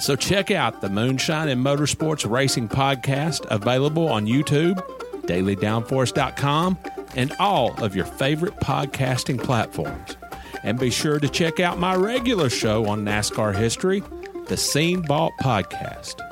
So check out the Moonshine and Motorsports Racing Podcast, available on YouTube, dailydownforce.com, and all of your favorite podcasting platforms. And be sure to check out my regular show on NASCAR history, the Scene Vault Podcast.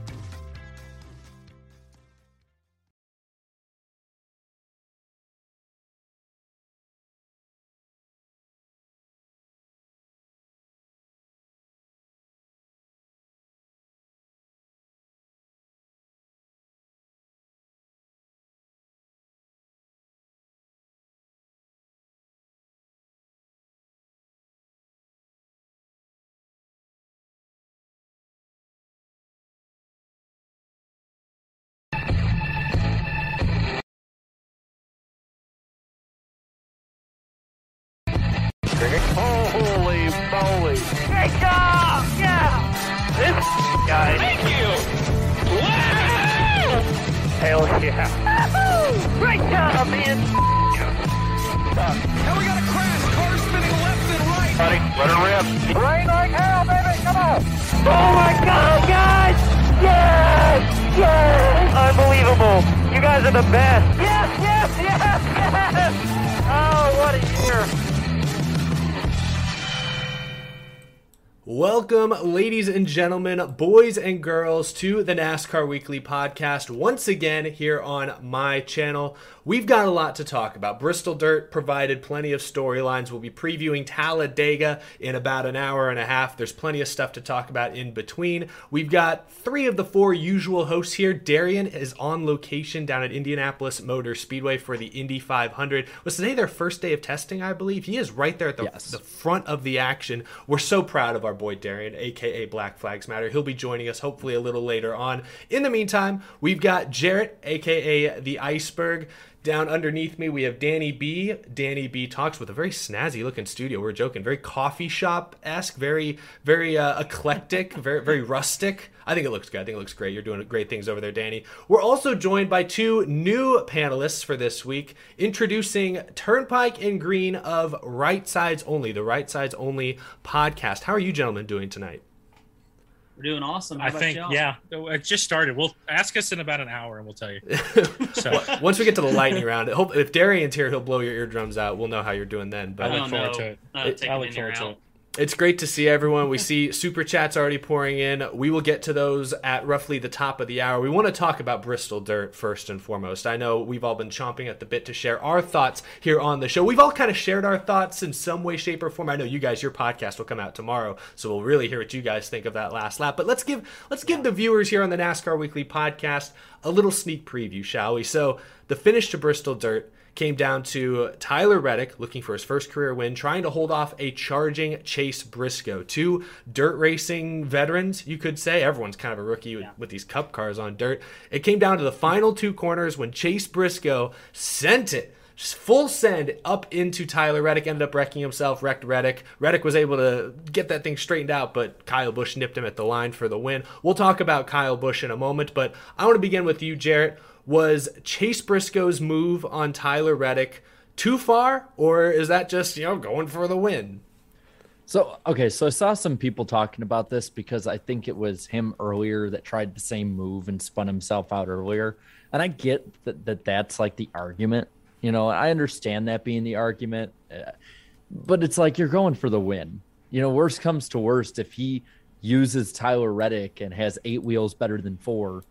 Hell yeah. Great job, man! And we got a crash. Car spinning left and right. Buddy, let her rip. Rain like hell, baby! Come on! Oh my god, guys! Yes! Yes! Unbelievable! You guys are the best! Yes, yes, yes, yes! Oh, what a year! Welcome, ladies and gentlemen, boys and girls, to the NASCAR Weekly podcast. Once again, here on my channel, we've got a lot to talk about. Bristol Dirt provided plenty of storylines. We'll be previewing Talladega in about an hour and a half. There's plenty of stuff to talk about in between. We've got three of the four usual hosts here. Darian is on location down at Indianapolis Motor Speedway for the Indy 500. Was today their first day of testing, I believe? He is right there at the, Yes. the front of the action. We're so proud of our boy Darian, aka Black Flags Matter. He'll be joining us hopefully a little later on. In the meantime, we've got Jarrett, aka the Iceberg. Down underneath me, we have Danny B. Danny B talks with a very snazzy looking studio. We're joking, very coffee shop esque, very, very uh, eclectic, very, very rustic. I think it looks good. I think it looks great. You're doing great things over there, Danny. We're also joined by two new panelists for this week, introducing Turnpike and Green of Right Sides Only, the Right Sides Only podcast. How are you gentlemen doing tonight? We're doing awesome. How I about think, y'all? yeah, oh, it just started. We'll ask us in about an hour, and we'll tell you. So Once we get to the lightning round, hope if Darian's here, he'll blow your eardrums out. We'll know how you're doing then. But I look don't forward know. to it. It- take I it look forward to it. It's great to see everyone. We see super chats already pouring in. We will get to those at roughly the top of the hour. We want to talk about Bristol Dirt first and foremost. I know we've all been chomping at the bit to share our thoughts here on the show. We've all kind of shared our thoughts in some way, shape, or form. I know you guys, your podcast will come out tomorrow, so we'll really hear what you guys think of that last lap. But let's give let's give the viewers here on the NASCAR Weekly podcast a little sneak preview, shall we? So the finish to Bristol Dirt came down to Tyler Reddick looking for his first career win, trying to hold off a charging Chase Briscoe. Two dirt racing veterans, you could say. Everyone's kind of a rookie with, with these cup cars on dirt. It came down to the final two corners when Chase Briscoe sent it. Full send up into Tyler Reddick, ended up wrecking himself, wrecked Reddick. Reddick was able to get that thing straightened out, but Kyle Busch nipped him at the line for the win. We'll talk about Kyle Busch in a moment, but I want to begin with you, Jarrett was Chase Briscoe's move on Tyler Reddick too far, or is that just you know going for the win? So okay, so I saw some people talking about this because I think it was him earlier that tried the same move and spun himself out earlier. And I get that, that that's like the argument. You know, I understand that being the argument, uh, but it's like you're going for the win. You know, worst comes to worst, if he uses Tyler Reddick and has eight wheels better than four,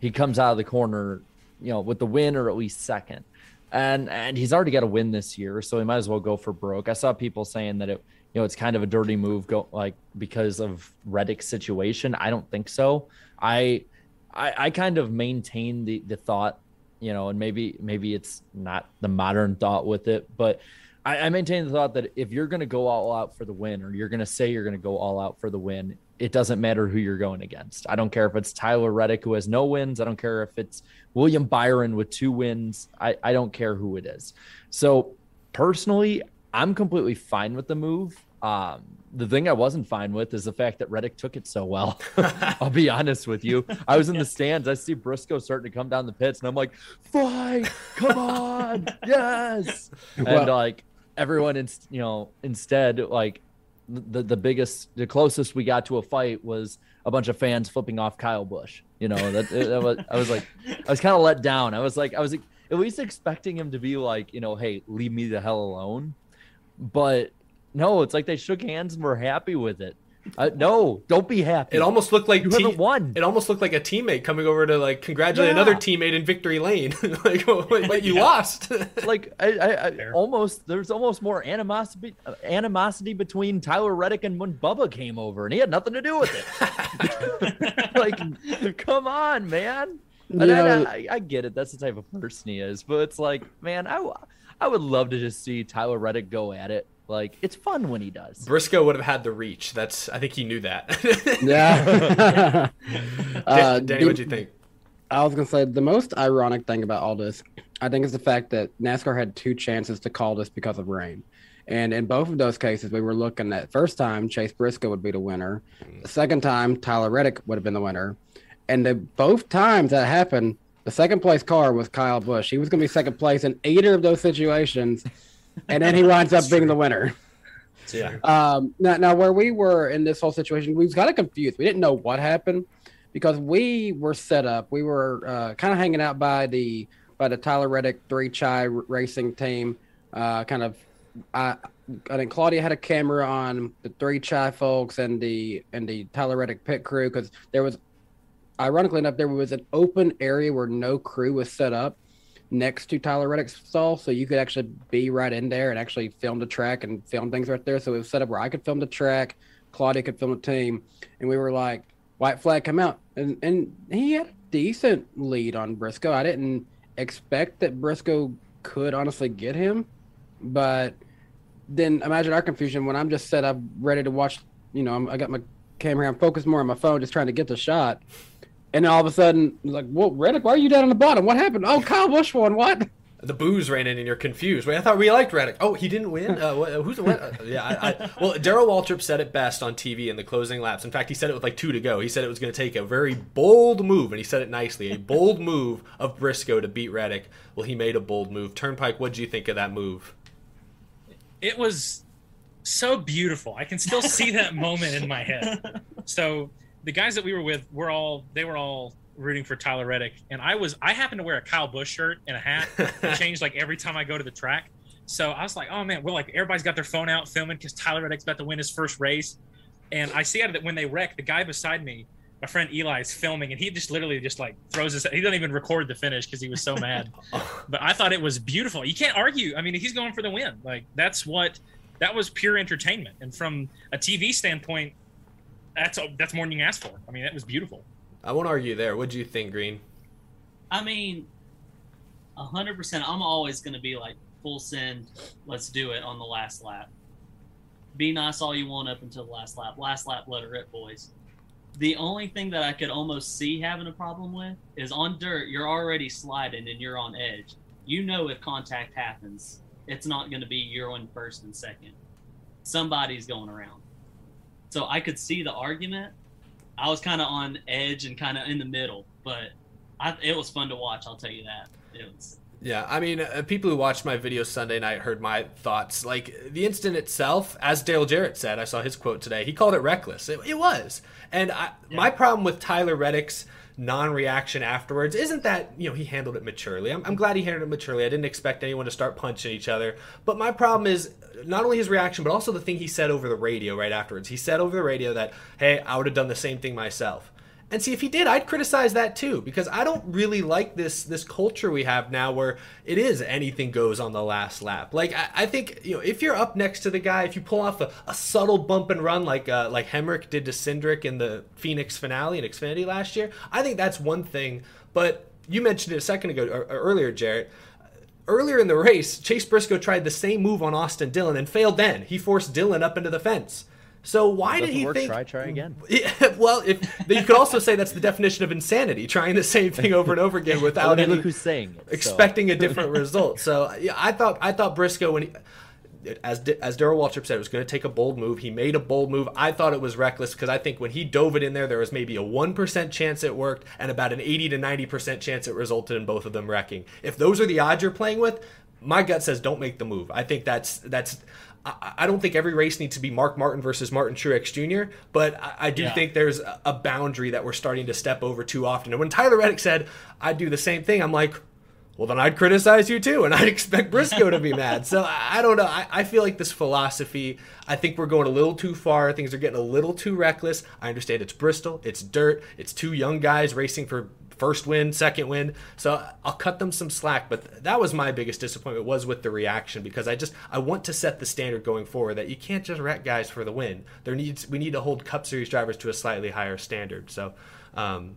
he comes out of the corner, you know, with the win or at least second. And and he's already got a win this year, so he might as well go for broke. I saw people saying that it, you know, it's kind of a dirty move, go like because of Reddick's situation. I don't think so. I I, I kind of maintain the the thought, you know, and maybe maybe it's not the modern thought with it, but I, I maintain the thought that if you're going to go all out for the win, or you're going to say you're going to go all out for the win, it doesn't matter who you're going against. I don't care if it's Tyler Reddick who has no wins. I don't care if it's William Byron with two wins. I, I don't care who it is. So personally, I'm completely fine with the move. Um, the thing I wasn't fine with is the fact that Reddick took it so well. I'll be honest with you. I was in the stands. I see Briscoe starting to come down the pits, and I'm like, "Fight! Come on! yes!" and like everyone, in, you know, instead, like the the biggest, the closest we got to a fight was a bunch of fans flipping off Kyle Busch. You know, that, that was I was like, I was kind of let down. I was like, I was like, at least expecting him to be like, you know, hey, leave me the hell alone. But no, it's like they shook hands and were happy with it. Uh, no, don't be happy. It almost looked like you te- haven't won. It almost looked like a teammate coming over to like congratulate Yeah. another teammate in victory lane. like, but you lost. like I, I, I almost there's almost more animosity animosity between Tyler Reddick and when Bubba came over, and he had nothing to do with it. like, come on, man. And I- Yeah. I, I get it. That's the type of person he is, but it's like, man, I, I would love to just see Tyler Reddick go at it. Like, it's fun when he does. Briscoe would have had the reach. That's I think he knew that. Yeah. Uh, Danny, what do you think? I was gonna say the most ironic thing about all this, I think, is the fact that NASCAR had two chances to call this because of rain, and in both of those cases, we were looking at first time Chase Briscoe would be the winner, the second time Tyler Reddick would have been the winner, and the, both times that happened, the second place car was Kyle Busch. He was gonna be second place in either of those situations, and then he winds up being the winner. Yeah. Um, now, now, where we were in this whole situation, we was kind of confused. We didn't know what happened because we were set up. We were uh, kind of hanging out by the by the Tyler Reddick three chai r- racing team, uh, kind of uh, I think Claudia had a camera on the three Chai folks and the and the Tyler Reddick pit crew because there was, ironically enough, there was an open area where no crew was set up next to Tyler Reddick's stall, so you could actually be right in there and actually film the track and film things right there. So it was set up where I could film the track, Claudia could film the team, and we were like, "White flag, come out!" and and he had a decent lead on Briscoe. I didn't expect that Briscoe could honestly get him, but then imagine our confusion when I'm just set up ready to watch. You know, I'm, I got my camera, I'm focused more on my phone, just trying to get the shot. And then all of a sudden, like, well, Reddick, why are you down on the bottom? What happened? Oh, Kyle Busch won. What? The booze ran in and you're confused. Wait, I thought we liked Reddick. Oh, he didn't win. Uh, what, who's what? Uh, yeah, I, I, well, Darrell Waltrip said it best on TV in the closing laps. In fact, he said it with like two to go. He said it was going to take a very bold move, and he said it nicely, a bold move of Briscoe to beat Reddick. Well, he made a bold move. Turnpike, what did you think of that move? It was so beautiful. I can still see that moment in my head. So the guys that we were with were all they were all rooting for Tyler Reddick, and I was I happened to wear a Kyle Busch shirt and a hat. It changed like every time I go to the track. So I was like, oh man, we're like everybody's got their phone out filming because Tyler Reddick's about to win his first race, and I see out of that when they wreck, the guy beside me, my friend Eli, is filming, and he just literally just like throws his he doesn't even record the finish because he was so mad. but I thought it was beautiful. You can't argue. I mean, he's going for the win. Like that's what that was pure entertainment, and from a TV standpoint, that's that's more than you can ask for. I mean, that was beautiful. I won't argue there. What do you think, Green? I mean, hundred percent. I'm always going to be like full send. Let's do it on the last lap. Be nice all you want up until the last lap. Last lap, let it rip, boys. The only thing that I could almost see having a problem with is on dirt. You're already sliding and you're on edge. You know if contact happens, it's not going to be you're on first and second. Somebody's going around. So I could see the argument. I was kind of on edge and kind of in the middle, but I, it was fun to watch. I'll tell you that. It was. Yeah, I mean, uh, people who watched my video Sunday night heard my thoughts. Like the incident itself, as Dale Jarrett said, I saw his quote today. He called it reckless. It, it was, and I, yeah. my problem with Tyler Reddick's non-reaction afterwards. Isn't that you know he handled it maturely. I'm, I'm, glad he handled it maturely. I didn't expect anyone to start punching each other. But my problem is not only his reaction but also the thing he said over the radio right afterwards. He said over the radio that hey i would have done the same thing myself and see if he did, I'd criticize that too because I don't really like this this culture we have now where it is anything goes on the last lap. Like I, I think you know if you're up next to the guy, if you pull off a, a subtle bump and run like uh, like Hemric did to Cindric in the Phoenix finale in Xfinity last year, I think that's one thing. But you mentioned it a second ago or, or earlier, Jarrett. Earlier in the race, Chase Briscoe tried the same move on Austin Dillon and failed. Then he forced Dillon up into the fence. So why did he work, think? Try, try again. Yeah, well, if you could also say that's the definition of insanity, trying the same thing over and over again without any, who's saying it, expecting so. a different result. So yeah, I thought I thought Briscoe when. He, as as Darrell Waltrip said, it was going to take a bold move. He made a bold move. I thought it was reckless because I think when he dove it in there, there was maybe a one percent chance it worked and about an eighty to ninety percent chance it resulted in both of them wrecking. If those are the odds you're playing with, my gut says don't make the move. I think that's that's I don't think every race needs to be Mark Martin versus Martin Truex Jr., but I, do yeah. think there's a boundary that we're starting to step over too often. And when Tyler Reddick said, I'd do the same thing, I'm like, well, then I'd criticize you too, and I'd expect Briscoe to be mad. So I, don't know. I, I, feel like this philosophy, I think we're going a little too far. Things are getting a little too reckless. I understand it's Bristol, it's dirt, it's two young guys racing for first win, second win. So I'll cut them some slack, but that was my biggest disappointment was with the reaction because I just I want to set the standard going forward that you can't just wreck guys for the win. There needs we need to hold Cup Series drivers to a slightly higher standard. So. Um,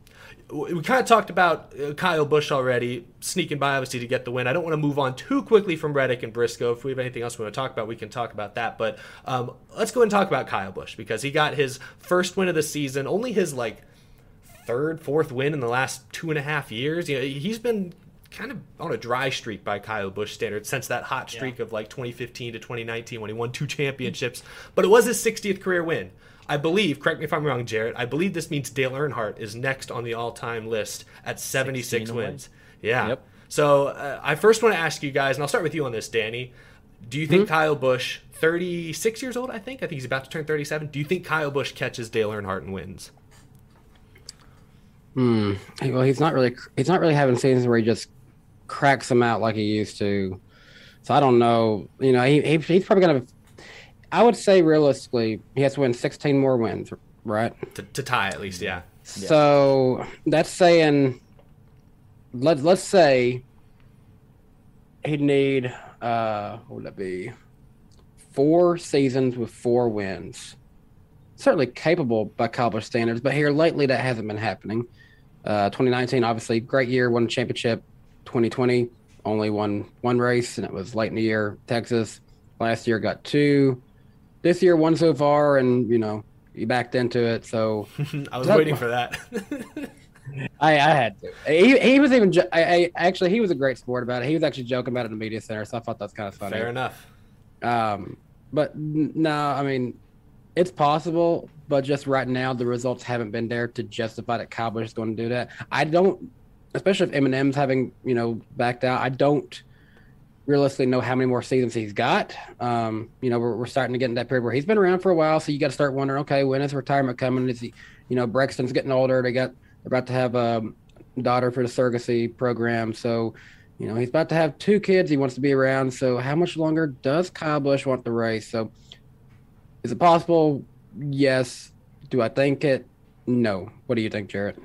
we kind of talked about uh, Kyle Busch already, sneaking by obviously to get the win. I don't want to move on too quickly from Reddick and Briscoe. If we have anything else we want to talk about, we can talk about that. But um, let's go and talk about Kyle Busch because he got his first win of the season, only his like third, fourth win in the last two and a half years. You know, he's been kind of on a dry streak by Kyle Busch standards since that hot streak yeah. of like 2015 to 2019 when he won two championships. But it was his 60th career win. I believe, correct me if I'm wrong, Jarrett, I believe this means Dale Earnhardt is next on the all time list at 76 wins. Yeah. Yep. So uh, I first want to ask you guys, and I'll start with you on this, Danny. Do you think mm-hmm. Kyle Busch, 36 years old, I think, I think he's about to turn 37, do you think Kyle Busch catches Dale Earnhardt and wins? Hmm. Well, he's not really he's not really having seasons where he just cracks them out like he used to. So I don't know. You know, he, he he's probably gonna I would say realistically, he has to win 16 more wins, right? To, to tie at least, yeah. So that's saying, let's let's say he'd need uh, what would that be? Four seasons with four wins. Certainly capable by college standards, but here lately that hasn't been happening. Uh, 2019, obviously, great year, won a championship. 2020, only won one race, and it was late in the year. Texas last year got two. This year, one so far, and you know he backed into it. So I was waiting for that. I, I had to. He, he was even. jo- I, I actually he was a great sport about it. He was actually joking about it in the media center, so I thought that's kind of funny. Fair enough. Um, but no, I mean, it's possible, but just right now the results haven't been there to justify that is going to do that. I don't, especially if M&M's having you know backed out. I don't realistically know how many more seasons he's got. Um, you know, we're, we're starting to get in that period where he's been around for a while, so you got to start wondering, okay, when is retirement coming? Is he, you know, Brexton's getting older. They got they're about to have a daughter for the surrogacy program, so you know he's about to have two kids. He wants to be around. So how much longer does Kyle Busch want the race? So is it possible? Yes. Do I think it? No. What do you think, Jarrett?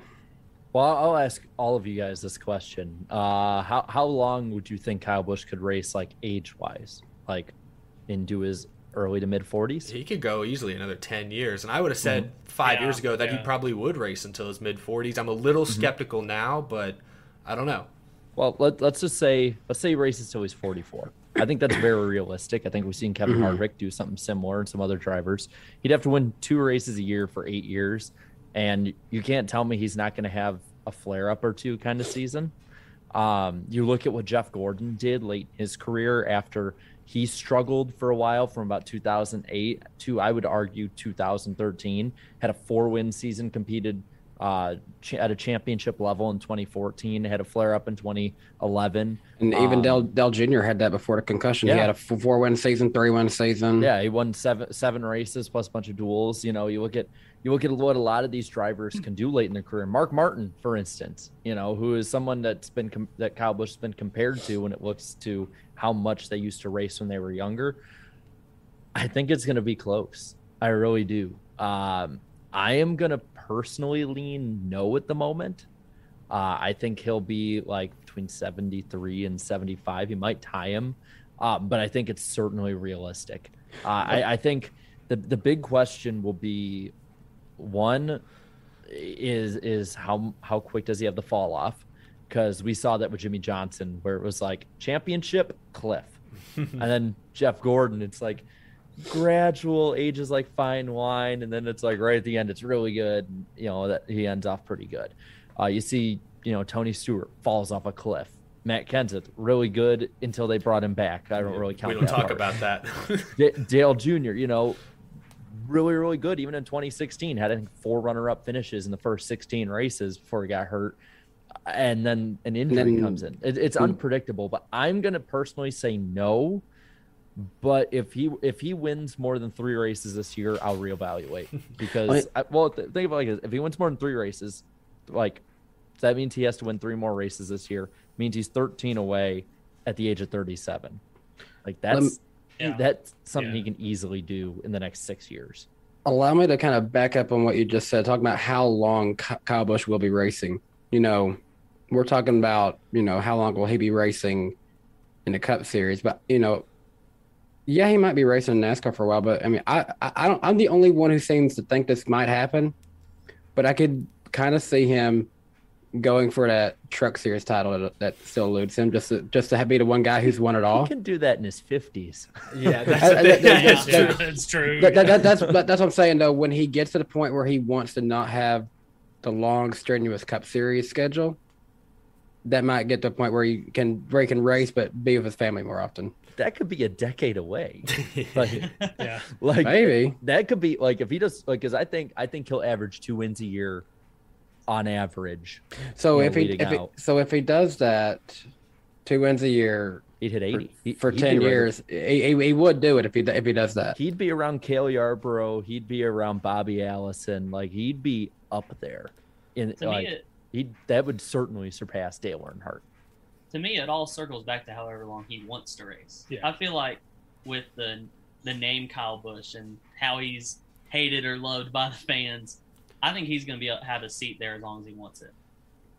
Well, I'll ask all of you guys this question. Uh, how how long would you think Kyle Busch could race, like age wise, like into his early to mid forties? He could go easily another 10 years. And I would have said five Yeah, years ago that he probably would race until his mid 40s. I'm a little skeptical now, but I don't know. Well, let, let's just say let's say he races till he's 44. I think that's very realistic. I think we've seen Kevin Mhm. Harvick do something similar and some other drivers. He'd have to win two races a year for eight years, and you can't tell me he's not going to have a flare up or two kind of season. Um, you look at what Jeff Gordon did late in his career after he struggled for a while from about 2008 to I would argue 2013. Had a four win season, competed uh, cha- at a championship level in 2014. Had a flare up in 2011. And even Um, Dale Dale Jr. had that before the concussion. He had a four win season, three win season. Yeah, he won seven seven races plus a bunch of duels. You know, you look at you look at what a lot of these drivers can do late in their career. Mark Martin, for instance, you know, who is someone that's been com- that Kyle Busch has been compared to when it looks to how much they used to race when they were younger. I think it's going to be close. I really do. Um, I am going to personally lean no at the moment. Uh, I think he'll be like between 73 and 75. He might tie him, uh, but I think it's certainly realistic. Uh, I, I think the the big question will be one is is how how quick does he have the fall off? Because we saw that with Jimmie Johnson, where it was like championship cliff, and then Jeff Gordon, it's like gradual ages like fine wine, and then it's like right at the end, it's really good. and, You know that he ends off pretty good. Uh, you see, you know Tony Stewart falls off a cliff. Matt Kenseth really good until they brought him back. I don't really count. we don't talk part. about that. D- Dale Jr., you know, really, really good. Even in 2016, had I think four runner-up finishes in the first 16 races before he got hurt, and then an injury then- comes in. It, it's unpredictable, but I'm gonna personally say no. But if he if he wins more than three races this year, I'll reevaluate because I, well, th- think about it like this: if he wins more than three races, like that means he has to win three more races this year. Means he's 13 away at the age of 37. Like that's Yeah. that's something Yeah. he can easily do in the next six years. Allow me to kind of back up on what you just said, talking about how long Ky- Kyle Busch will be racing. You know, we're talking about, you know, how long will he be racing in the Cup Series? But, you know, yeah, he might be racing in NASCAR for a while, but I mean, I, I, I don't, I'm the only one who seems to think this might happen, but I could kind of see him going for that Truck Series title that, that still eludes him, just to, just to be the one guy who's won it all. He can do that in his 50s. yeah, that's I- I- that- thing. Yeah, that- that's true. That- that- that- that's that's what I'm saying though. When he gets to the point where he wants to not have the long, strenuous Cup Series schedule, that might get to a point where he can where he can race but be with his family more often. That could be a decade away. Like, yeah. like Maybe. that could be like if he does like because I think I think he'll average two wins a year on average. So you know, if he, if he out. so if he does that, two wins a year he'd hit 80 He- for he'd ten years, he, he, he would do it if he if he does that. He'd be around Cale Yarborough. He'd be around Bobby Allison. Like he'd be up there. In To like me, it, he that would certainly surpass Dale Earnhardt. To me, it all circles back to however long he wants to race. Yeah. I feel like with the the name Kyle Busch and how he's hated or loved by the fans. I think he's going to be uh, have a seat there as long as he wants it.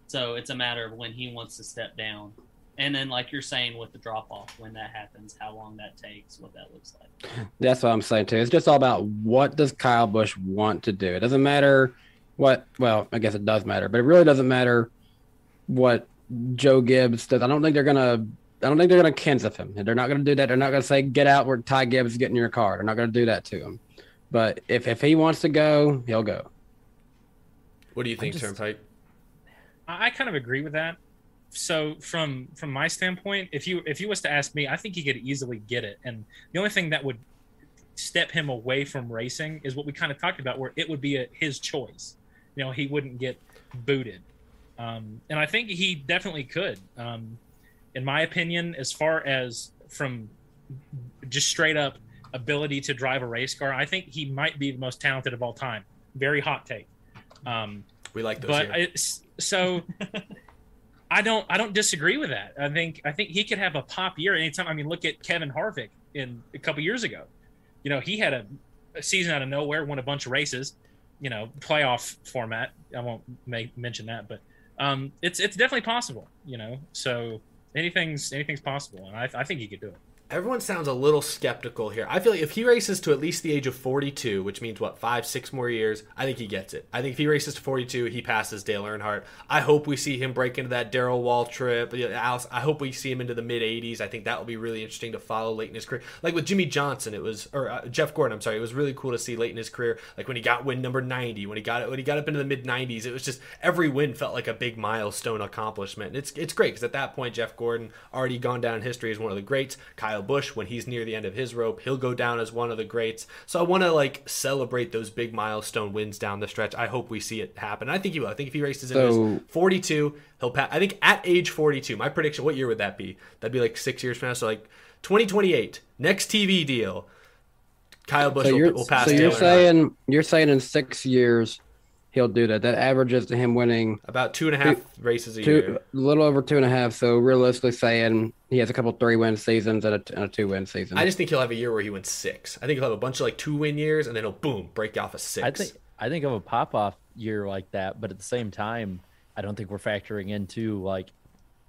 So it's a matter of when he wants to step down. And then, like you're saying, with the drop off, when that happens, how long that takes, what that looks like. That's what I'm saying too. It's just all about what does Kyle Busch want to do. It doesn't matter what. Well, I guess it does matter, but it really doesn't matter what Joe Gibbs does. I don't think they're gonna. I don't think they're gonna Kenseth him. And they're not gonna do that. They're not gonna say get out where Ty Gibbs is getting your car. They're not gonna do that to him. But if if he wants to go, he'll go. What do you think, just- Turnpike? I I kind of agree with that. So from from my standpoint, if you if you was to ask me, I think he could easily get it. And the only thing that would step him away from racing is what we kind of talked about, where it would be a, his choice. You know, he wouldn't get booted. Um, and I think he definitely could. Um, in my opinion, as far as from just straight up ability to drive a race car, I think he might be the most talented of all time. Very hot take. Um, We like those but here. it's, so I don't I don't disagree with that. I think I think he could have a pop year anytime. I mean, look at Kevin Harvick in a couple years ago. You know, he had a, a season out of nowhere, won a bunch of races. You know, playoff format. I won't make, mention that, but um, it's it's definitely possible. You know, so anything's anything's possible, and I, I think he could do it. Everyone sounds a little skeptical here. I feel like if he races to at least the age of 42, which means what, five, six more years, I think he gets it. I think if he races to 42, he passes Dale Earnhardt. I hope we see him break into that Darrell Waltrip. I hope we see him into the mid 80s. I think that will be really interesting to follow late in his career. Like with Jimmie Johnson, it was, or uh, Jeff Gordon, I'm sorry, it was really cool to see late in his career. Like when he got win number 90, when he got it, when he got up into the mid 90s, it was just every win felt like a big milestone accomplishment. And it's it's great because at that point, Jeff Gordon already gone down in history as one of the greats. Kyle Busch, when he's near the end of his rope, he'll go down as one of the greats. So I want to like celebrate those big milestone wins down the stretch. I hope we see it happen. I think he will. I think if he races in So- his 42, he'll pass. I think at age 42, my prediction. What year would that be? That'd be like six years from now. So like 2028, next TV deal. Kyle Busch So will, will pass. so you're Earnhardt. saying you're saying in six years he'll do that. That averages to him winning about two and a half races a two, year. a little over two and a half. So realistically, saying he has a couple three win seasons and a, and a two win season. I just think he'll have a year where he wins six. I think he'll have a bunch of like two win years, and then he'll boom break off a six. I think I think of a pop off year like that, but at the same time, I don't think we're factoring into like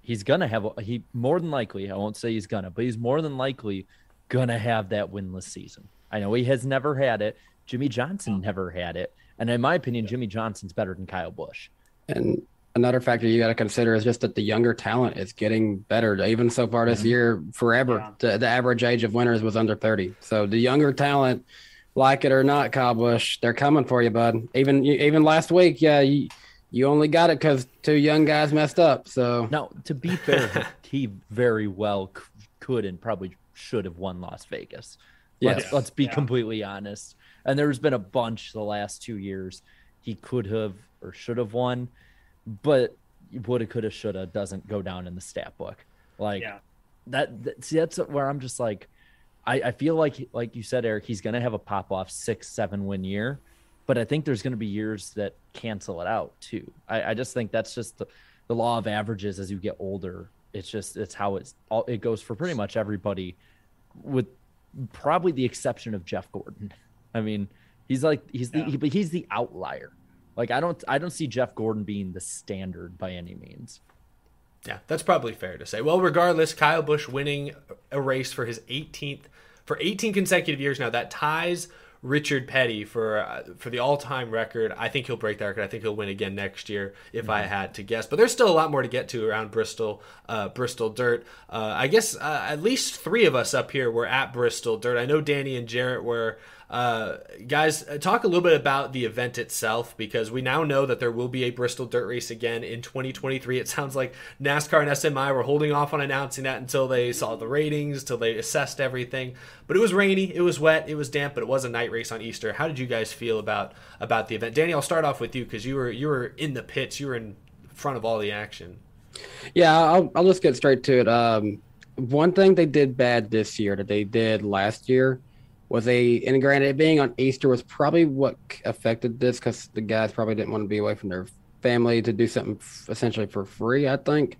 he's gonna have a, he more than likely. I won't say he's gonna, but he's more than likely gonna have that winless season. I know he has never had it. Jimmie Johnson never had it, and in my opinion, Jimmie Johnson's better than Kyle Busch. And another factor you got to consider is just that the younger talent is getting better. Even so far this mm-hmm. year, forever, the, the average age of winners was under 30. So the younger talent, like it or not, Kyle Busch, they're coming for you, bud. Even even last week, yeah, you, you only got it because two young guys messed up. So Now, to be fair, he very well c- could and probably should have won Las Vegas. Let's, Yes. let's be Yeah. completely honest. And there's been a bunch the last two years he could have or should have won, but woulda, coulda, shoulda doesn't go down in the stat book. Like Yeah. that, that. See, that's where I'm just like, I, I feel like, like you said, Eric, he's gonna have a pop off six, seven win year, but I think there's gonna be years that cancel it out too. I, I just think that's just the, the law of averages as you get older. It's just it's how it's all it goes for pretty much everybody, with probably the exception of Jeff Gordon. I mean, he's like he's the he, but he's the outlier. Like I don't I don't see Jeff Gordon being the standard by any means. Yeah, that's probably fair to say. Well, regardless, Kyle Busch winning a race for his 18th for 18 consecutive years now. That ties Richard Petty for uh, for the all-time record. I think he'll break that record. I think he'll win again next year if I had to guess. But there's still a lot more to get to around Bristol uh, Bristol Dirt. Uh, I guess uh, at least three of us up here were at Bristol Dirt. I know Danny and Jarrett were. Uh, guys, uh, talk a little bit about the event itself because we now know that there will be a Bristol Dirt Race again in 2023. It sounds like NASCAR and SMI were holding off on announcing that until they saw the ratings, till they assessed everything. But it was rainy, it was wet, it was damp, but it was a night race on Easter. How did you guys feel about about the event? Danny, I'll start off with you because you were you were in the pits, you were in front of all the action. Yeah, I'll, I'll just get straight to it. Um, one thing they did bad this year that they did last year was they, and granted, being on Easter was probably what affected this because the guys probably didn't want to be away from their family to do something f- essentially for free, I think.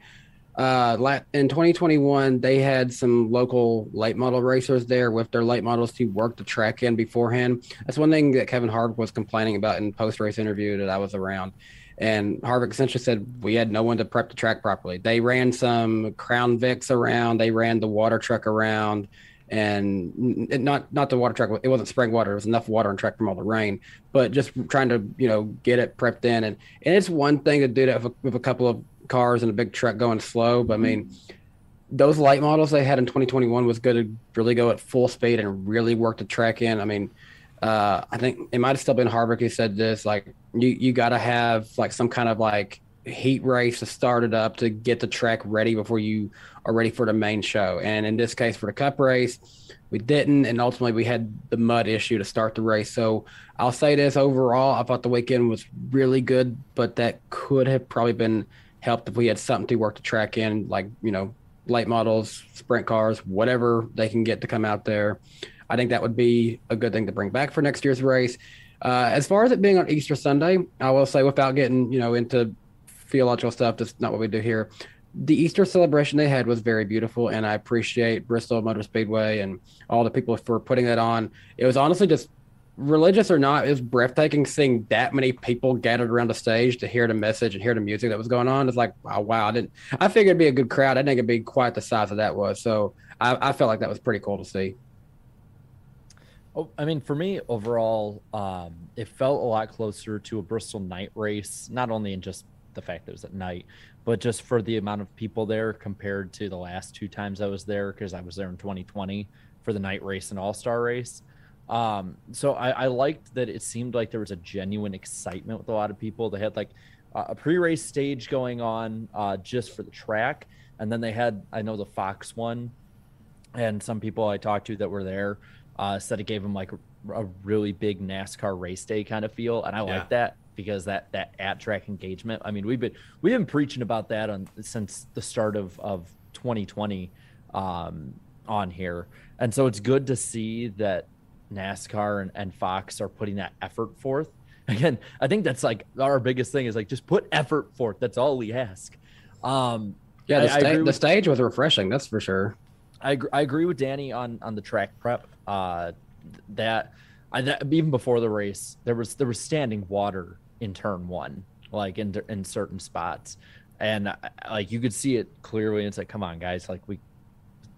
Uh, in 2021, they had some local late model racers there with their late models to work the track in beforehand. That's one thing that Kevin Harvick was complaining about in post race interview that I was around. And Harvick essentially said we had no one to prep the track properly. They ran some Crown Vics around, they ran the water truck around, and not not the water truck. It wasn't spring water. There was enough water on track from all the rain, but just trying to you know get it prepped in. And and it's one thing to do that with a, with a couple of cars and a big truck going slow, but I mean. Those late models they had in 2021 was good to really go at full speed and really work the track in. I mean, uh, I think it might have still been Harvick who said this. Like, you you got to have like some kind of like heat race to start it up to get the track ready before you are ready for the main show. And in this case, for the Cup race, we didn't, and ultimately we had the mud issue to start the race. So I'll say this overall, I thought the weekend was really good, but that could have probably been helped if we had something to work the track in, like you know, late models, sprint cars, whatever they can get to come out there. I think that would be a good thing to bring back for next year's race. Uh, as far as it being on Easter Sunday, I will say, without getting you know into theological stuff, that's not what we do here. The Easter celebration they had was very beautiful, and I appreciate Bristol Motor Speedway and all the people for putting that on. It was honestly just religious or not, it was breathtaking seeing that many people gathered around the stage to hear the message and hear the music that was going on. It's like, wow, wow. I didn't. I figured it'd be a good crowd. I didn't think it'd be quite the size of that was. So I, I felt like that was pretty cool to see. Oh, I mean, for me overall, um, it felt a lot closer to a Bristol night race, not only in just the fact that it was at night, but just for the amount of people there compared to the last two times I was there, because I was there in 2020 for the night race and all star race. Um, so I, I liked that it seemed like there was a genuine excitement with a lot of people. They had like a pre race stage going on uh, just for the track. And then they had, I know the Fox one, and some people I talked to that were there uh, said it gave them like a, a really big NASCAR race day kind of feel, and I Yeah. like that because that that at track engagement. I mean, we've been we've been preaching about that on since the start of of 2020 um, on here, and so it's good to see that NASCAR and, and Fox are putting that effort forth. Again, I think that's like our biggest thing is like just put effort forth. That's all we ask. Um, Yeah, the, I- I sta- agree the with- stage was refreshing. That's for sure. I, I agree with Danny on on the track prep. Uh, that I that, even before the race, there was there was standing water in turn one, like in in certain spots, and uh, like you could see it clearly. And it's like, come on, guys, like we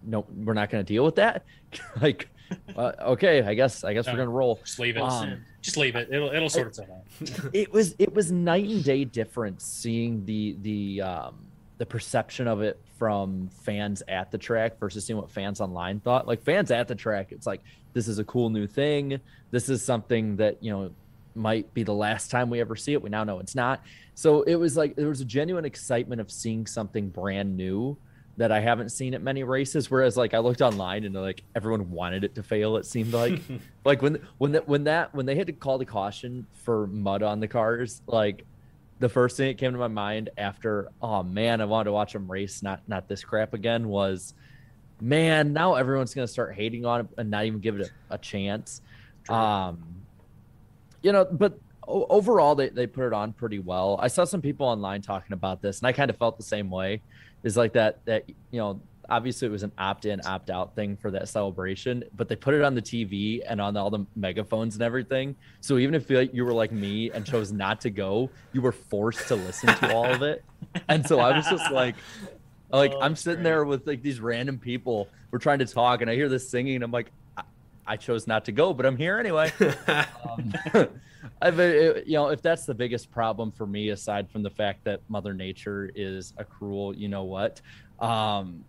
no, we're not going to deal with that. like, uh, okay, I guess I guess No, we're gonna roll. Just leave it. Um, just leave it. It'll it'll sort itself out. it was it was night and day difference seeing the the um the perception of it from fans at the track versus seeing what fans online thought like fans at the track it's like this is a cool new thing this is something that you know might be the last time we ever see it we now know it's not so it was like there was a genuine excitement of seeing something brand new that I haven't seen at many races. Whereas like I looked online and like everyone wanted it to fail. It seemed like like when when that when that when they had to call the caution for mud on the cars, like the first thing that came to my mind after oh man, I wanted to watch them race, not not this crap again was man, now everyone's gonna start hating on it and not even give it a, a chance. Um you know, but overall they, they put it on pretty well. I saw some people online talking about this and I kind of felt the same way. Is like that that you know, obviously it was an opt-in, opt-out thing for that celebration, but they put it on the TV and on all the megaphones and everything. So even if you you were like me and chose not to go, you were forced to listen to all of it. And so I was just like like oh, I'm sitting there with like these random people. We're trying to talk and I hear this singing and I'm like I, chose not to go, but I'm here anyway. um, I've, uh, you know, if that's the biggest problem for me, aside from the fact that Mother Nature is a cruel, you know what, um,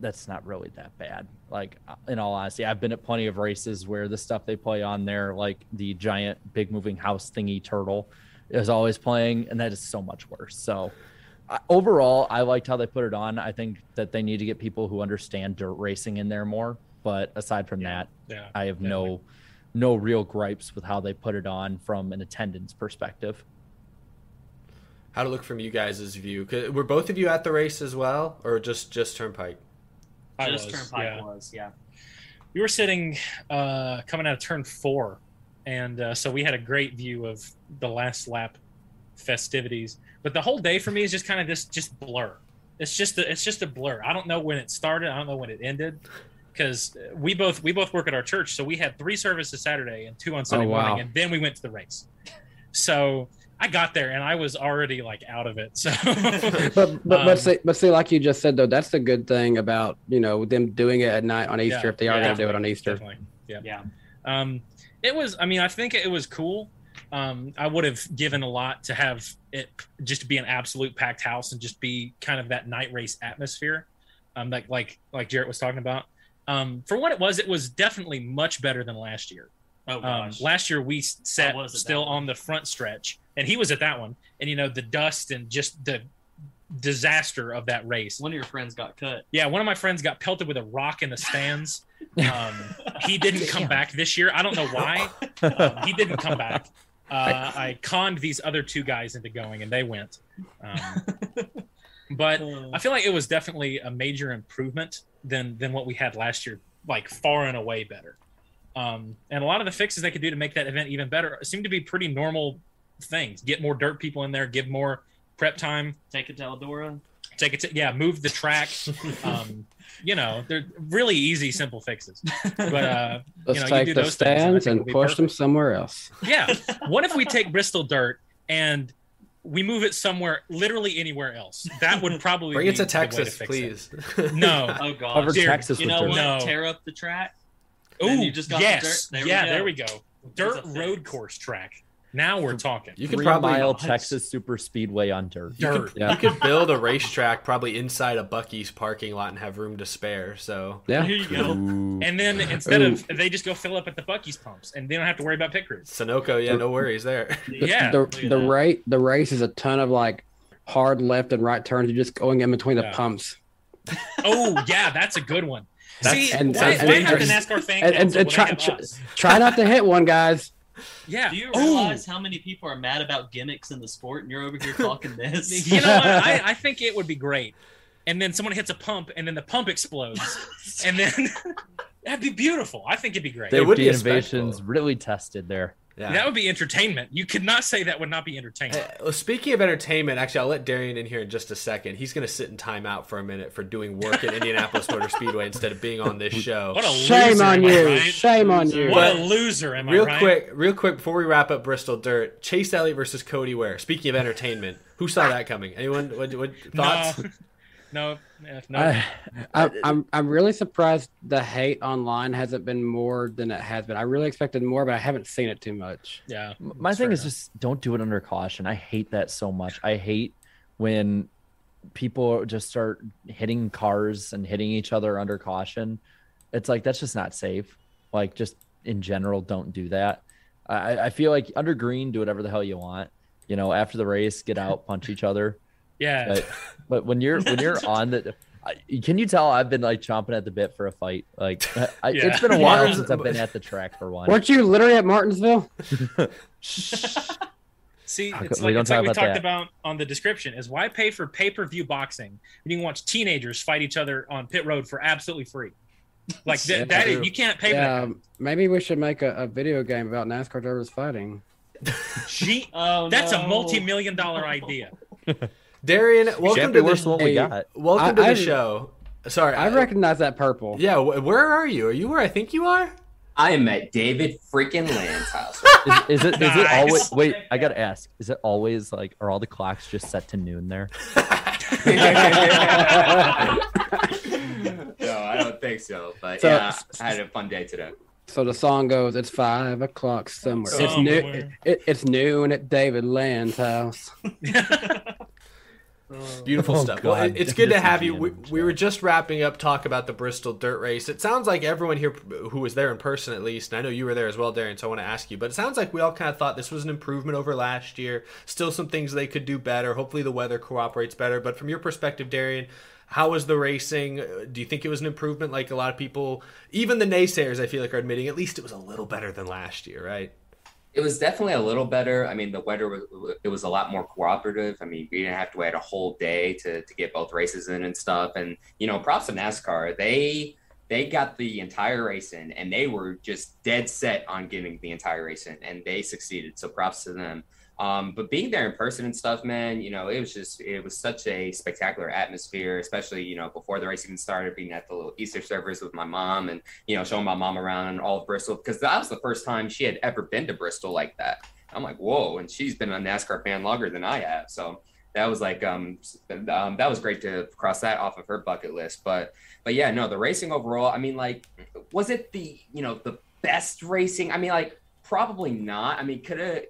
that's not really that bad. Like, uh, in all honesty, I've been at plenty of races where the stuff they play on there, like the giant big moving house thingy turtle, is always playing, and that is so much worse. So, uh, overall, I liked how they put it on. I think that they need to get people who understand dirt racing in there more. But aside from that, Yeah, I have no no real gripes with how they put it on from an attendance perspective. How to look from you guys' view? Were both of you at the race as well, or just just Turnpike? I Just was, Turnpike yeah. was, yeah. we were sitting uh, coming out of turn four, and uh, so we had a great view of the last lap festivities. But the whole day for me is just kind of this just blur. It's just a, it's just a blur. I don't know when it started. I don't know when it ended. Because we both we both work at our church, so we had three services Saturday and two on Sunday Oh, wow. morning, and then we went to the race. So I got there and I was already like out of it. So but but, Um, but see but see like you just said though that's the good thing about you know them doing it at night on Easter Yeah, if they are yeah, going to do it on Easter. Definitely. Yeah. Yeah. Um, it was. I mean, I think it was cool. Um, I would have given a lot to have it just be an absolute packed house and just be kind of that night race atmosphere, um, like like like Jarrett was talking about. Um, for what it was, it was definitely much better than last year. Oh Um, gosh. last year we sat was still on the front stretch, and he was at that one. And you know the dust and just the disaster of that race. One of your friends got cut. Yeah, one of my friends got pelted with a rock in the stands. Um, he didn't come back this year. I don't know why. Um, he didn't come back. Uh, I conned these other two guys into going, and they went. Um, but I feel like it was definitely a major improvement than than what we had last year. Like far and away better. Um, and a lot of the fixes they could do to make that event even better seem to be pretty normal things. Get more dirt people in there. Give more prep time. Take it to Eldora. Take it to yeah. Move the track. Um, you know, they're really easy, simple fixes. But uh, Let's you know, take you do the those things, and stands and it'll push them somewhere else. Yeah. What if we take Bristol dirt and we move it somewhere, literally anywhere else? That would probably Bring be it to Texas, fix please. it. No. Oh god, Cover Dude, Texas You with know dirt. what? No. Tear up the track. Oh, Then you just got the yes. dirt. There yeah, go. there we go. Dirt road course track. Now we're talking. You could Three probably mile Texas Super Speedway on dirt. Dirt. Yeah. you could build a racetrack probably inside a Buc-ee's parking lot and have room to spare. So Yeah. Here you go. And then instead of they just go fill up at the Buc-ee's pumps and they don't have to worry about pit crews. Sunoco, yeah, no worries there. The, Yeah. the, look the that. rate the race is a ton of like hard left and right turns. You're just going in between the Yeah. pumps. Oh yeah, that's a good one. That's- See, and- why, and- why and- have the NASCAR fan and- and- and try- try- Try not to hit one, guys. Yeah. Do you Ooh. realize how many people are mad about gimmicks in the sport, and you're over here talking this? You know what? I, I think it would be great. And then someone hits a pump, and then the pump explodes, and then that'd be beautiful. I think it'd be great. It would Safety be innovations spectacle. really tested there. Yeah. That would be entertainment. You could not say that would not be entertainment. Hey, well, speaking of entertainment, actually, I'll let Darian in here in just a second. He's going to sit in timeout for a minute for doing work at Indianapolis Motor Speedway instead of being on this show. What a Shame loser, on you. right? Shame on you. What a loser, am real I right? quick, real quick before we wrap up Bristol Dirt, Chase Elliott versus Cody Ware. Speaking of entertainment, who saw that coming? Anyone? What, what thoughts? No, no, no. I, I, I'm I'm really surprised the hate online hasn't been more than it has been. I really expected more, but I haven't seen it too much. yeah. My thing is enough. just don't do it under caution. I hate that so much. I hate when people just start hitting cars and hitting each other under caution. It's like that's just not safe. Like just in general, don't do that. I, I feel like under green, do whatever the hell you want. You know, after the race, get out, punch each other. Yeah. But, but when you're when you're on the, can you tell I've been like chomping at the bit for a fight? Like I, Yeah. it's been a while Yeah. since I've been at the track for one. Weren't you literally at Martinsville? See, it's we like, it's like we about talked that? about on the description is why pay for pay per view boxing when you can watch teenagers fight each other on pit road for absolutely free. Like th- Yeah, that is you can't pay for Yeah, that. um, maybe we should make a, a video game about NASCAR drivers fighting. Gee, Oh, that's no. a multi-million dollar idea. Darian, welcome to be worse the what we got. welcome I- to the I- show. Sorry, I recognize that purple. Yeah, where are you? Are you where I think you are? I am at David freaking Land's house. Is, is it is it always wait, I gotta ask, is it always like are all the clocks just set to noon there? no, I don't think so. But So- yeah, I had a fun day today. So the song goes, "It's five o'clock somewhere. It's Somewhere. new. It, it's noon at David Land's house." Beautiful Oh, stuff. Well, God. it- it's good to have is you. We, GM we were just wrapping up talk about the Bristol Dirt Race. It sounds like everyone here who was there in person, at least, and I know you were there as well, Darren. So I want to ask you, but it sounds like we all kind of thought this was an improvement over last year. Still some things they could do better. Hopefully the weather cooperates better. But from your perspective, Darian, how was the racing? Uh, Do you think it was an improvement? Like a lot of people, even the naysayers, I feel like are admitting at least it was a little better than last year, right? It was definitely a little better. I mean, the weather was it was a lot more cooperative. I mean, we didn't have to wait a whole day to, to get both races in and stuff. And you know, props to NASCAR. They they got the entire race in, and they were just dead set on getting the entire race in, and they succeeded. So props to them. Um, but being there in person and stuff, man, you know, it was just it was such a spectacular atmosphere, especially you know before the race even started, being at the little Easter service with my mom and you know showing my mom around all of Bristol because that was the first time she had ever been to Bristol like that. I'm like, whoa, and she's been a NASCAR fan longer than I have, so that was like um, um that was great to cross that off of her bucket list. But but yeah, no, the racing overall, I mean, like, was it the you know the best racing? I mean, like Probably not. I mean, could have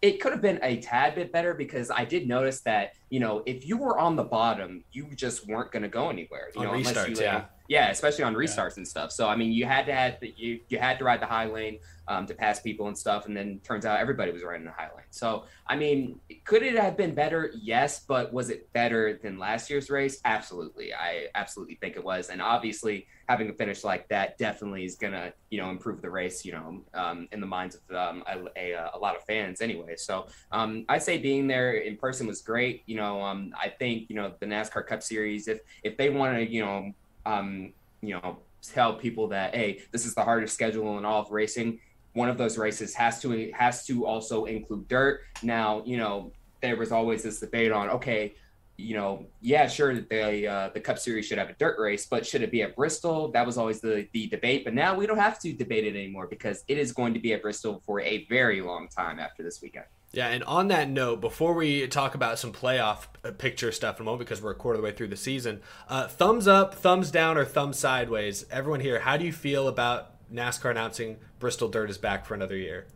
it could have been a tad bit better because I did notice that you know if you were on the bottom, you just weren't going to go anywhere. You on know, restarts, you, yeah. yeah, especially on restarts and stuff. So I mean, you had to have you you had to ride the high lane um, to pass people and stuff, and then turns out everybody was riding the high lane. So I mean, could it have been better? Yes, but was it better than last year's race? Absolutely, I absolutely think it was, and obviously having a finish like that definitely is gonna you know improve the race, you know, um, in the minds of um, a, a, a, lot of fans anyway. So um, I say being there in person was great. You know, um, I think you know the NASCAR Cup Series if if they want to you know um, you know tell people that hey this is the hardest schedule in all of racing one of those races has to has to also include dirt. Now you know there was always this debate on okay you know yeah sure the uh, the cup series should have a dirt race but should it be at bristol? That was always the the debate but now we don't have to debate it anymore because it is going to be at bristol for a very long time after this weekend. Yeah, and on that note, before we talk about some playoff uh, picture stuff in a moment, because we're a quarter of the way through the season, uh, thumbs up, thumbs down, or thumbs sideways. Everyone here, how do you feel about NASCAR announcing Bristol Dirt is back for another year?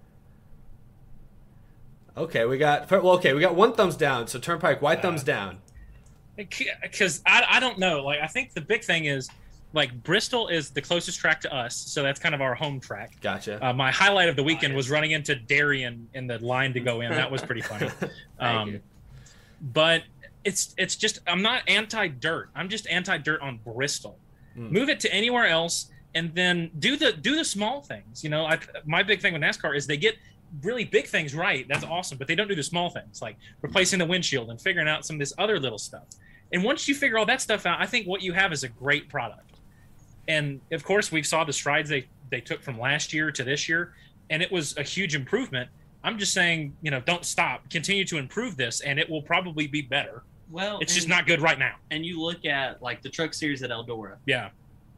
Okay, we got well. Okay, we got one thumbs down. So Turnpike, why thumbs down? because I, I don't know. Like I think the big thing is like Bristol is the closest track to us, so that's kind of our home track. Gotcha. Uh, my highlight of the weekend was running into Darian in the line to go in. That was pretty funny. um, but it's it's just I'm not anti dirt. I'm just anti dirt on Bristol. Hmm. Move it to anywhere else, and then do the do the small things. You know, I, my big thing with NASCAR is they get really big things right. That's awesome, but they don't do the small things like replacing the windshield and figuring out some of this other little stuff. And once you figure all that stuff out, I think what you have is a great product. And of course, we saw the strides they they took from last year to this year, and it was a huge improvement. I'm just saying, you know, don't stop. Continue to improve this, and it will probably be better. Well, it's just not good right now. And you look at like the truck series at Eldora. Yeah.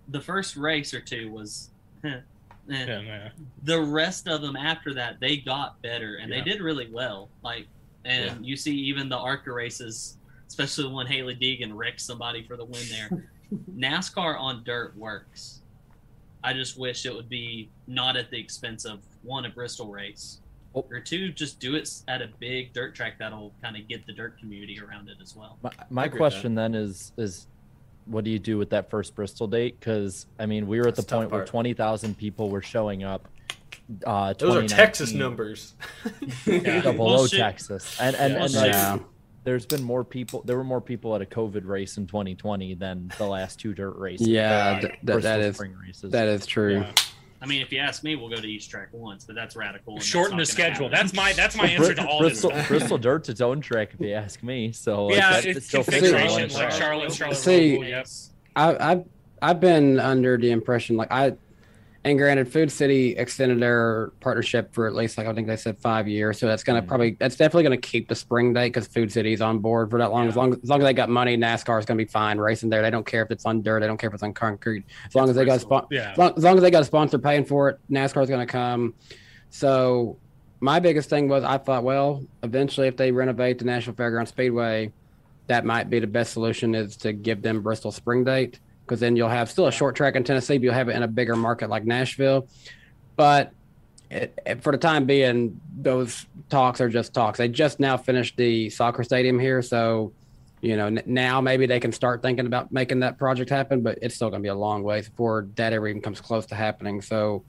The first race or two was. eh. Yeah, yeah. The rest of them after that, they got better and Yeah. they did really well. Like, and you see even the ARCA races, especially when Hailie Deegan wrecked somebody for the win there. NASCAR on dirt works. I just wish it would be not at the expense of one a Bristol race, or two just do it at a big dirt track that'll kind of get the dirt community around it as well. My, my question then is is what do you do with that first Bristol date? Because I mean, we were at That's the the tough point where twenty thousand people were showing up. Uh, Those are Texas numbers. yeah, below shit. Texas, and and, Yeah. and Well, like, shit. there's been more people. There were more people at a COVID race in 2020 than the last two dirt races. Yeah, uh, th- that is races. that is true. I mean, if you ask me, we'll go to each track once, but that's radical. and Shorten not the schedule. happen. That's my that's my Well, answer Bri- to all Bristol, this. Bristol Dirt's its own track, if you ask me. So Yeah, that- it's it still fits configuration, like. Charlotte, Charlotte See, Roval, yep. I, I've I've been under the impression like I, and granted, Food City extended their partnership for at least like I think they said five years, so that's gonna mm. probably that's definitely gonna keep the spring date because Food City's on board for that long. As long as long as they got money, NASCAR is gonna be fine racing there. They don't care if it's on dirt, they don't care if it's on concrete. As long as they got spon- Yeah. as long, as long as they got a sponsor paying for it, NASCAR's gonna come. So my biggest thing was I thought, well, eventually if they renovate the National Fairground Speedway, that might be the best solution is to give them Bristol spring date because then you'll have still a short track in Tennessee, but you'll have it in a bigger market like Nashville. But it, it- for the time being, those talks are just talks. They just now finished the soccer stadium here, so you know n- now maybe they can start thinking about making that project happen. But it's still going to be a long way before that ever even comes close to happening. So,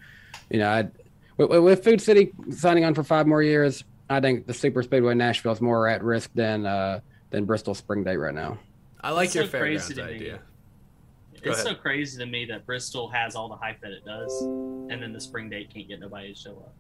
you know, I, with, with Food City signing on for five more years, I think the Super Speedway Nashville is more at risk than uh, than Bristol Spring Day right now. I like It's your so fairgrounds crazy to me. idea. Go It's ahead. so crazy to me that Bristol has all the hype that it does, and then the spring date can't get nobody to show up.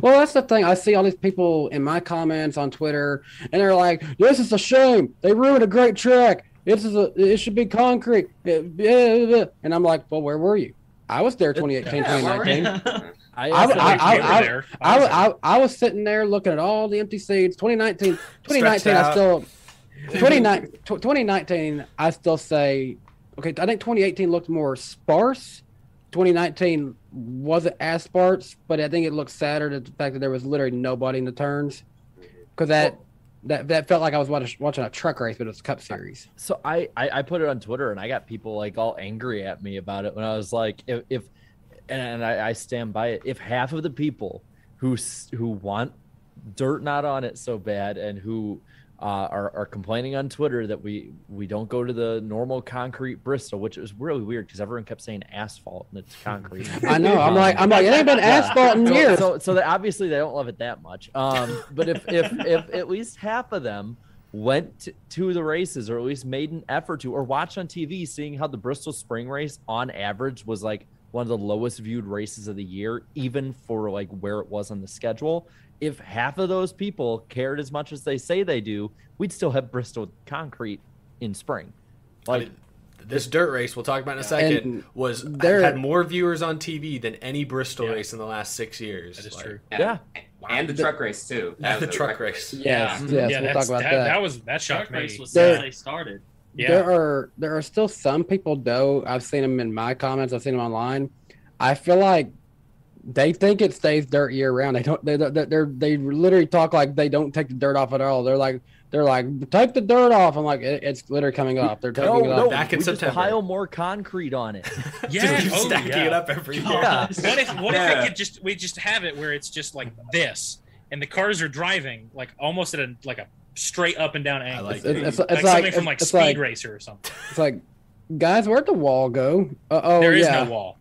Well, that's the thing. I see all these people in my comments on Twitter, and they're like, "This is a shame. They ruined a great track. This is a. It should be concrete." And I'm like, "Well, where were you? I was there 2018, Yeah, 2019. I, I, was sitting there looking at all the empty seats. 2019, 2019, I still 29 tw- 2019, I still say okay. I think 2018 looked more sparse. 2019 wasn't as sparse, but I think it looked sadder to the fact that there was literally nobody in the turns because that. That, that felt like I was watching, watching a truck race, but it was Cup Series. so I, I I put it on Twitter and I got people like all angry at me about it when I was like if, if and I, I stand by it if half of the people who who want dirt not on it so bad and who uh, are, are complaining on Twitter that we we don't go to the normal concrete Bristol, which is really weird because everyone kept saying asphalt and it's concrete. I know. I'm like, I'm like, it ain't been Yeah. asphalt in so, years. So, so that obviously they don't love it that much. Um, but if, if if at least half of them went to, to the races or at least made an effort to or watched on TV, seeing how the Bristol Spring Race on average was like one of the lowest viewed races of the year, even for like where it was on the schedule. If half of those people cared as much as they say they do, we'd still have Bristol concrete in spring. Like This dirt race we'll talk about in a second was there- had more viewers on TV than any Bristol race in the last six years. That is Like, true. yeah. And the truck race too. That And the truck record. race. Yes, Yeah, yes, we'll that's- talk about that, that. that was that shocked Truck me. race was There- they started. Yeah. There are there are still some people though. I've seen them in my comments. I've seen them online. I feel like they think it stays dirt year round. They don't. They they they're, they literally talk like they don't take the dirt off at all. They're like they're like take the dirt off. I'm like it, it's literally coming off. They're taking no, it no, off. Back in we just pile more concrete on it. yeah, Just oh, stacking yeah. it up every year. Yeah. What if what if Yeah. it could just we just have it where it's just like this, and the cars are driving like almost at a like a straight up and down angle, like It's, it's, it's, like, it's something like from like it's Speed like Racer or something. it's like guys, where'd the wall go? Uh, oh There is yeah. no wall.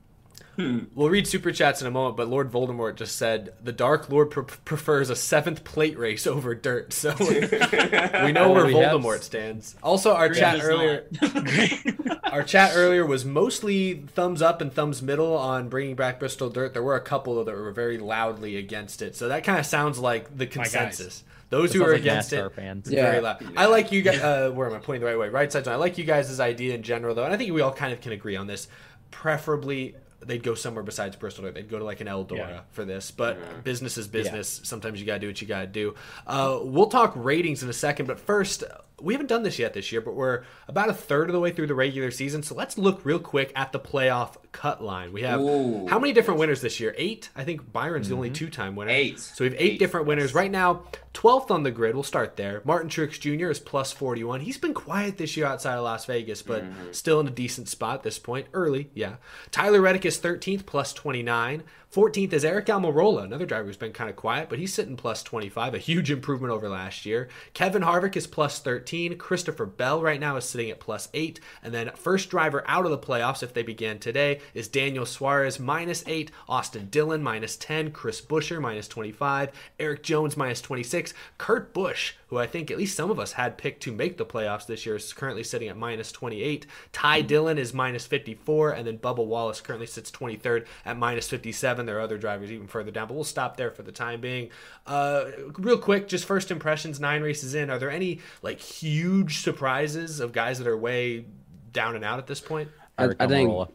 We'll read super chats in a moment, but Lord Voldemort just said the Dark Lord pre- prefers a seventh plate race over dirt. So we know where we have- Voldemort stands. Also, our Green chat earlier, our chat earlier was mostly thumbs up and thumbs middle on bringing back Bristol Dirt. There were a couple that were very loudly against it, so that kind of sounds like the consensus. Those That who are like against NASCAR it, fans. Yeah. very loud. I like you guys. Uh, where am I pointing the right way? Right side. I like you guys' idea in general, though, and I think we all kind of can agree on this. Preferably, they'd go somewhere besides Bristol. They'd go to like an Eldora Yeah. for this, but business is business. Sometimes you gotta do what you gotta do. Uh, we'll talk ratings in a second, but first, we haven't done this yet this year, but we're about a third of the way through the regular season, so let's look real quick at the playoff cut line. We have Ooh. how many different winners this year? Eight. I think Byron's the only mm-hmm. two-time winner. Eight. So we have eight, Eight, different winners right now. Twelfth on the grid. We'll start there. Martin Truex Jr. is plus forty-one. He's been quiet this year outside of Las Vegas, but mm-hmm. still in a decent spot at this point. Early, yeah. Tyler Reddick is thirteenth, plus twenty-nine. 14th is Eric Almirola, another driver who's been kind of quiet, but he's sitting plus 25, a huge improvement over last year. Kevin Harvick is plus 13. Christopher Bell right now is sitting at plus 8. And then first driver out of the playoffs, if they began today, is Daniel Suarez, minus 8. Austin Dillon, minus 10. Chris Buescher, minus 25. Erik Jones, minus 26. Kurt Busch, who I think at least some of us had picked to make the playoffs this year, is currently sitting at minus 28. Ty Dillon is minus 54. And then Bubba Wallace currently sits 23rd at minus 57. There are other drivers even further down, but we'll stop there for the time being. Uh, real quick, just first impressions, nine races in. Are there any like huge surprises of guys that are way down and out at this point? I, I think Almirola.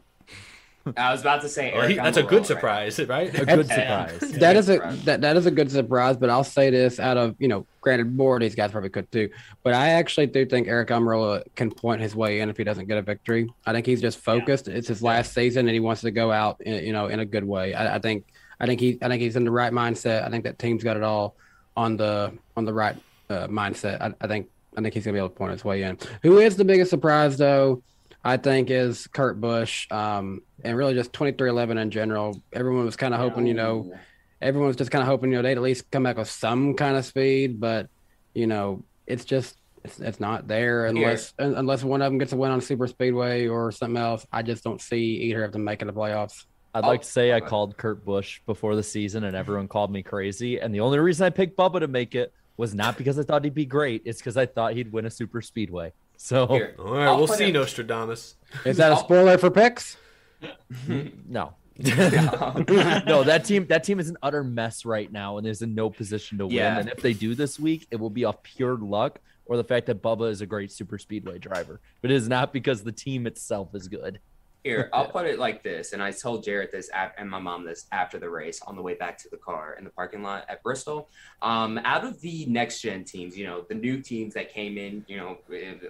I was about to say Eric he- that's a good right surprise, right? A good Yeah. surprise. that is a that, that is a good surprise. But I'll say this out of you know, granted, more of these guys probably could too. But I actually do think Eric Almirola can point his way in if he doesn't get a victory. I think he's just focused. It's his last season, and he wants to go out, in, you know, in a good way. I, I think I think he I think he's in the right mindset. I think that team's got it all on the on the right uh, mindset. I, I think I think he's gonna be able to point his way in. Who is the biggest surprise though? I think is Kurt Busch, um, and really just twenty three eleven in general. Everyone was kind of hoping, you know, everyone was just kind of hoping, you know, they'd at least come back with some kind of speed, but you know, it's just it's, it's not there unless un- unless one of them gets a win on super speedway or something else. I just don't see either of them making the playoffs. I'd Oh, like to say I called Kurt Busch before the season and everyone called me crazy. And the only reason I picked Bubba to make it was not because I thought he'd be great. It's because I thought he'd win a super speedway. So Here, All right, I'll we'll see, him- Nostradamus. Is that a spoiler for picks? no. no, that team that team is an utter mess right now and is in no position to win. And if they do this week, it will be off pure luck or the fact that Bubba is a great super speedway driver. But it is not because the team itself is good. Here, I'll put it like this, and I told Jarrett this and my mom this after the race on the way back to the car in the parking lot at Bristol. Um, out of the next gen teams, you know, the new teams that came in, you know,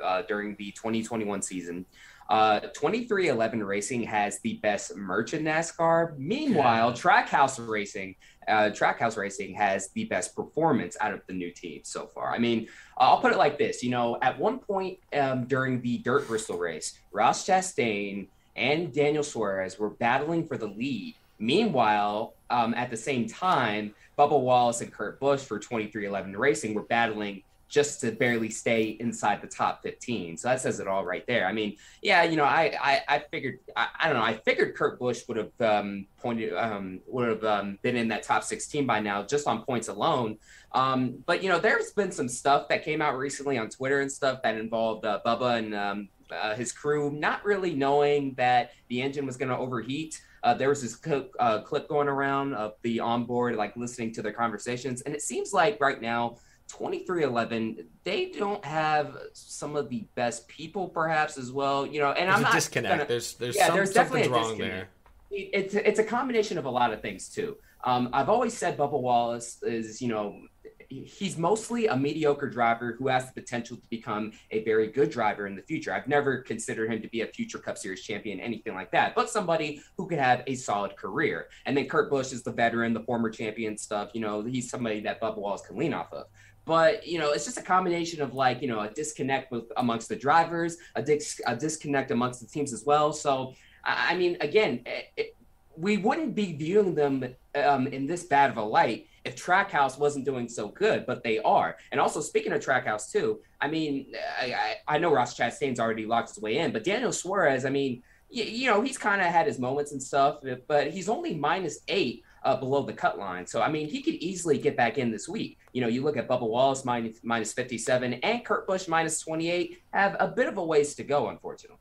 uh, during the 2021 season, uh, 2311 Racing has the best merch in NASCAR. Meanwhile, Trackhouse Racing, uh, Trackhouse Racing has the best performance out of the new teams so far. I mean, I'll put it like this: you know, at one point um, during the Dirt Bristol race, Ross Chastain and Daniel Suarez were battling for the lead. Meanwhile, um, at the same time, Bubba Wallace and Kurt Busch for 2311 Racing were battling just to barely stay inside the top 15. So that says it all right there. I mean, yeah, you know, I I, I figured I, I, don't know, I figured Kurt Busch would have um, pointed um, would have um, been in that top 16 by now just on points alone. Um, but you know, there's been some stuff that came out recently on Twitter and stuff that involved uh, Bubba and um, uh, his crew not really knowing that the engine was going to overheat. Uh, there was this clip, uh, clip going around of the onboard, like listening to their conversations, and it seems like right now 2311 they don't have some of the best people perhaps as well you know and there's i'm a not disconnect. gonna, there's there's, yeah, some, there's definitely something's wrong there. It- it's it's a combination of a lot of things too. Um, i've always said bubba wallace is you know he's mostly a mediocre driver who has the potential to become a very good driver in the future. I've never considered him to be a future Cup Series champion, anything like that, but somebody who could have a solid career. And then Kurt Busch is the veteran, the former champion stuff. You know, he's somebody that Bubba Wallace can lean off of. But you know, it's just a combination of like you know a disconnect with amongst the drivers, a, dis- a disconnect amongst the teams as well. So I I mean, again, it, it, we wouldn't be viewing them um, in this bad of a light if Trackhouse wasn't doing so good, but they are. And also, speaking of Trackhouse too, I mean, I, I, I know Ross Chastain's already locked his way in, but Daniel Suarez, I mean, you, you know, he's kind of had his moments and stuff, but he's only minus eight uh, below the cut line. So, I mean, he could easily get back in this week. You know, you look at Bubba Wallace minus, minus 57 and Kurt Busch minus 28 have a bit of a ways to go, unfortunately.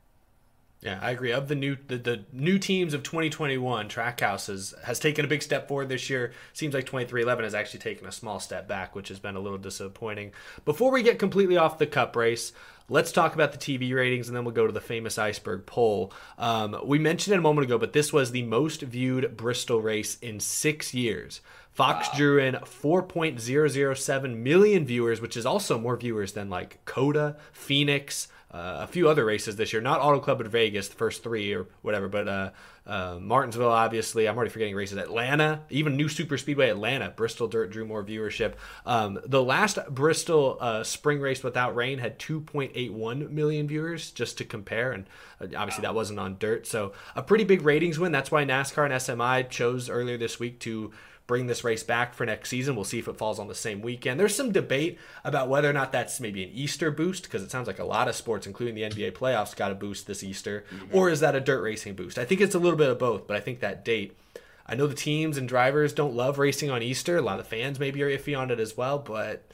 Yeah, I agree. Of the new the, the new teams of 2021, Trackhouse has, has taken a big step forward this year. Seems like 2311 has actually taken a small step back, which has been a little disappointing. Before we get completely off the cup race, let's talk about the TV ratings and then we'll go to the famous iceberg poll. Um, we mentioned it a moment ago, but this was the most viewed Bristol race in six years. Fox wow. drew in 4.007 million viewers, which is also more viewers than like COTA, Phoenix, uh, a few other races this year. Not Auto Club at Vegas, the first three or whatever, but uh, uh, Martinsville, obviously. I'm already forgetting races. Atlanta, even new Super Speedway Atlanta. Bristol Dirt drew more viewership. Um, the last Bristol uh, spring race without rain had 2.81 million viewers, just to compare. And uh, obviously, that wasn't on dirt. So, a pretty big ratings win. That's why NASCAR and SMI chose earlier this week to bring this race back for next season. We'll see if it falls on the same weekend. There's some debate about whether or not that's maybe an Easter boost because it sounds like a lot of sports, including the NBA playoffs, got a boost this Easter, mm-hmm. or is that a dirt racing boost? I think it's a little bit of both, but I think that date. I know the teams and drivers don't love racing on Easter. A lot of fans maybe are iffy on it as well, but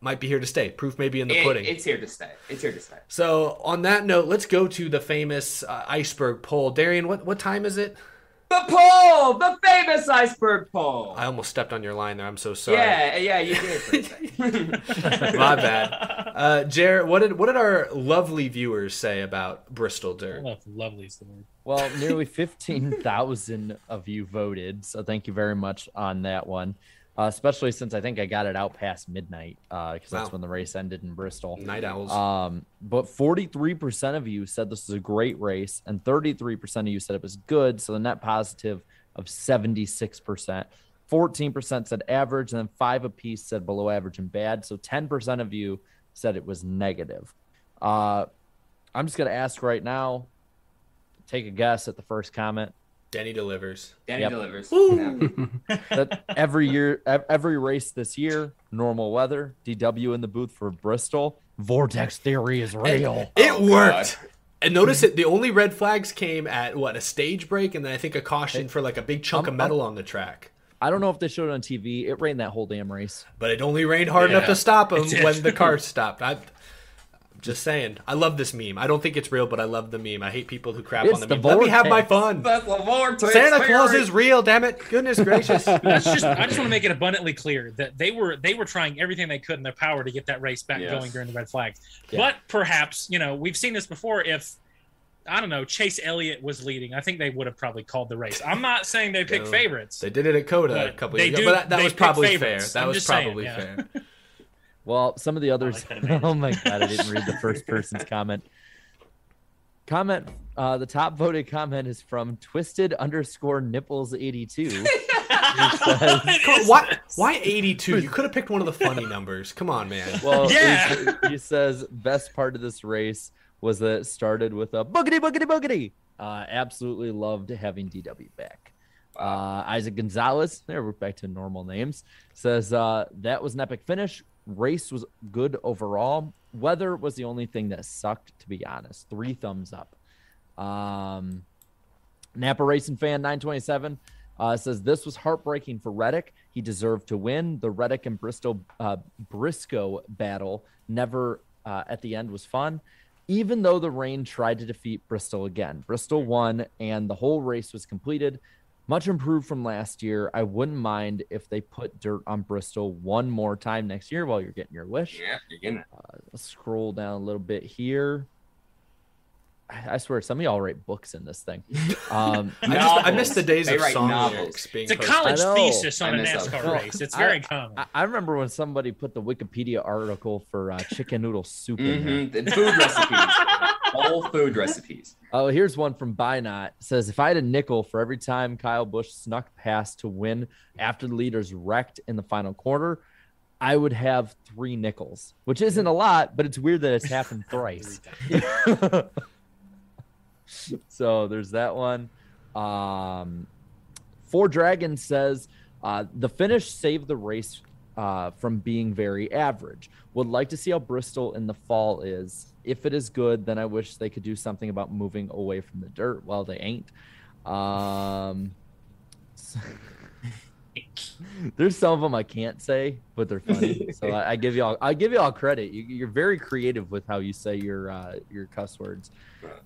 might be here to stay. Proof may be in the it, pudding. It's here to stay. It's here to stay. So on that note, let's go to the famous uh, iceberg poll. Darian, what what time is it? The poll, the famous iceberg poll. I almost stepped on your line there. I'm so sorry. Yeah, yeah, you did. My bad. Uh, Jared, what did what did our lovely viewers say about Bristol Dirt? I don't know if lovely is the word. Well, nearly fifteen thousand of you voted, so thank you very much on that one. Uh, especially since I think I got it out past midnight because uh, that's when the race ended in Bristol. Night owls. Um, but 43% of you said this was a great race, and 33% of you said it was good. So the net positive of 76%. 14% said average, and then five apiece said below average and bad. So 10% of you said it was negative. Uh, I'm just going to ask right now take a guess at the first comment. Denny delivers. Danny Yep. delivers. That every year, every race this year, normal weather, DW in the booth for Bristol. Vortex theory is real. It Oh, worked. And notice it. The only red flags came at what a stage break, and then I think a caution for like a big chunk I'm- of metal on the track. I don't know if they showed it on TV. It rained that whole damn race. But it only rained hard enough to stop him it did. when the car stopped. I, I'm just saying. I love this meme. I don't think it's real, but I love the meme. I hate people who crap It's on the, the meme. Let me have my fun. That's the vortex Santa Claus is real. Damn it! Goodness gracious. Let's just I just want to make it abundantly clear that they were they were trying everything they could in their power to get that race back Yes. going during the red flags. Yeah. But perhaps, you know, we've seen this before if I don't know, Chase Elliott was leading, I think they would have probably called the race. I'm not saying they picked favorites. They did it at COTA a couple they years do- ago, but that, that was pick probably fair. That I'm was just saying, probably yeah. fair. Well, some of the others. oh my god, I didn't read the first person's comment. Comment. Uh, the top voted comment is from twisted underscore nipples eighty two. Come why, why 82? You could have picked one of the funny numbers. Come on, man. Well, he- he says best part of this race was that it started with a boogity boogity boogity. Uh, absolutely loved having DW back. Uh, Isaac Gonzalez, there we're back to normal names, says uh, that was an epic finish. Race was good overall. Weather was the only thing that sucked, to be honest. Three thumbs up. Um, Napa Racing Fan 927 uh, says this was heartbreaking for Reddick. He deserved to win. The Reddick and Bristol uh, Briscoe battle never uh, at the end was fun. Even though the rain tried to defeat Bristol again, Bristol won and the whole race was completed. Much improved from last year. I wouldn't mind if they put dirt on Bristol one more time next year while you're getting your wish. Yeah, you're getting it. Uh, let's scroll down a little bit here. I I swear, some of y'all write books in this thing. Um, I just- I miss the days They of write song novels. lyrics being It's a posted. college thesis on I a miss NASCAR that. race. It's I- very common. I, I remember when somebody put the Wikipedia article for uh, chicken noodle soup in Mhm, there. the food recipes, whole food recipes. Oh, here's one from Bynot. Says if I had a nickel for every time Kyle Busch snuck past to win after the leaders wrecked in the final quarter, I would have three nickels, which isn't a lot, but it's weird that it's happened thrice. so there's that one. Um, Four Dragons says uh, the finish saved the race uh, from being very average. Would like to see how Bristol in the fall is. If it is good, then I wish they could do something about moving away from the dirt. Well, they ain't. Um, there's some of them I can't say, but they're funny. so I, I give y'all, I give y'all credit. You, you're very creative with how you say your uh, your cuss words.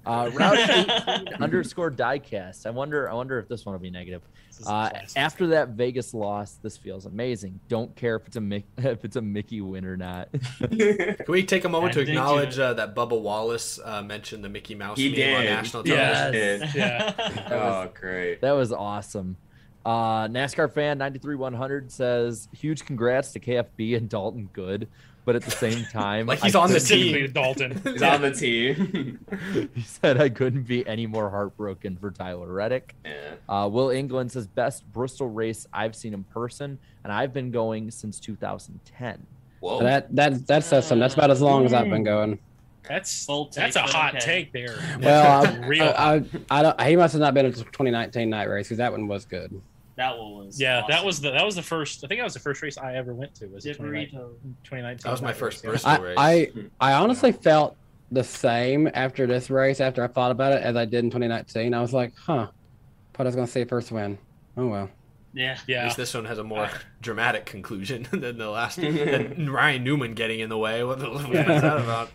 Uh, Route 18 underscore diecast. I wonder, I wonder if this one will be negative. Uh, after that Vegas loss, this feels amazing. Don't care if it's a Mick, if it's a Mickey win or not. Can we take a moment to acknowledge uh, that Bubba Wallace uh, mentioned the Mickey Mouse He meme on did. national Yes. television? Yeah. Was- Oh, great. That was awesome. Uh, NASCAR fan 93100 says huge congrats to KFB and Dalton Good, but at the same time, Like he's I on the team. Dalton. He's on the team. He said I couldn't be any more heartbroken for Tyler Reddick. yeah. Uh, Will England says best Bristol race I've seen in person, and I've been going since 2010. Whoa. That that that says something. That's about as long as I've been going. That's Bold take, that's a hot okay. take there. Well, That's I, real. I, I, I don't. He must have not been at the 2019 night race because that one was good. That one was. yeah, that was the that was the first. I think that was the first race I ever went to. Was the Dipperito. 2019. That was my night first race, Bristol race. I, I I honestly felt the same after this race after I thought about it as I did in 2019. I was like, huh, thought I was going to say first win. Oh well. Yeah. yeah. At least this one has a more dramatic conclusion than the last. than Ryan Newman getting in the way. What, the, what was that about?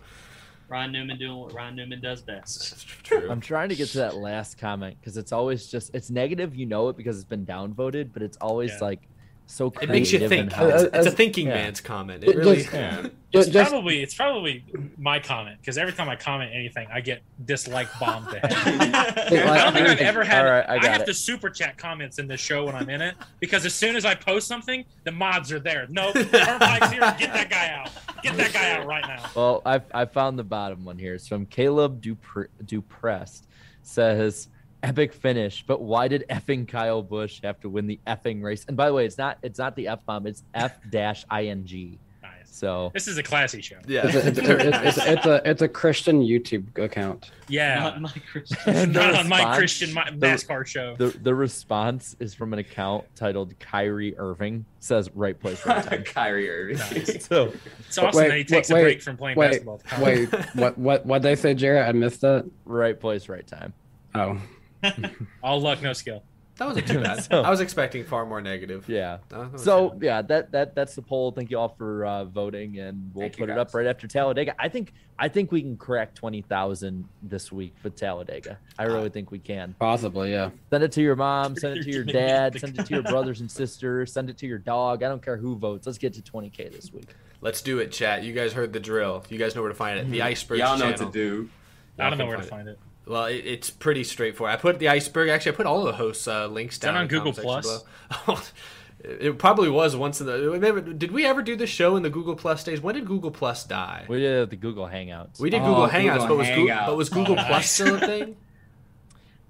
Ryan Newman doing what Ryan Newman does best. True. I'm trying to get to that last comment because it's always just it's negative. You know it because it's been downvoted, but it's always Yeah. like so. It makes you think. It's, it's a thinking yeah. man's comment. It It really. just- yeah. It's Just, probably it's probably my comment because every time I comment anything, I get dislike bombed to hell. I don't think I've ever had. All right, I I, have it. to super chat comments in this show when I'm in it because as soon as I post something, the mods are there. No, Turnpike's here. Get that guy out. Get that guy out right now. Well, I I found the bottom one here. It's from Caleb Dupre- Duprest. Says epic finish, but why did effing Kyle Busch have to win the effing race? And by the way, it's not it's not the f bomb. It's f dash ing. Nice. So This is a classy show. Yeah. it's, a, it's, a, it's, a, it's a it's a Christian YouTube account. Yeah. Not my Christian. And the Not on my Christian my, the- NASCAR show. The the response is from an account titled Kyrie Irving. Says right place, right time. Kyrie Irving. Nice. So It's awesome Wait, that he takes wait, a break from playing Wait, basketball. wait, what what what they say, Jared? I missed that. right place, right time. Oh, All luck, no skill. That wasn't too bad. So- I was expecting far more negative. Yeah. No, that was So good. yeah, that that that's the poll. Thank you all for uh, voting, and we'll Thank put it up right after Talladega. I think I think we can crack twenty thousand this week for Talladega. I really think we can. possibly, yeah. Send it to your mom, send it to your dad, send it to your brothers and sisters, send it to your dog. I don't care who votes. Let's get to twenty k this week. let's do it, chat. You guys heard the drill. You guys know where to find it. The Iceberg Y'all know what to do. I don't know can where to find find it. Well, it, it's pretty straightforward. I put the iceberg. Actually, I put all of the hosts' uh, links that down on Google Plus? it probably was once in the. maybe- Did we ever do the show in the Google Plus days? When did Google Plus die? We did the Google Hangouts. We did Oh, Google Hangouts, Google but was Google, but was Google Plus still a thing?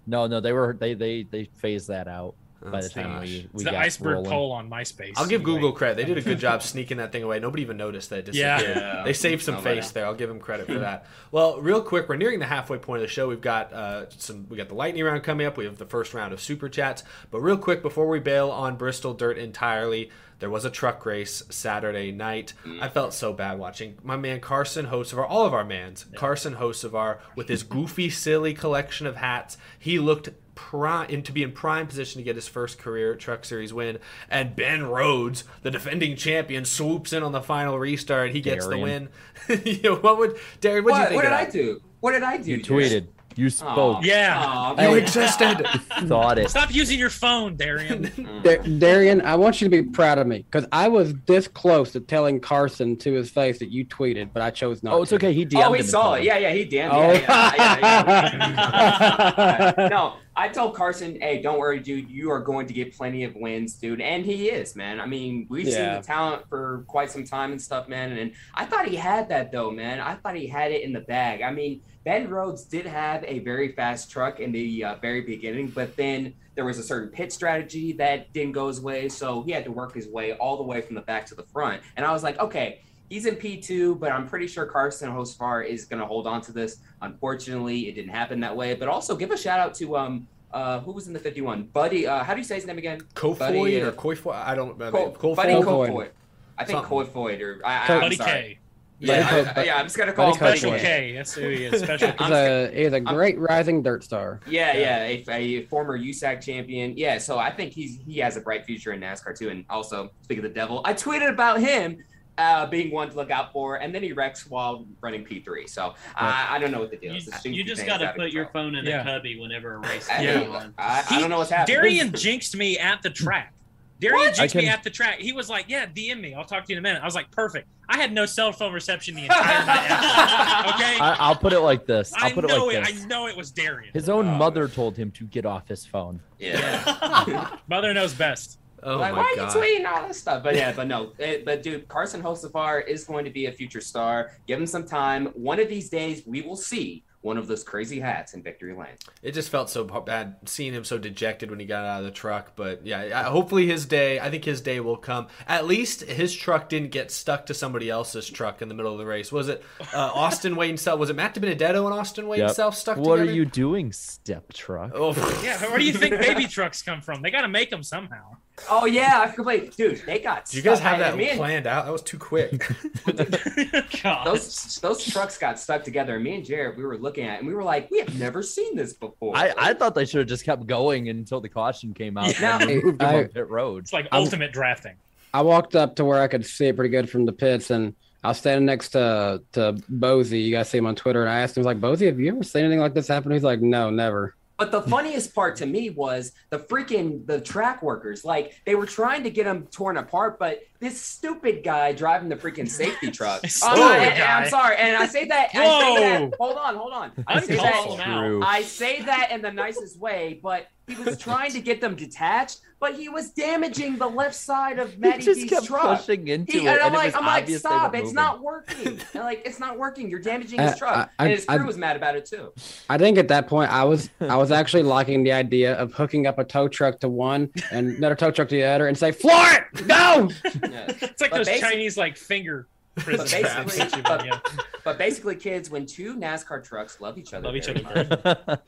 No, no, they were they they they phased that out by the time gosh. we we It's the got iceberg rolling. poll on MySpace. I'll give Anyway. Google credit. They did a good job sneaking that thing away. Nobody even noticed that. it disappeared. Yeah. They saved some face there. I'll give them credit for that. Well, real quick, we're nearing the halfway point of the show. We've got uh, some. We got the lightning round coming up. We have the first round of super chats. But real quick, before we bail on Bristol Dirt entirely, there was a truck race Saturday night. Mm. I felt so bad watching my man Carson Hocevar, all of our mans, Carson Hocevar, with his goofy, silly collection of hats. He looked prime in, to be in prime position to get his first career Truck Series win. And Ben Rhodes, the defending champion, swoops in on the final restart. He gets the win. you know, what would Darren? What do you What, think? what of did I do? What did I do? You tweeted. You spoke. Yeah. Aw, You existed. Thought it. Stop using your phone, Darian. Da- Darian, I want you to be proud of me because I was this close to telling Carson to his face that you tweeted, but I chose not. Oh, it's to. okay. He DM'd Oh, he him saw it. him. Yeah, yeah, he damn. Oh. Yeah, yeah, yeah, yeah. no, I told Carson, hey, don't worry, dude. You are going to get plenty of wins, dude. And he is, man. I mean, we've seen the talent for quite some time and stuff, man. And I thought he had that, though, man. I thought he had it in the bag. I mean, Ben Rhodes did have a very fast truck in the uh, very beginning, but then there was a certain pit strategy that didn't go his way. So he had to work his way all the way from the back to the front. And I was like, okay, he's in P2, but I'm pretty sure Carson Hocevar is going to hold on to this. Unfortunately, it didn't happen that way. But also give a shout out to um uh who was in the 51? Buddy, uh how do you say his name again? Kofoid Buddy, uh, or Koifoid? I don't. I Ko- mean, Kofoid? Buddy Kofoid. Kofoid. I think Kofoid or I, Ko- I'm Buddy sorry. K. Yeah, Buddy I- Ko- yeah, I'm just gonna call him Buddy Buddy Special K. K. That's who he is. Special He's K. a, he's a great rising dirt star. Yeah, yeah, a, a former USAC champion. Yeah, so I think he's he has a bright future in NASCAR too. And also, speak of the devil, I tweeted about him uh, being one to look out for, and then he wrecks while running P3. So I, I don't know what the deal is. This you just got to put your phone in Yeah. a cubby whenever a race I, Yeah. I, I don't know what's happening. Darian jinxed me at the track. Darian I jinxed me can- at the track. He was like, "Yeah, DM me. I'll talk to you in a minute." I was like, "Perfect." I had no cell phone reception the entire night. okay, I, I'll put it like this. I I'll put it know like it. this. I know it was Darian. His own Oh. mother told him to get off his phone. yeah. Mother knows best. Oh like, my why god. are you tweeting all this stuff? But yeah, but no, it, but dude, Carson Hocevar is going to be a future star. Give him some time. One of these days, we will see one of those crazy hats in victory lane. It just felt so bad seeing him so dejected when he got out of the truck. But yeah, hopefully his day. I think his day will come. At least his truck didn't get stuck to somebody else's truck in the middle of the race. Was it uh, Austin Wayne Self? Was it Matt Benedetto and Austin Wayne Yep. himself stuck What together? are you doing, step truck? Oh, Yeah, where do you think baby trucks come from? They got to make them somehow. Oh yeah, I completely, dude. They got. Do you guys stuck. have that me and- planned out? That was too quick. Those those trucks got stuck together. And me and Jared, we were looking at, it and we were like, we have never seen this before. I, I thought they should have just kept going until the caution came out Yeah. and they moved him I- on pit road. It's like I'm- ultimate drafting. I walked up to where I could see it pretty good from the pits, and I was standing next to to Bozi. You guys see him on Twitter, and I asked him, I was like, Bozi, have you ever seen anything like this happen? He's like, No, never. But the funniest part to me was the freaking the track workers. Like they were trying to get them torn apart, but this stupid guy driving the freaking safety truck. Oh, and- and. I'm sorry, and I say that. I say that. Hold on, hold on. I say that. I say that in the nicest way, but he was trying to get them detached, but he was damaging the left side of He Matty just D's kept truck. pushing into He, it, and I'm and like, was I'm like, stop! It's moving. not working. And, like, it's not working. You're damaging his Uh, truck, I- and his I- crew was mad about it too. I think at that point I was I was actually liking the idea of hooking up a tow truck to one and another tow truck to the other and say, Floor it! Go! Yeah. It's like But those Chinese like finger But basically, but, but basically, kids, when two NASCAR trucks love each other, Love each other much-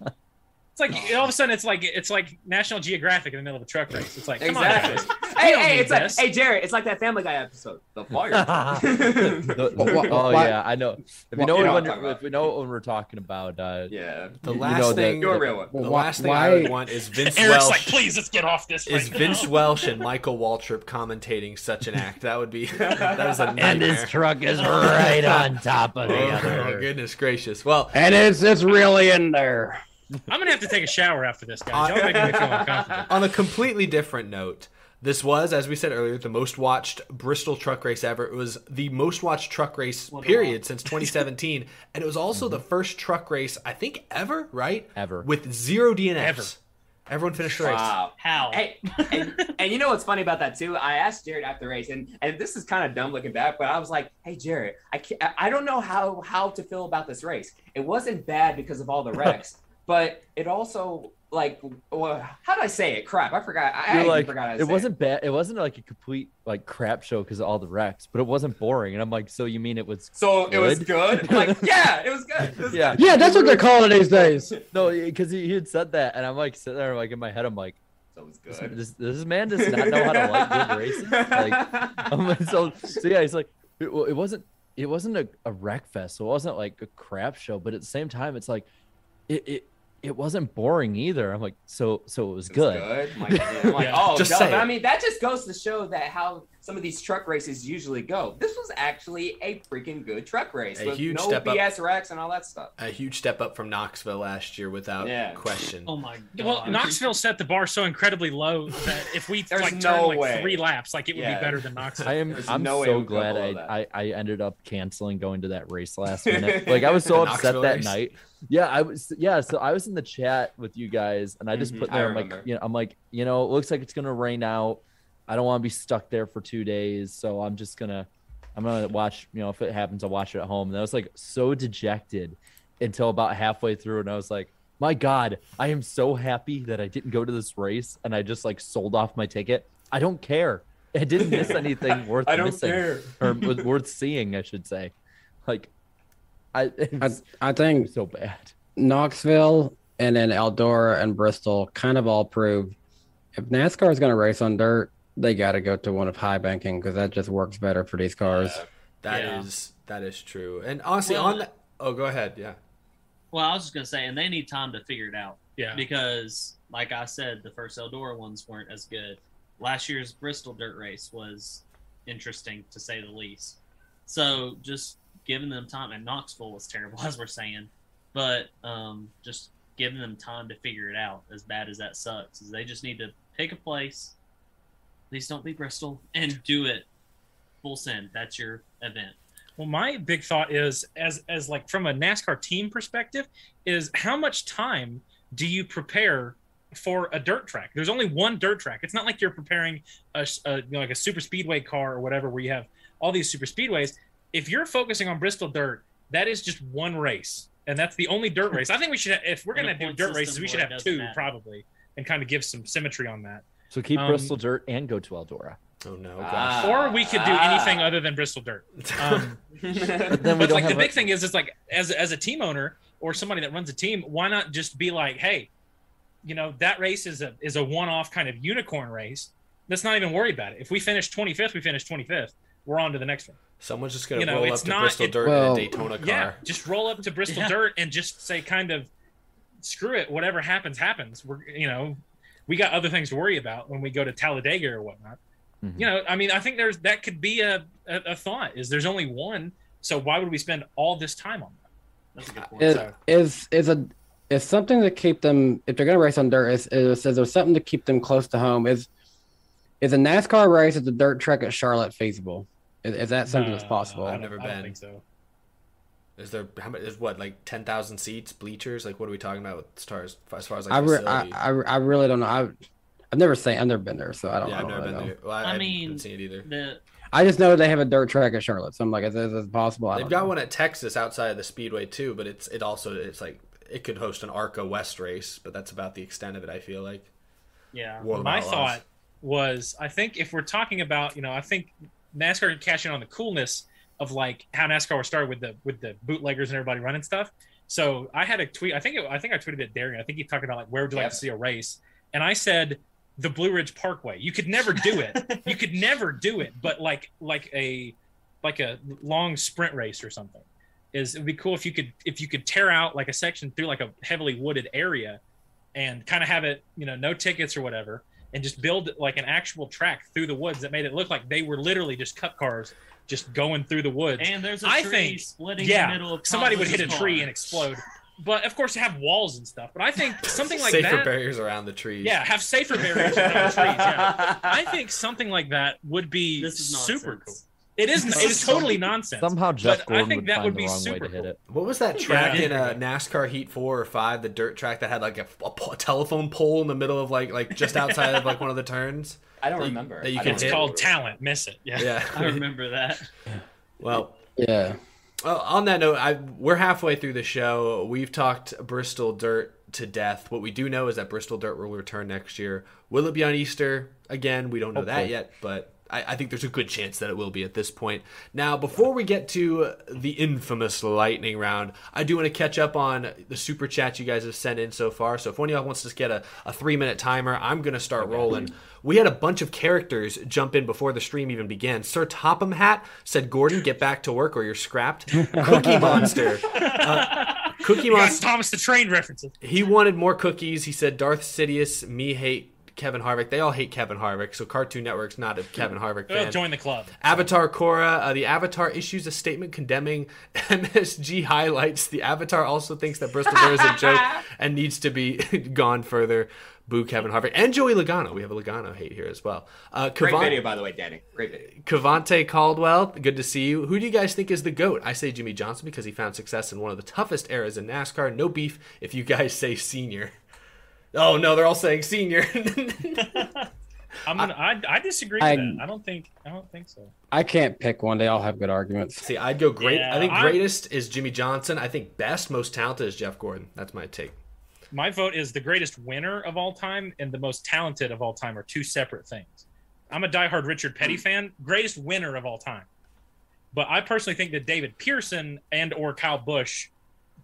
It's like all of a sudden it's like it's like National Geographic in the middle of a truck race. It's like come Exactly. on, guys. Hey, hey, need it's like, hey, Jared, it's like that Family Guy episode, The Fire. The- Wh- wh- oh yeah, I know. If you know You know when what if we know what we're talking about, uh, yeah. The You last know that- thing, Do a real one. the Why- last thing I would want is Vince Eric's Welch. like, please, let's get off this. is right Vince. Welch and Michael Waltrip commentating such an act? That would be that is a nightmare. and his truck is right on top of the Oh, other. goodness gracious! Well, And it's it's really in there. I'm gonna have to take a shower after this, guys. Y'all making me feel uncomfortable. on a completely different note, This was, as we said earlier, the most watched Bristol truck race ever. It was the most watched truck race What a period since 2017, and it was also the first truck race I think ever, right? Ever. with zero DNFs. Ever. Everyone finished the race. Wow. How? Hey, and, and you know what's funny about that too? I asked Jared after the race, and and this is kind of dumb looking back, but I was like, "Hey, Jared, I can't, I don't know how how to feel about this race. It wasn't bad because of all the wrecks, but it also like, well, how did I say it? Crap, I forgot. I, I like, forgot how to it say wasn't bad. It wasn't like a complete like crap show because of all the wrecks, but it wasn't boring. And I'm like, so you mean it was? So it was good? Like, yeah, it was good. It was yeah, good. Yeah, that's what they're calling it these days. No, because he, he had said that, and I'm like sitting there, like in my head, I'm like, So it was good. this, this man does not know how to like good races. Like, I'm so so yeah, he's like, it, well, it wasn't it wasn't a, a wreck fest, so it wasn't like a crap show, but at the same time, it's like, it it, it wasn't boring either. I'm like, so so it was It was good. good. I'm like, yeah, I'm like, oh, Just no, I mean, that just goes to show that how some of these truck races usually go. This was actually a freaking good truck race A with huge no step up. BS wrecks and all that stuff. A huge step up from Knoxville last year, without Yeah. question. Oh my god. Well, Knoxville set the bar so incredibly low that if we like no turn like way. three laps, like it would Yeah. be better than Knoxville. I am. There's I'm no so glad I. I I ended up canceling going to that race last minute. Like I was so upset Knoxville that race? night. Yeah, I was. Yeah, so I was in the chat with you guys, and I just Mhm, put there. I'm like, you know, I'm like, you know, it looks like it's gonna rain out. I don't want to be stuck there for two days, so I'm just gonna, I'm gonna watch. You know, if it happens, I'll watch it at home. And I was like so dejected until about halfway through, and I was like, my God, I am so happy that I didn't go to this race, and I just like sold off my ticket. I don't care. I didn't miss anything worth I don't missing care. or worth seeing, I should say. Like, I I, it's I think so bad. Knoxville and then Eldora and Bristol kind of all prove if NASCAR is going to race on dirt, they got to go to one of high banking because that just works better for these cars. That is Yeah. that is true. And honestly, Well, on that, oh, go ahead. Yeah. Well, I was just gonna say, and they need time to figure it out yeah. because, like I said, the first Eldora ones weren't as good. Last year's Bristol dirt race was interesting to say the least. So just giving them time, and Knoxville was terrible as we're saying, but um, just giving them time to figure it out. As bad as that sucks, is they just need to pick a place. Please don't be Bristol and do it full send. That's your event. Well, my big thought is, as as like from a NASCAR team perspective, is how much time do you prepare for a dirt track? There's only one dirt track. It's not like you're preparing a, a, you know, like a super speedway car or whatever, where you have all these super speedways. If you're focusing on Bristol dirt, that is just one race, and that's the only dirt race. I think we should, if we're And gonna do dirt races, we should have two matter. probably, and kind of give some symmetry on that. So keep Um, Bristol dirt and go to Eldora. Oh no, Ah. gosh. or we could do anything other than Bristol dirt. Um, But then we but don't like the big a- thing is, it's like as as a team owner or somebody that runs a team, why not just be like, hey, you know, that race is a is a one off kind of unicorn race. Let's not even worry about it. If we finish 25th, we finish 25th. We're on to the next one. Someone's just gonna You know, roll up it's to not- Bristol it- Dirt Well- in a Daytona car. Yeah, just roll up to Bristol Yeah. Dirt and just say, kind of, screw it. Whatever happens, happens. We're you know, we got other things to worry about when we go to Talladega or whatnot. Mhm. You know, I mean, I think there's that could be a, a, a thought. Is there's only one, so why would we spend all this time on that? That's a good point. Is So- is is a is something to keep them if they're going to race on dirt? Is, is is there something to keep them close to home? Is is a NASCAR race at the dirt track at Charlotte feasible? Is, is that something that's Uh, possible? I I've don't- never I don't think so. Is there how many? Is what like ten thousand seats, bleachers? Like what are we talking about with stars as far as like I, re- I. I I really don't know. I I've never seen. I've never been there, so I don't. yeah, I I've never really been know. there. Well, I, I haven't mean, seen it either. The I just know they have a dirt track at Charlotte, so I'm like, is, is it possible? I They've got know. one at Texas outside of the Speedway too, but it's it also it's like it could host an ARCA West race, but that's about the extent of it. I feel like. yeah. World My thought was, I think if we're talking about, you know, I think NASCAR can cash in on the coolness of like how NASCAR was started with the with the bootleggers and everybody running stuff. So I had a tweet. I think it, I think I tweeted at Darian. I think he talked about like where would you like to see a race, and I said the Blue Ridge Parkway. You could never do it. you could never do it, but like like a like a long sprint race or something. Is it would be cool if you could if you could tear out like a section through like a heavily wooded area and kind of have it, you know, no tickets or whatever, and just build like an actual track through the woods that made it look like they were literally just cup cars just going through the woods. And there's a I tree think- splitting yeah, the middle of somebody would hit a Thomas's tree car. and explode. but of course you have walls and stuff. But I think something like Safer that. barriers around the trees. Yeah, have safer barriers around the trees. Yeah. I think something like that would be This is super cool. Nonsense. It is. It is totally nonsense. Somehow Jeff but I Gordon think would that find would the be wrong way super to hit cool. it. What was that track Yeah. in uh, NASCAR Heat Four or Five? The dirt track that had like a, a po- telephone pole in the middle of like like just outside of like one of the turns. I don't That remember. That you I It's hit. called talent. Miss it. Yeah. Yeah. I remember that. Well, Yeah. Well, on that note, I, we're halfway through the show. We've talked Bristol Dirt to death. What we do know is that Bristol Dirt will return next year. Will it be on Easter? Again, we don't know that yet, but I, I think there's a good chance that it will be at this point. Now, before we get to the infamous lightning round, I do want to catch up on the super chats you guys have sent in so far. So if one of y'all wants to get a, a three minute timer, I'm going to start rolling. We had a bunch of characters jump in before the stream even began. Sir Topham Hatt said, Gordon, get back to work or you're scrapped. Cookie Monster. Uh, Cookie Monster. Thomas the Train references. He wanted more cookies. He said Darth Sidious, me hate Kevin Harvick. They all hate Kevin Harvick, so Cartoon Network's not a Kevin Harvick Well, fan. join the club. Avatar Korra, uh, the Avatar issues a statement condemning MSG highlights. The Avatar also thinks that Bristol Dirt is a joke and needs to be gone further. Boo Kevin Harvick and Joey Logano. We have a Logano hate here as well. Uh, Great video, by the way, Danny. Great video. Cavante Caldwell, good to see you. Who do you guys think is the GOAT? I say Jimmie Johnson because he found success in one of the toughest eras in NASCAR. No beef if you guys say senior. Oh, no, they're all saying senior. I'm gonna. I, I disagree with I- that. I don't think. I don't think so. I can't pick one. They all have good arguments. see, I'd go great. Yeah, I think I- greatest is Jimmie Johnson. I think best, most talented is Jeff Gordon. That's my take. My vote is the greatest winner of all time and the most talented of all time are two separate things. I'm a diehard Richard Petty fan. Greatest winner of all time. But I personally think that David Pearson and or Kyle Busch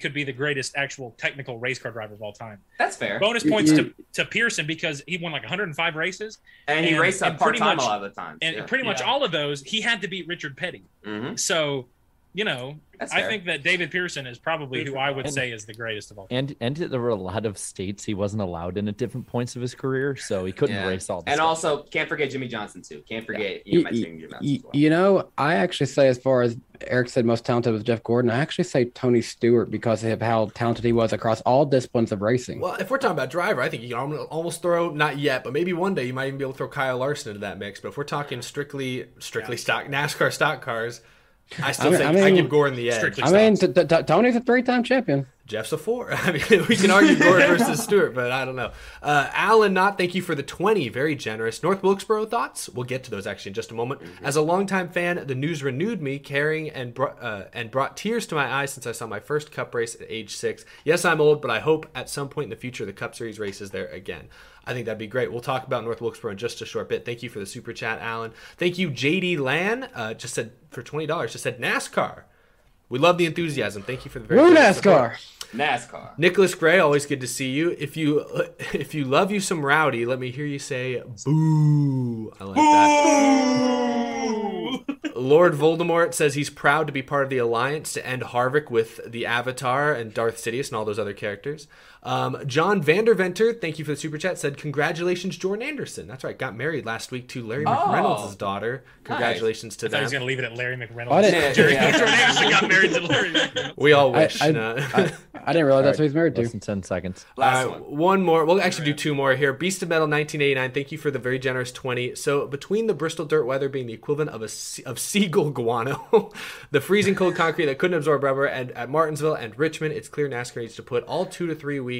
could be the greatest actual technical race car driver of all time. That's fair. Bonus points to, to Pearson because he won like 105 races. And he raced up pretty part-time much- a lot of the time, And yeah. pretty much Yeah. all of those, he had to beat Richard Petty. Mhm. So, you know, That's I fair. think that David Pearson is probably who I would And- say is the greatest of all time. And and there were a lot of states he wasn't allowed in at different points of his career, so he couldn't Yeah. race all. The And stuff. also, can't forget Jimmie Johnson too. Can't forget you know, Y- mentioning Jimmie Johnson. y- as well. You know, I actually say as far as Eric said, most talented was Jeff Gordon. I actually say Tony Stewart because of how talented he was across all disciplines of racing. Well, if we're talking about driver, I think you can almo- almost throw not yet, but maybe one day you might even be able to throw Kyle Larson into that mix. But if we're talking strictly strictly stock NASCAR stock cars, I still I mean- think I I, mean- give Gordon the edge. I mean, Tony's a three-time champion. Jeff's a four. I mean, we can argue Gordon versus Stewart, but I don't know. Uh, Alan, not thank you for the 20. Very generous. North Wilkesboro thoughts? We'll get to those actually in just a moment. As a longtime fan, the news renewed me, caring and, br- uh, and brought tears to my eyes since I saw my first Cup race at age six. Yes, I'm old, but I hope at some point in the future the Cup Series races there again. I think that'd be great. We'll talk about North Wilkesboro in just a short bit. Thank you for the super chat, Alan. Thank you, JD Lan. Uh, just said for twenty dollars. Just said NASCAR. We love the enthusiasm. Thank you for the very Woo generous support. NASCAR. Nicholas Gray, always good to see you. If you if you love you some rowdy, let me hear you say boo. I like that. Lord Voldemort says he's proud to be part of the alliance to end Harvick with the Avatar and Darth Sidious and all those other characters. Um, John Vanderventer, thank you for the super chat. Said congratulations, Jordan Anderson. That's right, got married last week to Larry Oh. McReynolds' daughter. Congratulations I to thought he was going to leave it at Larry McReynolds. I didn't- yeah. Jordan Anderson got married to Larry McReynolds. We all wish. I, no. I, I didn't realize that's who he's married Less to. than ten seconds. Last Uh, one. one more. We'll actually do two more here. Beast of Metal 1989. Thank you for the very generous 20. So between the Bristol dirt weather being the equivalent of a of seagull guano, the freezing cold concrete that couldn't absorb rubber, and at Martinsville and Richmond, it's clear NASCAR needs to put all two to three weeks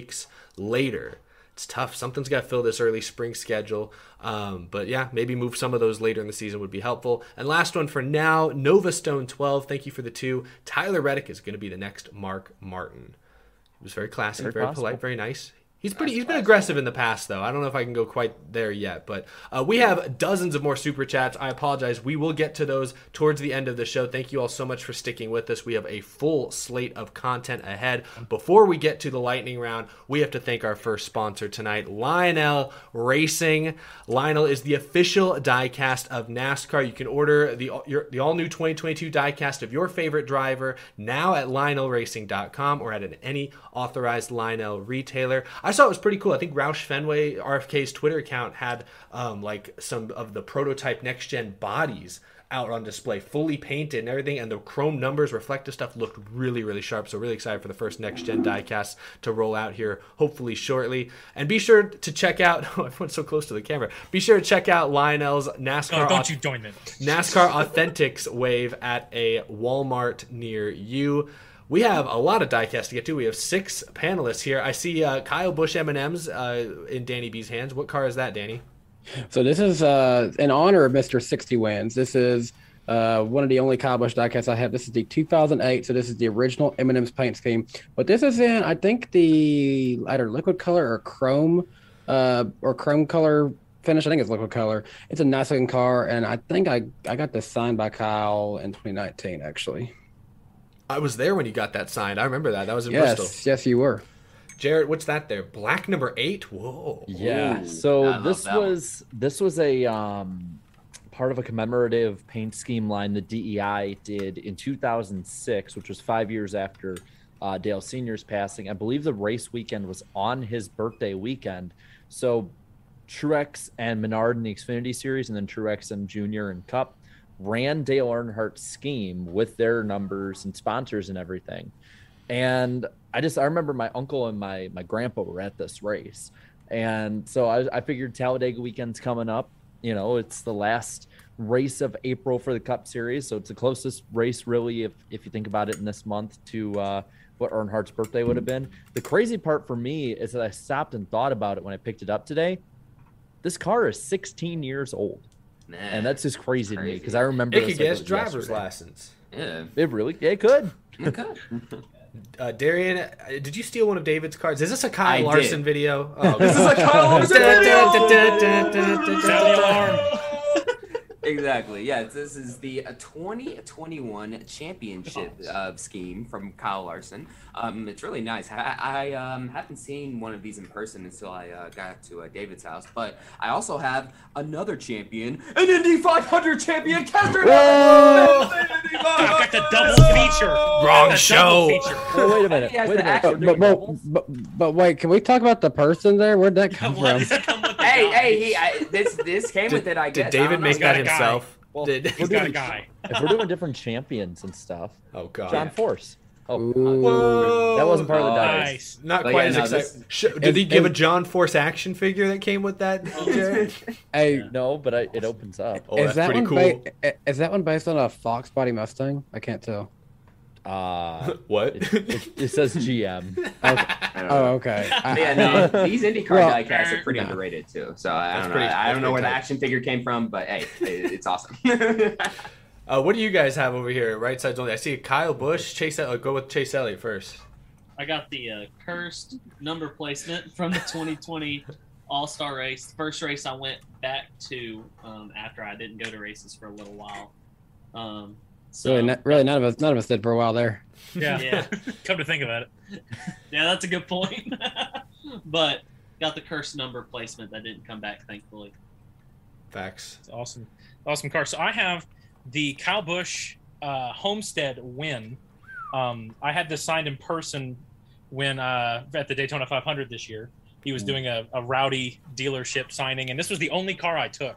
later. It's tough. Something's got to fill this early spring schedule. Um, but yeah, maybe move some of those later in the season would be helpful. And last one for now, Nova Stone 12. Thank you for the two. Tyler Reddick is going to be the next Mark Martin. He was very classy, Very very, polite, very nice. He's pretty. He's been aggressive in the past, though. I don't know if I can go quite there yet, but uh, we have dozens of more super chats. I apologize. We will get to those towards the end of the show. Thank you all so much for sticking with us. We have a full slate of content ahead. Before we get to the lightning round, we have to thank our first sponsor tonight, Lionel Racing. Lionel is the official diecast of NASCAR. You can order the your, the all new 2022 diecast of your favorite driver now at LionelRacing.com or at an, any authorized Lionel retailer. I saw it was pretty cool. I think Roush Fenway, RFK's Twitter account, had um, like some of the prototype next gen bodies out on display, fully painted and everything, and the chrome numbers, reflective stuff looked really, really sharp. So really excited for the first next gen diecast to roll out here, hopefully shortly. And be sure to check out. Oh, everyone's so close to the camera. Be sure to check out Lionel's NASCAR. Oh, don't you join it. NASCAR Authentics wave at a Walmart near you. We have a lot of diecast to get to. We have six panelists here. I see uh, Kyle Busch M&Ms uh, in Danny B's hands. What car is that, Danny? So this is uh, in honor of Mr. 60 Wins. This is uh, one of the only Kyle Busch diecasts I have. This is the 2008. So this is the original M&M's paint scheme. But this is in, I think, the either liquid color or chrome uh, or chrome color finish. I think it's liquid color. It's a nice looking car, and I think I I got this signed by Kyle in 2019 actually. I was there when you got that signed. I remember that. That was in yes, Bristol. yes, you were. Jared, what's that there? Black number eight. Whoa. Yeah. Ooh. So this was this was a um, part of a commemorative paint scheme line the DEI did in 2006, which was five years after uh, Dale Senior's passing. I believe the race weekend was on his birthday weekend. So Truex and Menard in the Xfinity Series, and then Truex and Junior and Cup ran Dale Earnhardt's scheme with their numbers and sponsors and everything. And I just I remember my uncle and my my grandpa were at this race, and so I, I figured Talladega weekend's coming up. You know, it's the last race of April for the Cup Series, so it's the closest race really, if if you think about it in this month to uh, what Earnhardt's birthday would have been. The crazy part for me is that I stopped and thought about it when I picked it up today. This car is 16 years old, and that's just crazy, to me because I remember It this could get its was driver's yesterday. license. Yeah. It really it could. It could. Uh, Darian, uh, did you steal one of David's cards? Is this a Kyle I did. Larson video? Oh, This is a Kyle Larson video! Exactly. Yeah, this is the uh, 2021 championship uh, scheme from Kyle Larson. Um, it's really nice. I, I um, haven't seen one of these in person until I uh, got to uh, David's house, but I also have another champion, an Indy 500 champion, Kester. I've got the double feature. Wrong show. feature. Wait a minute. Wait a minute. But, but, but, but wait, can we talk about the person there? Where'd that come What from? Does it come with the Hey, guy? hey, he, I, this this came with it. I Did guess. I David make that himself? Well, Did He's got a guy. if we're doing different champions and stuff, oh god, John Force. Oh, uh, Whoa. that wasn't part of the dice. Nice. Not But quite yeah, as no, exciting. this- Sh- did he If- give a John Force action figure that came with that? Jared? Hey, No, but I, it opens up. Oh, is that's that pretty one cool. ba- is that one based on a Fox Body Mustang? I can't tell. Uh, what? it, it, it says GM. Oh, okay. Yeah, no, these IndyCar Well, diecasts are pretty no. underrated too. So I That's don't know. pretty- I don't know where pretty the action figure came from, but hey, it, it's awesome. Uh, what do you guys have over here? Right sides only. I see Kyle Busch. Chase. El- go with Chase Elliott first. I got the uh, cursed number placement from the 2020 All Star race. The first race I went back to um, after I didn't go to races for a little while. Um, so really, not, really, none of us, none of us did for a while there. Yeah. Yeah. Come to think about it. yeah, that's a good point. but got the cursed number placement that didn't come back, thankfully. Facts. It's awesome. Awesome car. So I have the Kyle Busch uh, Homestead win. Um, I had this signed in person when uh, at the Daytona 500 this year. He was doing a, a rowdy dealership signing, and this was the only car I took.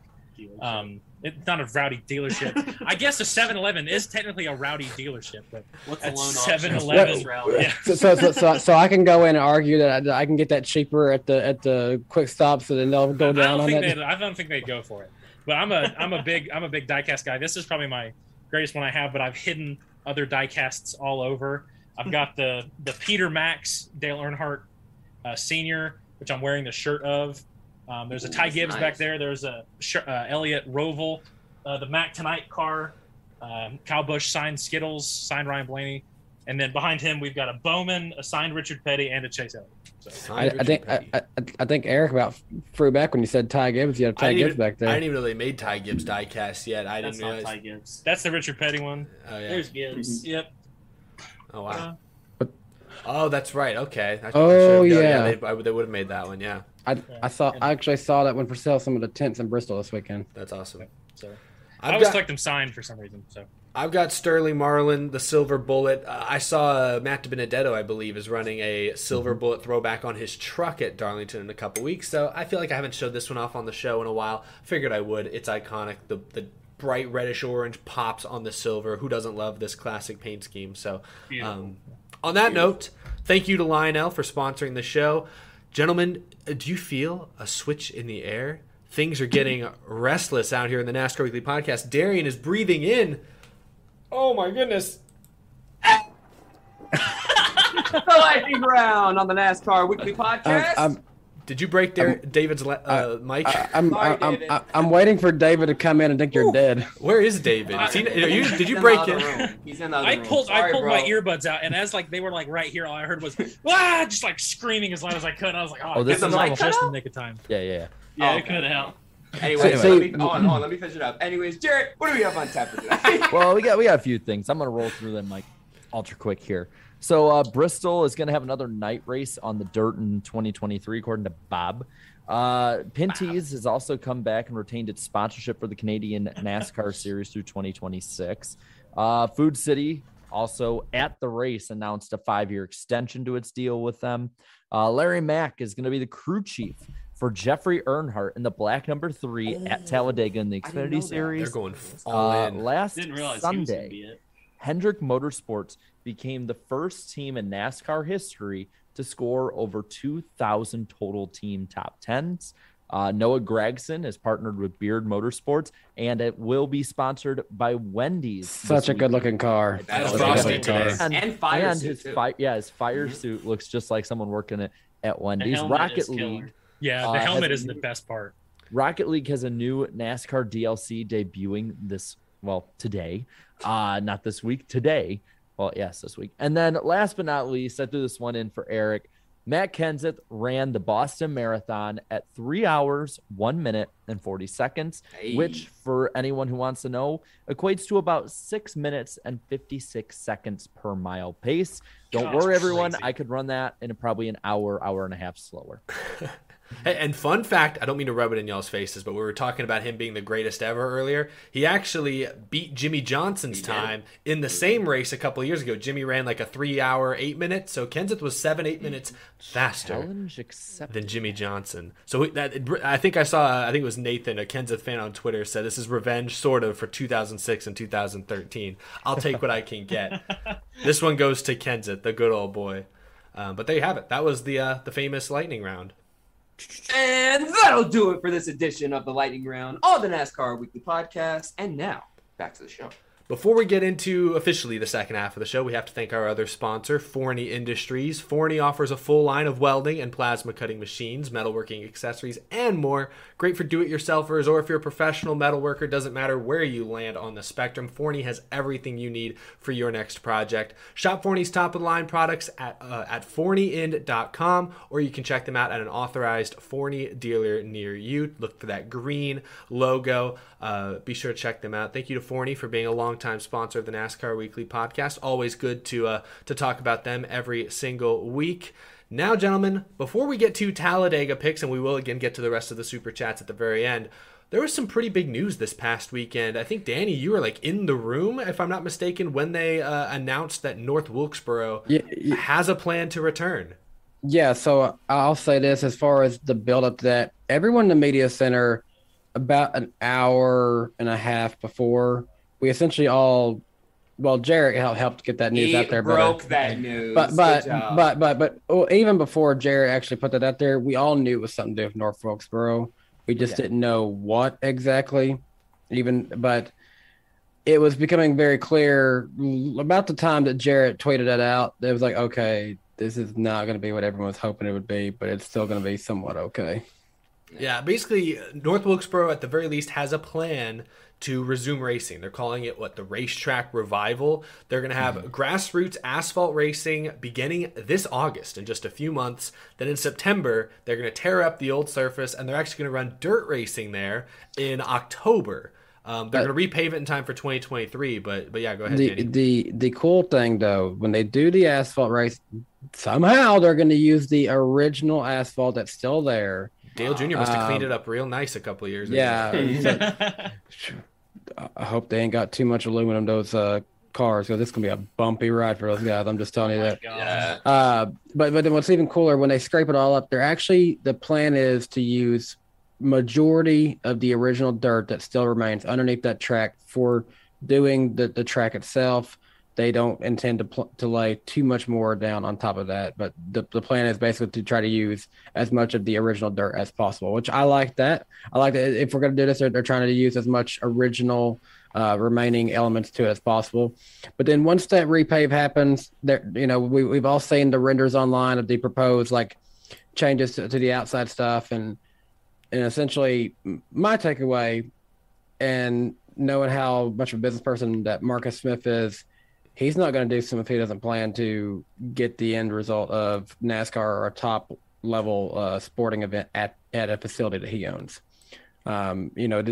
Um, it's not a rowdy dealership. I guess a 7-Eleven is technically a rowdy dealership, but What's the loan 7-Eleven, What- yeah. So, so, so, so, so I can go in and argue that I, I can get that cheaper at the at the quick stop, so then they'll go I down don't on think that. they'd, I don't think they'd go for it. But I'm a I'm a big I'm a big diecast guy. This is probably my greatest one I have, but I've hidden other diecasts all over. I've got the the Peter Max Dale Earnhardt uh, Senior, which I'm wearing the shirt of. Um, there's a Ty Gibbs nice. back there. There's a uh, Elliott Roval, uh, the Mac Tonight car. Um, Kyle Busch signed Skittles, signed Ryan Blaney, and then behind him we've got a Bowman, a signed Richard Petty, and a Chase Elliott. So I, I think I, I, I think Eric about threw back when you said Ty Gibbs. You had I Ty didn't, Gibbs even, back there. I didn't even know they made Ty Gibbs diecast yet. I That's didn't not realize. Ty Gibbs. that's the Richard Petty one. Oh yeah. There's Gibbs. Yep. Oh wow. Uh, Oh, that's right. Okay. I- Oh, sure. yeah. they, I- they would have made that one. Yeah. I, I saw I actually saw that one for sale some of the tents in Bristol this weekend. That's awesome. So I've I always got- collect them signed for some reason. So I've got Sterling Marlin, the Silver Bullet. Uh, I saw uh, Matt DiBenedetto, I believe, is running a Silver Mm-hmm. Bullet throwback on his truck at Darlington in a couple weeks. So I feel like I haven't showed this one off on the show in a while. Figured I would. It's iconic. The the bright reddish orange pops on the silver. Who doesn't love this classic paint scheme? So, um, on that note, thank you to Lionel for sponsoring the show. Gentlemen, Uh, do you feel a switch in the air? Things are getting restless out here in the NASCAR Weekly Podcast. Darian is breathing in. Oh my goodness. the lightning round on the NASCAR Weekly Podcast. I'm, Did you break Dar- David's le- uh, mic? I'm, I'm, I'm, I'm, I'm waiting for David to come in and think you're dead. Where is David? Is he, are you, did you break the it? room. He's in the other I room. pulled I pulled bro. my earbuds out, and as like they were like right here, all I heard was ah, just like screaming as loud as I could. I was like, oh, Oh, this this is is like- just in the nick of time. Yeah, yeah, yeah. Yeah, Oh, it could help. Anyways, So- let so- me, hold on, hold on, let me finish it up. Anyways, Jared, what do we have on tap for today? well, we got we got a few things. I'm gonna roll through them like ultra quick here. So uh, Bristol is gonna have another night race on the dirt in 2023, according to Bob. Uh, Pinty's has also come back and retained its sponsorship for the Canadian NASCAR Series through 2026. Uh, Food City also at the race announced a five-year extension to its deal with them. Uh, Larry Mac is going to be the crew chief for Jeffrey Earnhardt in the black number three at Talladega in the I didn't know Xfinity. Series. They're going all Uh, in. last Didn't realize he was Sunday, be it. Hendrick Motorsports became the first team in NASCAR history to score over 2,000 total team top tens. Uh, Noah Gragson has partnered with Beard Motorsports, and it will be sponsored by Wendy's. Such this a good looking car. That's Such a frosty good looking today. car. And, And fire and suit, his too. fi- yeah, his fire Mhm. suit looks just like someone working it at The Wendy's. helmet Rocket is killer. League. Yeah, Uh, the has helmet a is the best part. Rocket League has a new NASCAR DLC debuting this well today, uh, not this week. Today, well, yes, this week. And then last but not least, I threw this one in for Eric. Matt Kenseth ran the Boston Marathon at three hours, one minute, and 40 seconds, Hey. which, for anyone who wants to know, equates to about six minutes and 56 seconds per mile pace. Don't Gosh, worry, everyone. crazy. I could run that in probably an hour, hour and a half slower. Hey, And fun fact, I don't mean to rub it in y'all's faces, but we were talking about him being the greatest ever earlier. He actually beat Jimmie Johnson's He did. time in the same race a couple of years ago. Jimmie ran like a three hour, eight minutes. So Kenseth was seven, eight minutes faster than Jimmie Johnson. So that I think I saw, I think it was Nathan, a Kenseth fan on Twitter, said this is revenge sort of for 2006 and 2013. I'll take what I can get. this one goes to Kenseth, the good old boy. Um, but there you have it. That was the uh, the famous lightning round. And that'll do it for this edition of the Lightning Round on the NASCAR Weekly Podcast. And now, back to the show. Before we get into officially the second half of the show, we have to thank our other sponsor, Forney Industries. Forney offers a full line of welding and plasma cutting machines, metalworking accessories, and more. Great for do-it-yourselfers or if you're a professional metalworker, doesn't matter where you land on the spectrum. Forney has everything you need for your next project. Shop Forney's top-of-the-line products at uh, at forneyind.com or you can check them out at an authorized Forney dealer near you. Look for that green logo. Uh, be sure to check them out. Thank you to Forney for being a longtime sponsor of the NASCAR Weekly podcast. Always good to uh, to talk about them every single week. Now, gentlemen, before we get to Talladega picks, and we will again get to the rest of the super chats at the very end, there was some pretty big news this past weekend. I think Danny, you were like in the room, if I'm not mistaken, when they uh, announced that North Wilkesboro Yeah, yeah. has a plan to return. Yeah, so I'll say this as far as the build up to that, everyone in the media center about an hour and a half before we essentially all well, Jarrett helped get that news He out there, broke but, that news. but but but but but oh, even before Jarrett actually put that out there, we all knew it was something to do with North Wilkesboro. We just Yeah. didn't know what exactly, even but it was becoming very clear about the time that Jarrett tweeted that out. It was like, okay, this is not going to be what everyone was hoping it would be, but it's still going to be somewhat okay. Yeah, basically, North Wilkesboro at the very least has a plan to resume racing. They're calling it what the racetrack revival. They're going to have grassroots asphalt racing beginning this August in just a few months. Then in September, they're going to tear up the old surface and they're actually going to run dirt racing there in October. Um, they're going to repave it in time for 2023. But but yeah, go ahead, The Danny. the the cool thing though, when they do the asphalt race, somehow they're going to use the original asphalt that's still there. Dale Jr. must have cleaned Um, it up real nice a couple of years ago. Yeah. so- I hope they ain't got too much aluminum those uh, cars because this gonna be a bumpy ride for those guys. I'm just telling you that. Yeah. Uh, but but then what's even cooler when they scrape it all up, they're actually the plan is to use majority of the original dirt that still remains underneath that track for doing the, the track itself. They don't intend to pl- to lay too much more down on top of that, but the, the plan is basically to try to use as much of the original dirt as possible, which I like that. I like that if we're going to do this, they're, they're trying to use as much original uh, remaining elements to it as possible. But then once that repave happens, there, you know, we, we've all seen the renders online of the proposed like changes to, to the outside stuff, and and essentially my takeaway, and knowing how much of a business person that Marcus Smith is, he's not going to do some if he doesn't plan to get the end result of NASCAR or a top level uh, sporting event at at a facility that he owns. Um, you know,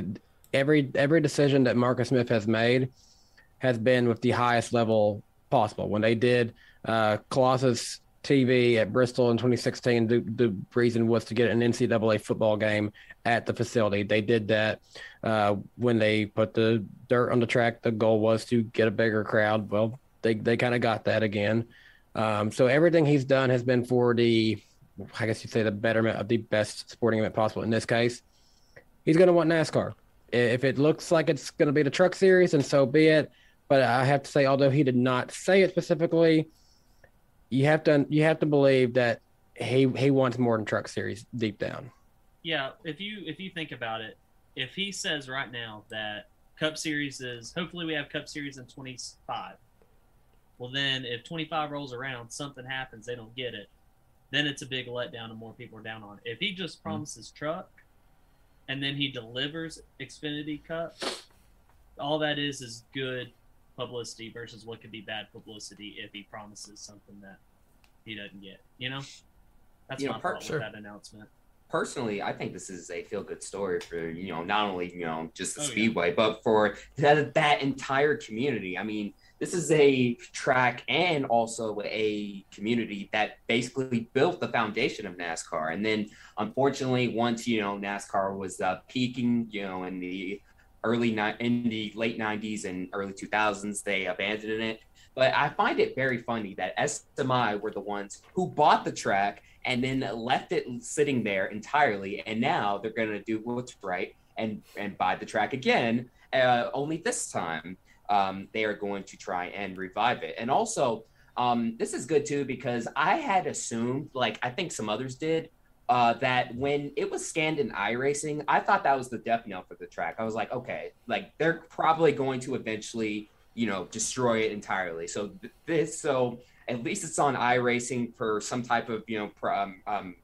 every every decision that Marcus Smith has made has been with the highest level possible. When they did uh, Colossus TV at Bristol in 2016, the, the reason was to get an NCAA football game at the facility. They did that uh, when they put the dirt on the track. The goal was to get a bigger crowd. Well, they they kind of got that again. Um, so everything he's done has been for the, I guess you'd say, the betterment of the best sporting event possible. In this case, he's going to want NASCAR. If it looks like it's going to be the Truck Series, and so be it. But I have to say, although he did not say it specifically, you have to you have to believe that he he wants more than Truck Series deep down. Yeah, if you if you think about it, if he says right now that Cup Series is hopefully we have Cup Series in 25. Well, then if 25 rolls around, something happens, they don't get it, then it's a big letdown and more people are down on it. If he just mm-hmm. promises truck and then he delivers Xfinity Cup, all that is is good publicity versus what could be bad publicity if he promises something that he doesn't get. You know, that's You know, my per- thought sure. with that announcement. personally, I think this is a feel good story for you know not only you know just the Oh, yeah. speedway, but for that that entire community. I mean, this is a track and also a community that basically built the foundation of NASCAR. And then, unfortunately, once you know NASCAR was uh, peaking, you know, in the early ni- in the late '90s and early 2000s, they abandoned it. But I find it very funny that SMI were the ones who bought the track and then left it sitting there entirely. And now they're going to do what's right and and buy the track again. Uh, only this time um, they are going to try and revive it. And also, um, this is good too because I had assumed, like I think some others did, uh, that when it was scanned in iRacing, I thought that was the death knell for the track. I was like, okay, like they're probably going to eventually, you know, destroy it entirely. So th- this, so at least it's on iRacing for some type of, you know, pr- um, um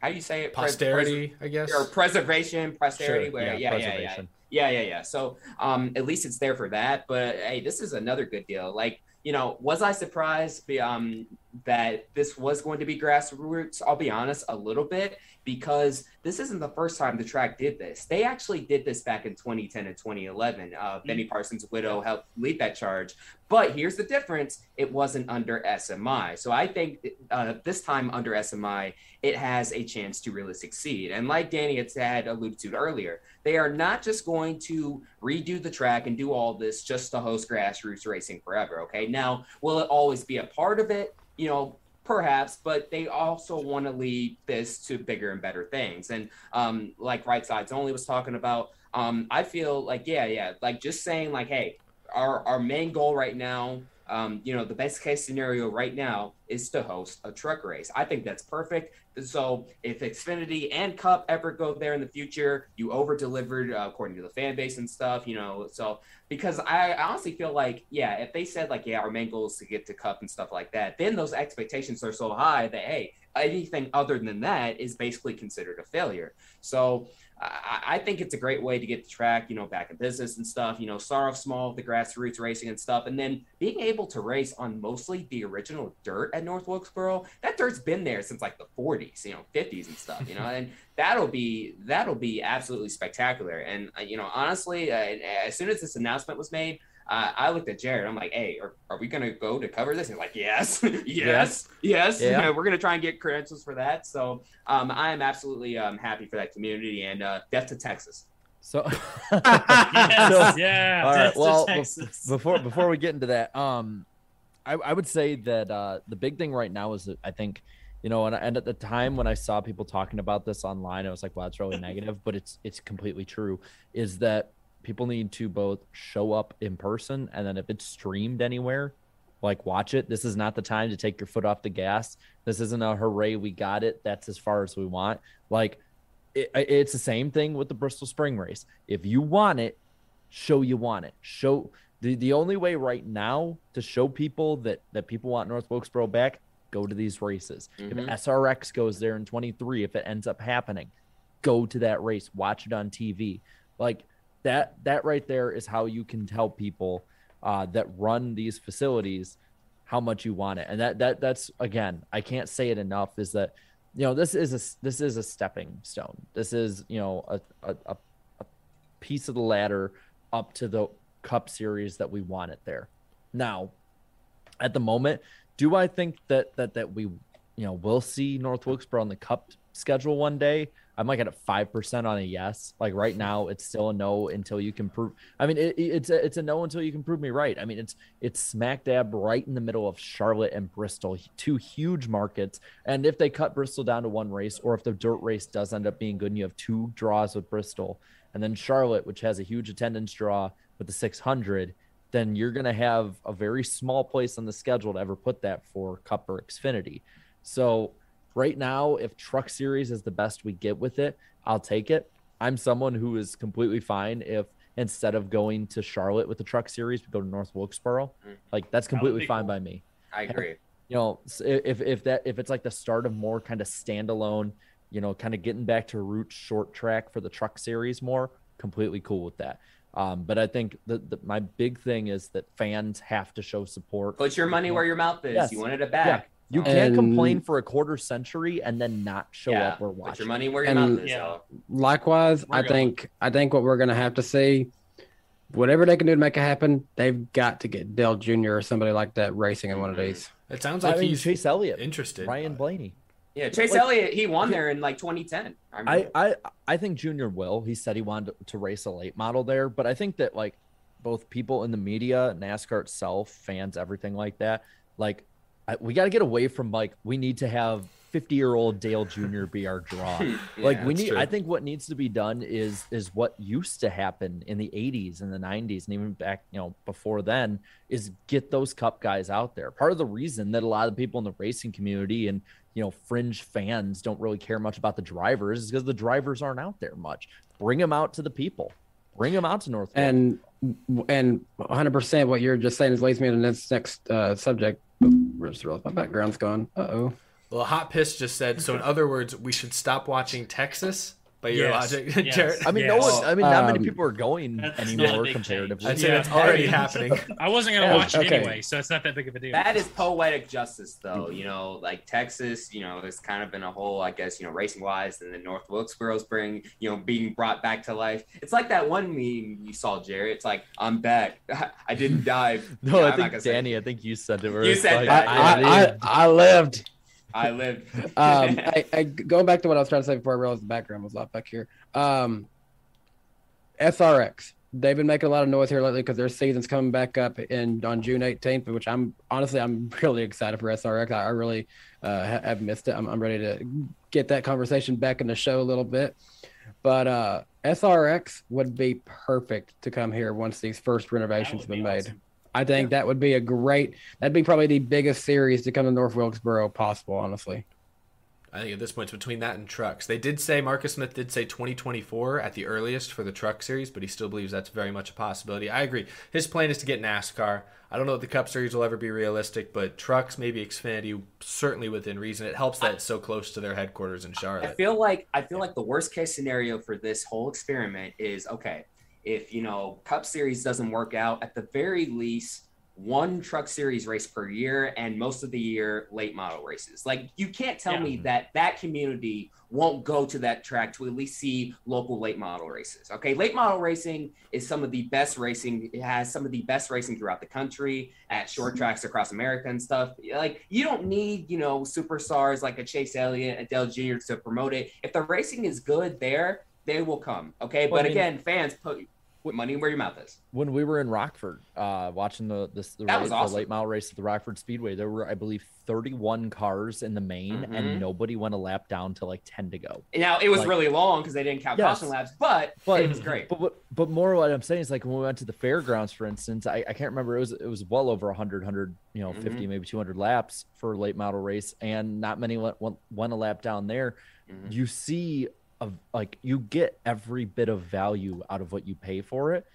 how do you say it? Posterity, pres- I guess. Or preservation, posterity. Sure, where, yeah, yeah, yeah, yeah, yeah, yeah, yeah. So um, at least it's there for that. But hey, this is another good deal. Like, you know, was I surprised um, that this was going to be grassroots? I'll be honest, a little bit, because this isn't the first time the track did this. They actually did this back in 2010 and 2011. Uh, Benny Parsons' widow helped lead that charge. But here's the difference it wasn't under SMI. So I think uh, this time under SMI, it has a chance to really succeed. And like Danny had said, alluded to earlier, they are not just going to redo the track and do all this just to host grassroots racing forever. Okay. Now, will it always be a part of it? You know, perhaps, but they also want to lead this to bigger and better things. And um, like Right Sides Only was talking about, um, I feel like, yeah, yeah, like just saying, like, hey, our, our main goal right now, um, you know, the best case scenario right now is to host a truck race. I think that's perfect. So if Xfinity and Cup ever go there in the future, you over delivered uh, according to the fan base and stuff, you know. So because I I honestly feel like, yeah, if they said like, yeah, our main goal is to get to Cup and stuff like that, then those expectations are so high that hey, anything other than that is basically considered a failure. So I, I think it's a great way to get the track, you know, back in business and stuff. You know, start off small, the grassroots racing and stuff, and then being able to race on mostly the original dirt at North Wilkesboro. That dirt's been there since like the 40s, you know, 50s and stuff. You know, and that'll be that'll be absolutely spectacular. And uh, you know, honestly, uh, as soon as this announcement was made. Uh, I looked at Jared. I'm like, "Hey, are, are we gonna go to cover this?" And he's like, "Yes, yes, yes. Yeah. Yeah, we're gonna try and get credentials for that." So um, I am absolutely um, happy for that community and uh, death to Texas. So, Yes, yeah. All right. Texas, Well, Texas. bef- before before we get into that, um, I, I would say that uh, the big thing right now is that I think, you know, and, and at the time when I saw people talking about this online, I was like, "Wow, it's really negative," but it's it's completely true. Is that people need to both show up in person and then if it's streamed anywhere, like watch it. This is not the time to take your foot off the gas. This isn't a hooray, we got it. That's as far as we want. Like it, it's the same thing with the Bristol Spring Race. If you want it, show you want it. Show the, the only way right now to show people that that people want North Wilkesboro back, go to these races. Mhm. If SRX goes there in 23, if it ends up happening, go to that race, watch it on TV. Like that that right there is how you can tell people uh, that run these facilities how much you want it. And that that that's again, I can't say it enough is that you know this is a this is a stepping stone. This is you know a a, a, piece of the ladder up to the Cup Series that we want it there. Now, at the moment, do I think that that that we you know will see North Wilkesboro on the Cup schedule one day? I might get a five percent on a yes. Like right hmm. now, it's still a no until you can prove. I mean, it, it's a, it's a no until you can prove me right. I mean, it's it's smack dab right in the middle of Charlotte and Bristol, two huge markets. And if they cut Bristol down to one race, or if the dirt race does end up being good, and you have two draws with Bristol, and then Charlotte, which has a huge attendance draw with the 600, then you're going to have a very small place on the schedule to ever put that for Cup or Xfinity. So right now, if Truck Series is the best we get with it, I'll take it. I'm someone who is completely fine if instead of going to Charlotte with the Truck Series, we go to North Wilkesboro. Like that's completely be fine cool. by me. I agree. You know, if if that if it's like the start of more kind of standalone, you know, kind of getting back to root short track for the Truck Series more, completely cool with that. Um, but I think the, the my big thing is that fans have to show support. Put your money where your mouth is. Yes. You wanted it Yeah. Back. You can't complain for a quarter century and then not show Yeah, up or watch. put watch. your money where your And- mouth is. though. Likewise, We're I going. think I think what we're gonna have to see, whatever they can do to make it happen, they've got to get Dale Jr. or somebody like that racing in one of mm-hmm. these. It sounds I like mean, he's Chase Elliott, interested. Ryan Blaney. Yeah, Chase Like- Elliott, he won there in like 2010. I remember. I, I I think Junior will. He said he wanted to, to race a late model there, but I think that like both people in the media, NASCAR itself, fans, everything like that, like I, we got to get away from like we need to have 50 year old Dale Jr. be our draw. like we need. true. I think what needs to be done is is what used to happen in the 80s and the 90s and even back you know before then is get those cup guys out there. Part of the reason that a lot of people in the racing community and you know fringe fans don't really care much about the drivers is because the drivers aren't out there much. Bring them out to the people. Bring them out to North. And and 100 percent what you're just saying is leads me to the next next uh, subject. Oh, Where's the my background's gone? Uh oh. Well, Hot Piss just said. So, in other words, we should stop watching Texas. By your Yes. logic, Yes. Jared. I mean, no one. I mean, not many Um, people are going That's anymore big comparatively. I'd say Yeah. that's already happening. I wasn't gonna Yeah, watch it okay. anyway, so it's not that big of a deal. That is poetic justice, though. You know, like Texas, you know, there's kind of been a whole, I guess, you know, racing wise, and then North Wilkesboro's bring, you know, being brought back to life. It's like that one meme you saw, Jerry. It's like, I'm back. I didn't die. No, Yeah, I think gonna say- Danny. I think you said it. You said like, that, I, yeah. I, lived. I, I lived. I lived. um, I, I, going back to what I was trying to say before I realized the background was off back here. Um, SRX. They've been making a lot of noise here lately because their season's coming back up in on June 18th, which I'm honestly I'm really excited for SRX. I, I really uh, have missed it. I'm, I'm ready to get that conversation back in the show a little bit. But uh, SRX would be perfect to come here once these first renovations have been made. I think that would be a great. That'd be probably the biggest series to come to North Wilkesboro possible. Honestly. I think at this point it's between that and trucks. They did say Marcus Smith did say 2024 at the earliest for the truck series, but he still believes that's very much a possibility. I agree. His plan is to get NASCAR. I don't know if the Cup Series will ever be realistic, but trucks, maybe Xfinity, certainly within reason. It helps that it's so close to their headquarters in Charlotte. I Charlotte. feel like I feel like the worst case scenario for this whole experiment is okay. If you know Cup Series doesn't work out, at the very least, one Truck Series race per year, and most of the year late model races. Like you can't tell Yeah. me mm-hmm. that that community won't go to that track to at least see local late model races. Okay, late model racing is some of the best racing. It has some of the best racing throughout the country at short tracks across America and stuff. Like you don't need you know superstars like a Chase Elliott, a Dale Jr. to promote it. If the racing is good there, They will come. Okay, Well, but I mean- again, fans put money where your mouth is. when we were in Rockford, uh, watching the this the, race, was the late mile race at the Rockford Speedway, there were I believe 31 cars in the main, Mhm. and nobody went a lap down to like 10 to go. Now it was Like- really long because they didn't count Yes. caution laps, but, But it was great. But, but but more what I'm saying is like when we went to the fairgrounds, for instance, I, I can't remember it was it was well over 100, 100 you know, 50 Mhm. maybe 200 laps for a late model race, and not many went went, went a lap down there. Mhm. You see of like you get every bit of value out of what you pay for it.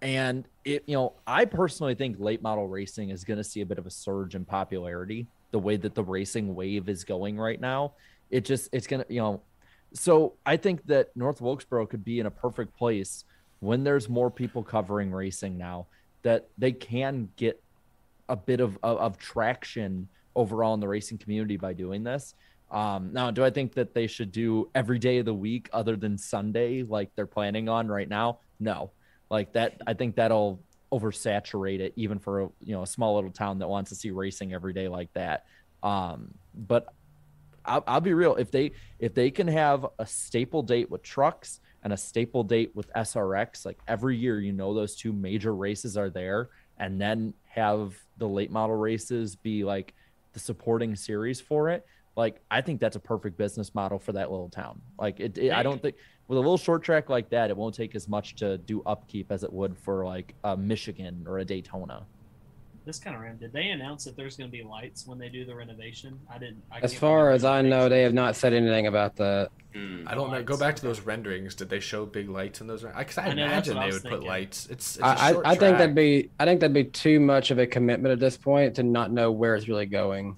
And it, you know, I personally think late model racing is going to see a bit of a surge in popularity. The way that the racing wave is going right now, it just it's going to, you know, so I think that North Wilkesboro could be in a perfect place when there's more people covering racing now that they can get a bit of, of, of traction overall in the racing community by doing this. Um, now, do I think that they should do every day of the week other than Sunday, like they're planning on right now? No, like that. I think that'll oversaturate it, even for a you know a small little town that wants to see racing every day like that. Um, but I'll, I'll be real. If they if they can have a staple date with trucks and a staple date with SRX, like every year, you know those two major races are there, and then have the late model races be like the supporting series for it. Like I think that's a perfect business model for that little town. Like it, it I don't think with a little short track like that, it won't take as much to do upkeep as it would for like a Michigan or a Daytona. This kind of ran. Did they announce that there's going to be lights when they do the renovation? I didn't. I As can't far as I know, they have not said anything about that. Hmm. I don't know. Go back to those renderings. Did they show big lights in those? Because I, I know, imagine what I they was would put lights. It's, it's a I, short I, I think that'd be I think that'd be too much of a commitment at this point to not know where it's really going.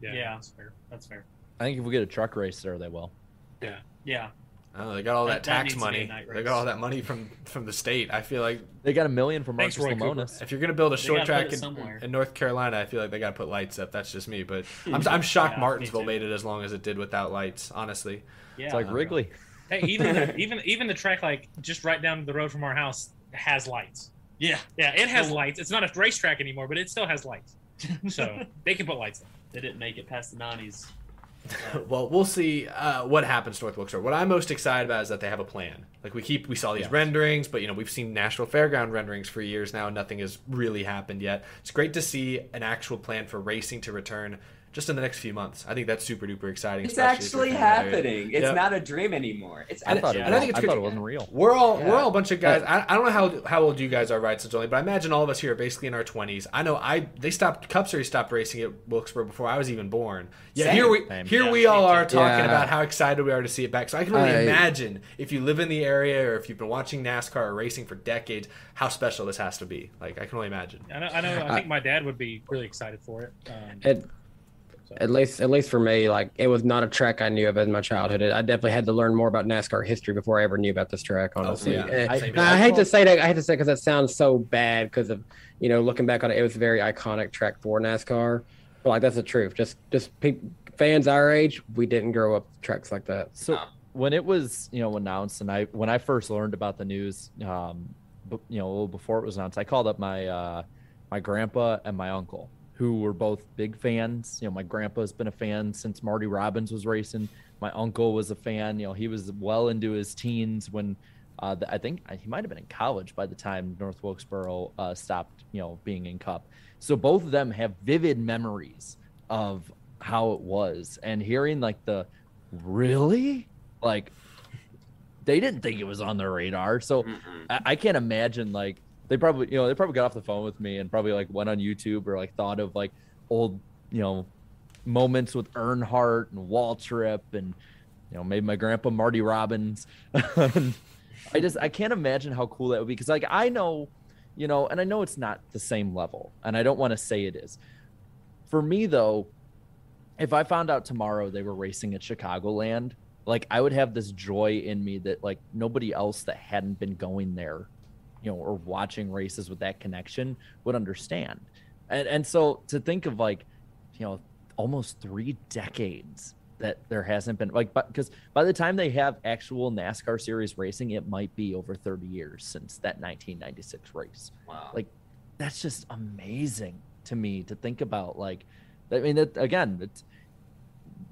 Yeah, that's fair. That's fair. I think if we get a truck race there, they will. Yeah. Yeah. Oh, they got all that, That- that tax needs to be a money. They got all that money from from the state. I feel like They got a million from Thanks, Marcus Lemonis. if you're gonna build a short track in, in North Carolina, I feel like they got to put lights up. That's just me, but I'm, I'm shocked Yeah, Martinsville made it as long as it did without lights. Honestly, Yeah. It's like Wrigley. Hey, even the, even even the track like just right down the road from our house has lights. Yeah. Yeah, it has lights. It's not a racetrack anymore, but it still has lights. So they can put lights in. They didn't make it past the 90s. well, we'll see uh, what happens to North Wilkesboro. What I'm most excited about is that they have a plan. Like we keep, we saw these renderings, but you know we've seen Nashville Fairground renderings for years now, and nothing has really happened yet. It's great to see an actual plan for racing to return just in the next few months. I think that's super duper exciting. It's actually you're from that area. happening. It's Yep. not a dream anymore. It's I thought, it, and I think it's I thought it wasn't real. We're all Yeah. we're all a bunch of guys. I, I don't know how how old you guys are, right, since only, but I imagine all of us here are basically in our twenties. I know I they stopped Cup Series stopped racing at Wilkesboro before I was even born. Yeah, Same. here we Same. here Yeah, we all are talking Yeah. about how excited we are to see it back. So I can only I- imagine if you live in the area or if you've been watching NASCAR or racing for decades, how special this has to be. Like I can only imagine. I know. I know. I think my dad would be really excited for it. Um, It, at least, at least for me, like it was not a track I knew of in my childhood. I definitely had to learn more about NASCAR history before I ever knew about this track. Honestly, yeah. Eh, Same and here. I, hate to say that. I hate to say because that sounds so bad because of you know looking back on it, it was a very iconic track for NASCAR. But like that's the truth. Just, just pe- fans our age, we didn't grow up with tracks like that. So when it was, you know, announced, and I when I first learned about the news, um, bu- you know, before it was announced, I called up my uh, my grandpa and my uncle, who were both big fans. You know, my grandpa's been a fan since Marty Robbins was racing. My uncle was a fan. You know, he was well into his teens when uh, the, I think he might have been in college by the time North Wilkesboro uh, stopped, you know, being in Cup. So both of them have vivid memories of how it was, and hearing like the really like they didn't think it was on their radar. So I, I can't imagine like they probably you know they probably got off the phone with me and probably like went on YouTube or like thought of like old you know moments with Earnhardt and Waltrip and you know maybe my grandpa Marty Robbins. I just I can't imagine how cool that would be because like I know you know and I know it's not the same level and I don't want to say it is. For me though, if I found out tomorrow they were racing at Chicagoland, like I would have this joy in me that like nobody else that hadn't been going there, you know, or watching races with that connection would understand. And and so to think of like, you know, almost three decades that there hasn't been like but because by the time they have actual NASCAR series racing, it might be over 30 years since that 1996 race Wow. like that's just amazing to me to think about like i mean that again it's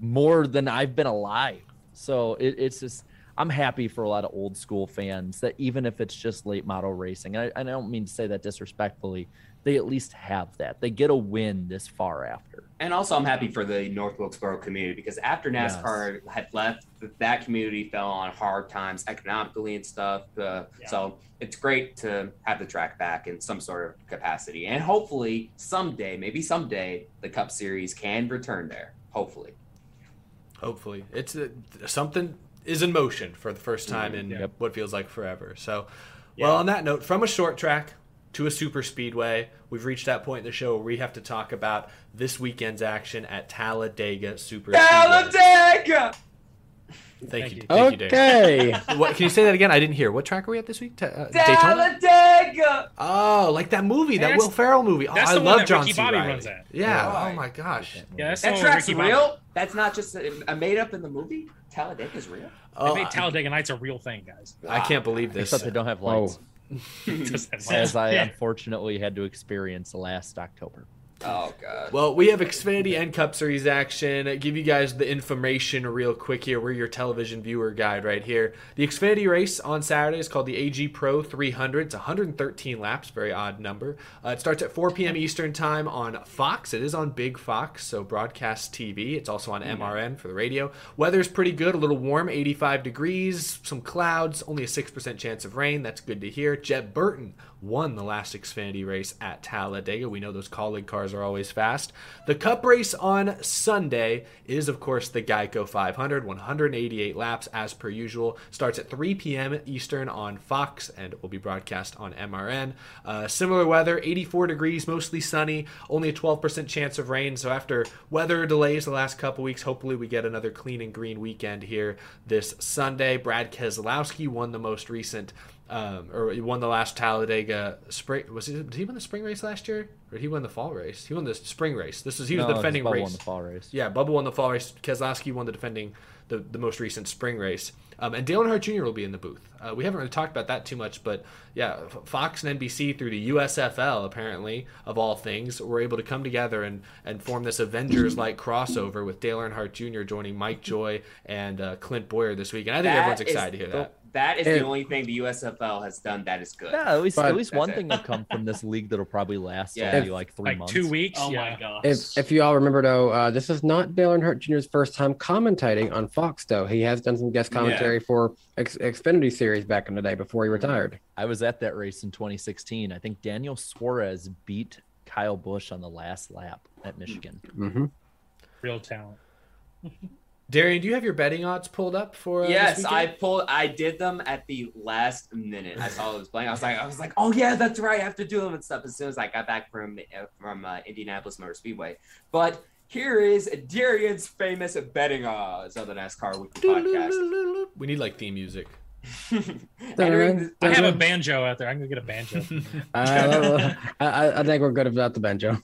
more than i've been alive so it, it's just I'm happy for a lot of old school fans that even if it's just late model racing, I, I don't mean to say that disrespectfully, they at least have that. They get a win this far after. And also, I'm happy for the North Wilkesboro community because after NASCAR yes. had left, that community fell on hard times economically and stuff. Uh, yeah. So it's great to have the track back in some sort of capacity. And hopefully, someday, maybe someday, the Cup Series can return there. Hopefully. Hopefully. It's uh, something is in motion for the first time mm-hmm. in yep. what feels like forever. So, well, yeah. on that note, from a short track to a super speedway. We've reached that point in the show where we have to talk about this weekend's action at Talladega Super Talladega! Thank, Thank you. Thank okay. You, what, can you say that again? I didn't hear. What track are we at this week? uh, Talladega. Oh, like that movie, that Will Ferrell movie. Oh, I love John C. Bobby runs at. Yeah. Oh my gosh. Yeah, that's that track's real. That's not just a, a made up in the movie. Talladega is real. Oh, they made Talladega Nights a real thing, guys. I can't believe this. Except they don't have lights. Oh. as I unfortunately had to experience last October. Oh god. Well, we have Xfinity and Cup Series action. I give you guys the information real quick here. We're your television viewer guide right here. The Xfinity race on Saturday is called the AG Pro 300. It's 113 laps, very odd number. Uh, it starts at 4 p.m. Eastern time on Fox. It is on Big Fox, so broadcast TV. It's also on MRN for the radio. Weather's pretty good. A little warm, 85 degrees, some clouds, only a 6% chance of rain. That's good to hear. Jeb Burton won the last Xfinity race at Talladega. We know those Kaulig cars are always fast. The Cup race on Sunday is, of course, the Geico 500, 188 laps as per usual. Starts at 3 p.m. Eastern on Fox and will be broadcast on MRN. Uh, similar weather, 84 degrees, mostly sunny, only a 12% chance of rain. So after weather delays the last couple weeks, hopefully we get another clean and green weekend here this Sunday. Brad Keselowski won the most recent um, or he won the last Talladega spring. Was he? Did he win the spring race last year, or did he won the fall race? He won the spring race. This is he was no, the defending Bubba race. Won the fall race. Yeah, Bubba won the fall race. Keselowski won the defending the, the most recent spring race. Um, and Dale Earnhardt Jr. will be in the booth. Uh, we haven't really talked about that too much, but yeah, Fox and NBC through the USFL apparently of all things were able to come together and and form this Avengers-like crossover with Dale Earnhardt Jr. joining Mike Joy and uh, Clint Bowyer this week, and I think that everyone's excited to hear that that is and, the only thing the USFL has done that is good. Yeah, at least but, at least one thing will come from this league that'll probably last yeah. only like three like months, two weeks. Oh yeah. my gosh! If, if you all remember though, uh, this is not Dale Earnhardt Jr.'s first time commentating on Fox. Though he has done some guest commentary yeah. for X- Xfinity Series back in the day before he retired. I was at that race in 2016. I think Daniel Suarez beat Kyle Busch on the last lap at Michigan. Mm-hmm. Real talent. Darian, do you have your betting odds pulled up for? Uh, yes, I pulled. I did them at the last minute. I saw it was playing. I was like, I was like, oh yeah, that's right. I have to do them and stuff as soon as I got back from uh, from uh, Indianapolis Motor Speedway. But here is Darian's famous betting odds of the NASCAR Weekly podcast. We need like theme music. I have a banjo out there. I'm gonna get a banjo. uh, I, I think we're good without the banjo.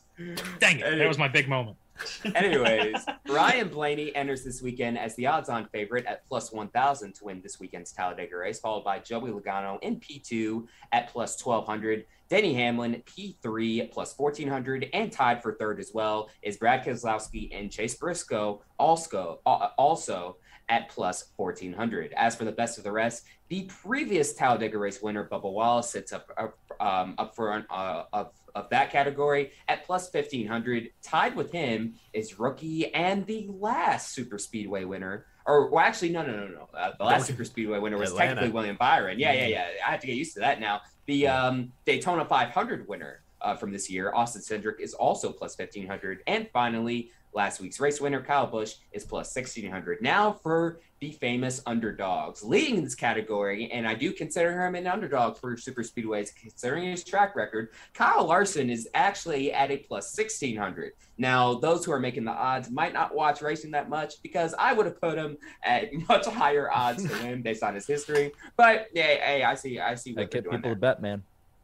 Dang it! That was my big moment. Anyways, Ryan Blaney enters this weekend as the odds on favorite at plus 1,000 to win this weekend's Talladega race, followed by Joey Logano in P2 at plus 1,200. Denny Hamlin, P3 plus 1,400, and tied for third as well is Brad Keselowski and Chase Briscoe, also, also at plus 1,400. As for the best of the rest, the previous Talladega race winner, Bubba Wallace, sits up, up, um, up for uh, up of that category at plus 1500. Tied with him is rookie and the last super speedway winner. Or well, actually, no, no, no, no. Uh, the last super speedway winner was Atlanta. technically William Byron. Yeah, yeah, yeah. I have to get used to that now. The um, Daytona 500 winner uh, from this year, Austin Cindric, is also plus 1500. And finally, Last week's race winner, Kyle Busch, is plus 1600. Now for the famous underdogs. Leading this category, and I do consider him an underdog for super speedways, considering his track record, Kyle Larson is actually at a plus 1600. Now, those who are making the odds might not watch racing that much because I would have put him at much higher odds to win based on his history. But yeah, hey, I see, I see what I get people to bet, man.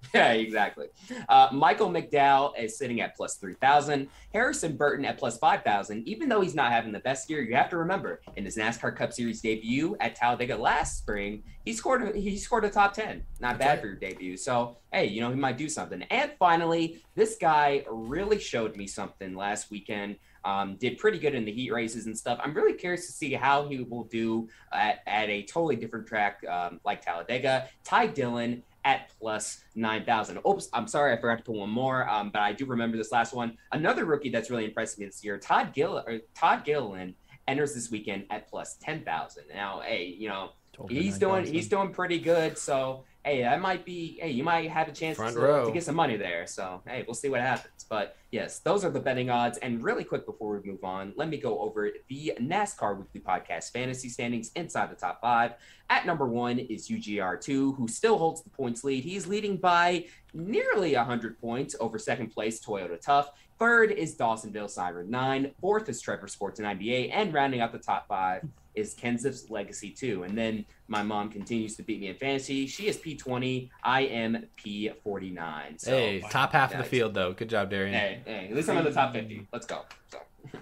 Yeah, exactly. Uh, Michael McDowell is sitting at plus 3,000. Harrison Burton at plus 5,000. Even though he's not having the best year, you have to remember in his NASCAR Cup Series debut at Talladega last spring, he scored a, he scored a top 10. Not bad for your debut. So, hey, you know, he might do something. And finally, this guy really showed me something last weekend. Um, did pretty good in the heat races and stuff. I'm really curious to see how he will do at, at a totally different track um, like Talladega. Ty Dillon at plus 9,000. Oops, I'm sorry, I forgot to put one more, um, but I do remember this last one. Another rookie that's really impressed me this year, Todd Gill or Todd Gilliland enters this weekend at plus 10,000. Now, hey, you know, he's doing he's doing pretty good, so hey, that might be hey, you might have a chance to, to get some money there. So hey, we'll see what happens. But yes, those are the betting odds. And really quick before we move on, let me go over the NASCAR Weekly Podcast fantasy standings inside the top five. At number one is UGR2, who still holds the points lead. He's leading by nearly 100 points over second place Toyota Tough. Third is Dawsonville Siren 9. Fourth is Trevor Sports 98. And rounding out the top five is Kenseth's Legacy 2. And then my mom continues to beat me in fantasy. She is P20. I am P49. So, hey, top half of the field though. Good job, Darian. Hey, hey, at least I'm in the top 50. Let's go. So.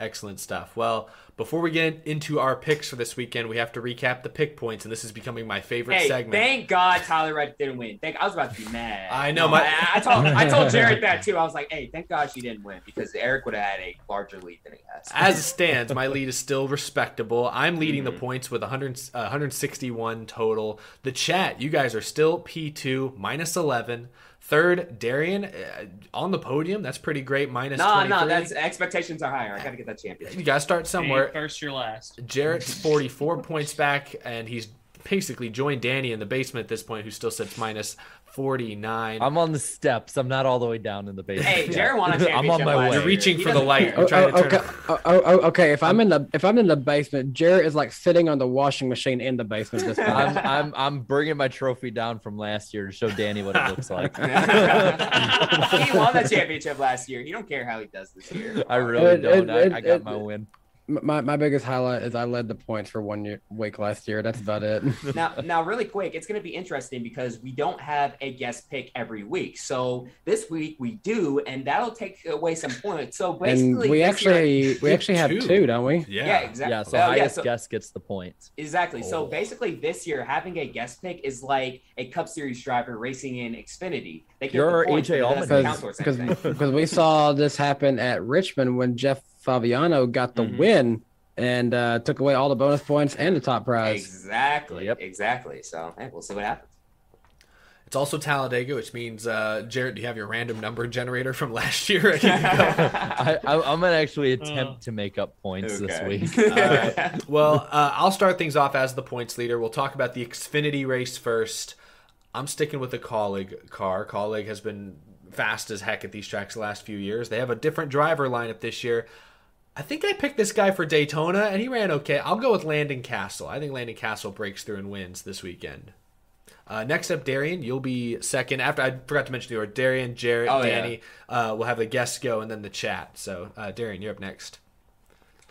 Excellent stuff. Well, before we get into our picks for this weekend, we have to recap the pick points, and this is becoming my favorite Hey, segment. thank God Tyler Reddick didn't win. Thank, I was about to be mad. I know, my- I, I told I told Jared that too. I was like, hey, thank God she didn't win because Eric would have had a larger lead than he has. As it stands, my lead is still respectable. I'm leading Mm-hmm. the points with 100, uh, 161 total. The chat, you guys are still P2, minus 11. Third, Darian uh, on the podium. That's pretty great, minus no, 23. no, that's expectations are higher. I got to get that championship. You got to start somewhere. Ain't first, you're last. Jarrett's 44 points back, and he's basically joined Danny in the basement at this point, who still sits minus 49. I'm on the steps. I'm not all the way down in the basement. Hey, Jared won a I'm on my way. You're reaching He for the light. care. You're Oh, trying oh, to turn. okay. Oh, oh, oh, okay. If I'm in the if I'm in the basement, Jarrett is like sitting on the washing machine in the basement. This I'm. I'm I'm bringing my trophy down from last year to show Danny what it looks like. he won the championship last year. He don't care how he does this year. I really It- don't. it- I, it- I got it- my win. My my biggest highlight is I led the points for one year, week last year. That's about it. now, now, really quick, it's going to be interesting because we don't have a guest pick every week. So this week we do, and that'll take away some points. So and basically, we actually year- we actually have Two. two, don't we? yeah, exactly. Yeah, so Well, highest so- guess gets the points. Exactly. So Oh. basically, this year having a guest pick is like a Cup Series driver racing in Xfinity. They get You're the points, AJ but Allman. Because because we saw this happen at Richmond when Jeff Fabiano got the Mhm. win and uh, took away all the bonus points and the top prize. Exactly. Yep. Exactly. So hey, we'll see what happens. It's also Talladega, which means, uh, Jarrett, do you have your random number generator from last year I, I, I'm gonna actually attempt to make up points this week. go? Well, uh, I'll start things off as the points leader. We'll talk about the Xfinity race first. I'm sticking with the Kaulig car. Kaulig has been fast as heck at these tracks the last few years. They have a different driver lineup this year. I think I picked this guy for Daytona, and he ran okay. I'll go with Landon Cassill. I think Landon Cassill breaks through and wins this weekend. Uh, next up, Darian, you'll be second. After I forgot to mention the order, Darian, Jarrett, Oh, yeah. Danny. Uh, we'll have the guests go, and then the chat. So, uh, Darian, you're up next.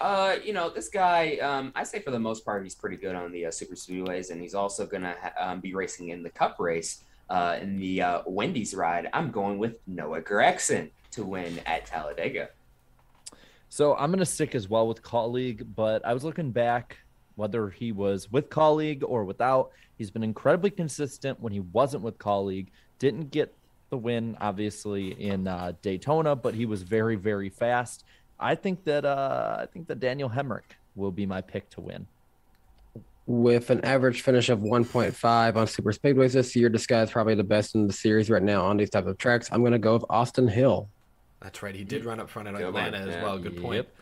Uh, you know, this guy, um, I say for the most part, he's pretty good on the uh, super speedways, and he's also gonna ha- um, be racing in the Cup race uh, in the uh, Wendy's ride. I'm going with Noah Gragson to win at Talladega. So I'm gonna stick as well with Kaulig, but I was looking back whether he was with Kaulig or without. He's been incredibly consistent when he wasn't with Kaulig. Didn't get the win, obviously, in uh, Daytona, but he was very, very fast. I think that uh, I think that Daniel Hemric will be my pick to win. With an average finish of 1.5 on super speedways this year, this guy is probably the best in the series right now on these type of tracks. I'm going to go with Austin Hill. That's right. He did run up front at Good one, Atlanta as well. Good point. Yep.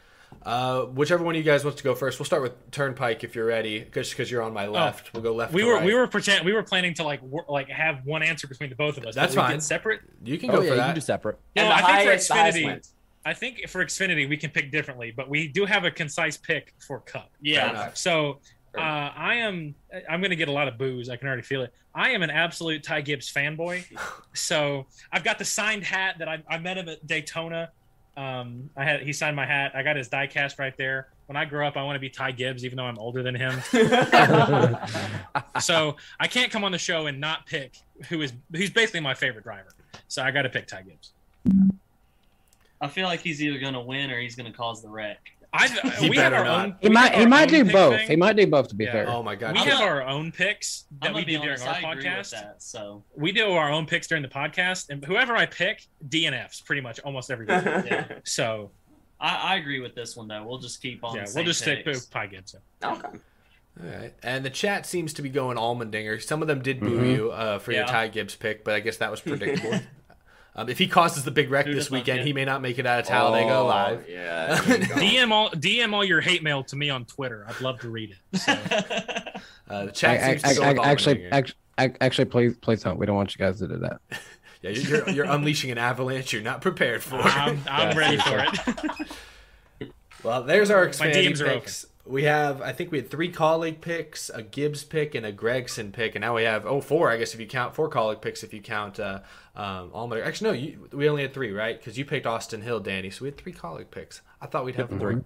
Uh, whichever one of you guys wants to go first. We'll start with Turnpike if you're ready, just because you're on my left. we'll go left. We to were right. we were pretend we were planning to like wor- like have one answer between the both of us. but That's we get fine. Separate. You can Oh go yeah, for you that. can do separate. No, and the I think for highest, Xfinity. I think for Xfinity we can pick differently, but we do have a concise pick for Cup. Yeah. So uh, I am I'm going to get a lot of booze. I can already feel it. I am an absolute Ty Gibbs fanboy. So I've got the signed hat that I, I met him at Daytona. Um, I had he signed my hat. I got his diecast right there. When I grow up, I want to be Ty Gibbs, even though I'm older than him. so I can't come on the show and not pick who is who's basically my favorite driver. So I got to pick Ty Gibbs. I feel like he's either going to win or he's going to cause the wreck. I, He we have our not. own. He might he might do both. thing. He might do both to be Yeah. fair. Oh my god. We I'm- have our own picks I'm that we gonna do during our I podcast. that. So We do our own picks during the podcast, and whoever I pick, DNFs pretty much almost every week. yeah, So I, I agree with this one though. We'll just keep on. yeah, we'll same just stick picks. with Ty Gibbs. Okay. All right. And the chat seems to be going Allmendinger. Some of them did boo Mhm. you uh, for your Ty Gibbs pick, but I guess that was predictable. um, if he causes the big wreck Who'd this weekend, he may not make it out of Talladega Oh, alive. Yeah. go. DM all DM all your hate mail to me on Twitter. I'd love to read it. So, Uh, the I, chat I, seems I, go I, actually, actually, actually, please, please don't. We don't want you guys to do that. Yeah, you're, you're, you're unleashing an avalanche you're not prepared for. I'm, I'm ready for it. Well, there's our My expanding DMs are open. picks. We have, I think we had three Kaulig picks, a Gibbs pick, and a Gragson pick, and now we have oh four, I guess if you count four Kaulig picks, if you count uh, um, Allmendinger. Actually, no, you, we only had three, right? Because you picked Austin Hill, Danny, so we had three Kaulig picks. I thought we'd have three.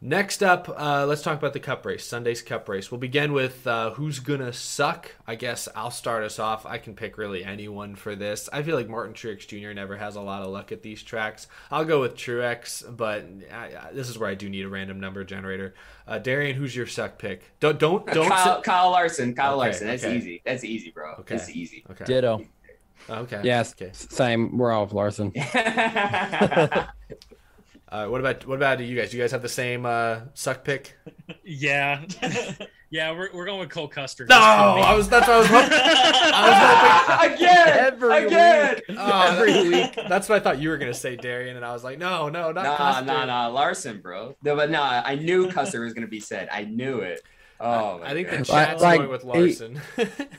Next up, uh, let's talk about the Cup race, Sunday's Cup race. We'll begin with uh, who's gonna suck. I guess I'll start us off. I can pick really anyone for this. I feel like Martin Truex Jr. never has a lot of luck at these tracks. I'll go with Truex, but I, I, this is where I do need a random number generator. Uh, Darian, who's your suck pick? Don't don't don't. Kyle, sit- Kyle Larson. Kyle Okay, Larson. That's okay. easy. That's easy, bro. Okay. That's easy. Okay. Ditto. Okay. Yes, Okay. same. We're off Larson. Uh, what about what about you guys? Do you guys have the same uh, suck pick? yeah, yeah, we're, we're going with Cole Custer. No, I was that's what I was hoping. I was hoping. again. Every again. Oh, every week. That's what I thought you were gonna say, Darian, and I was like, no, no, not Nah, Custer. nah, nah. Larson, bro. No, but nah, I knew Custer was gonna be said. I knew it. Oh, my I think the God. chat's Like- going with he- Larson.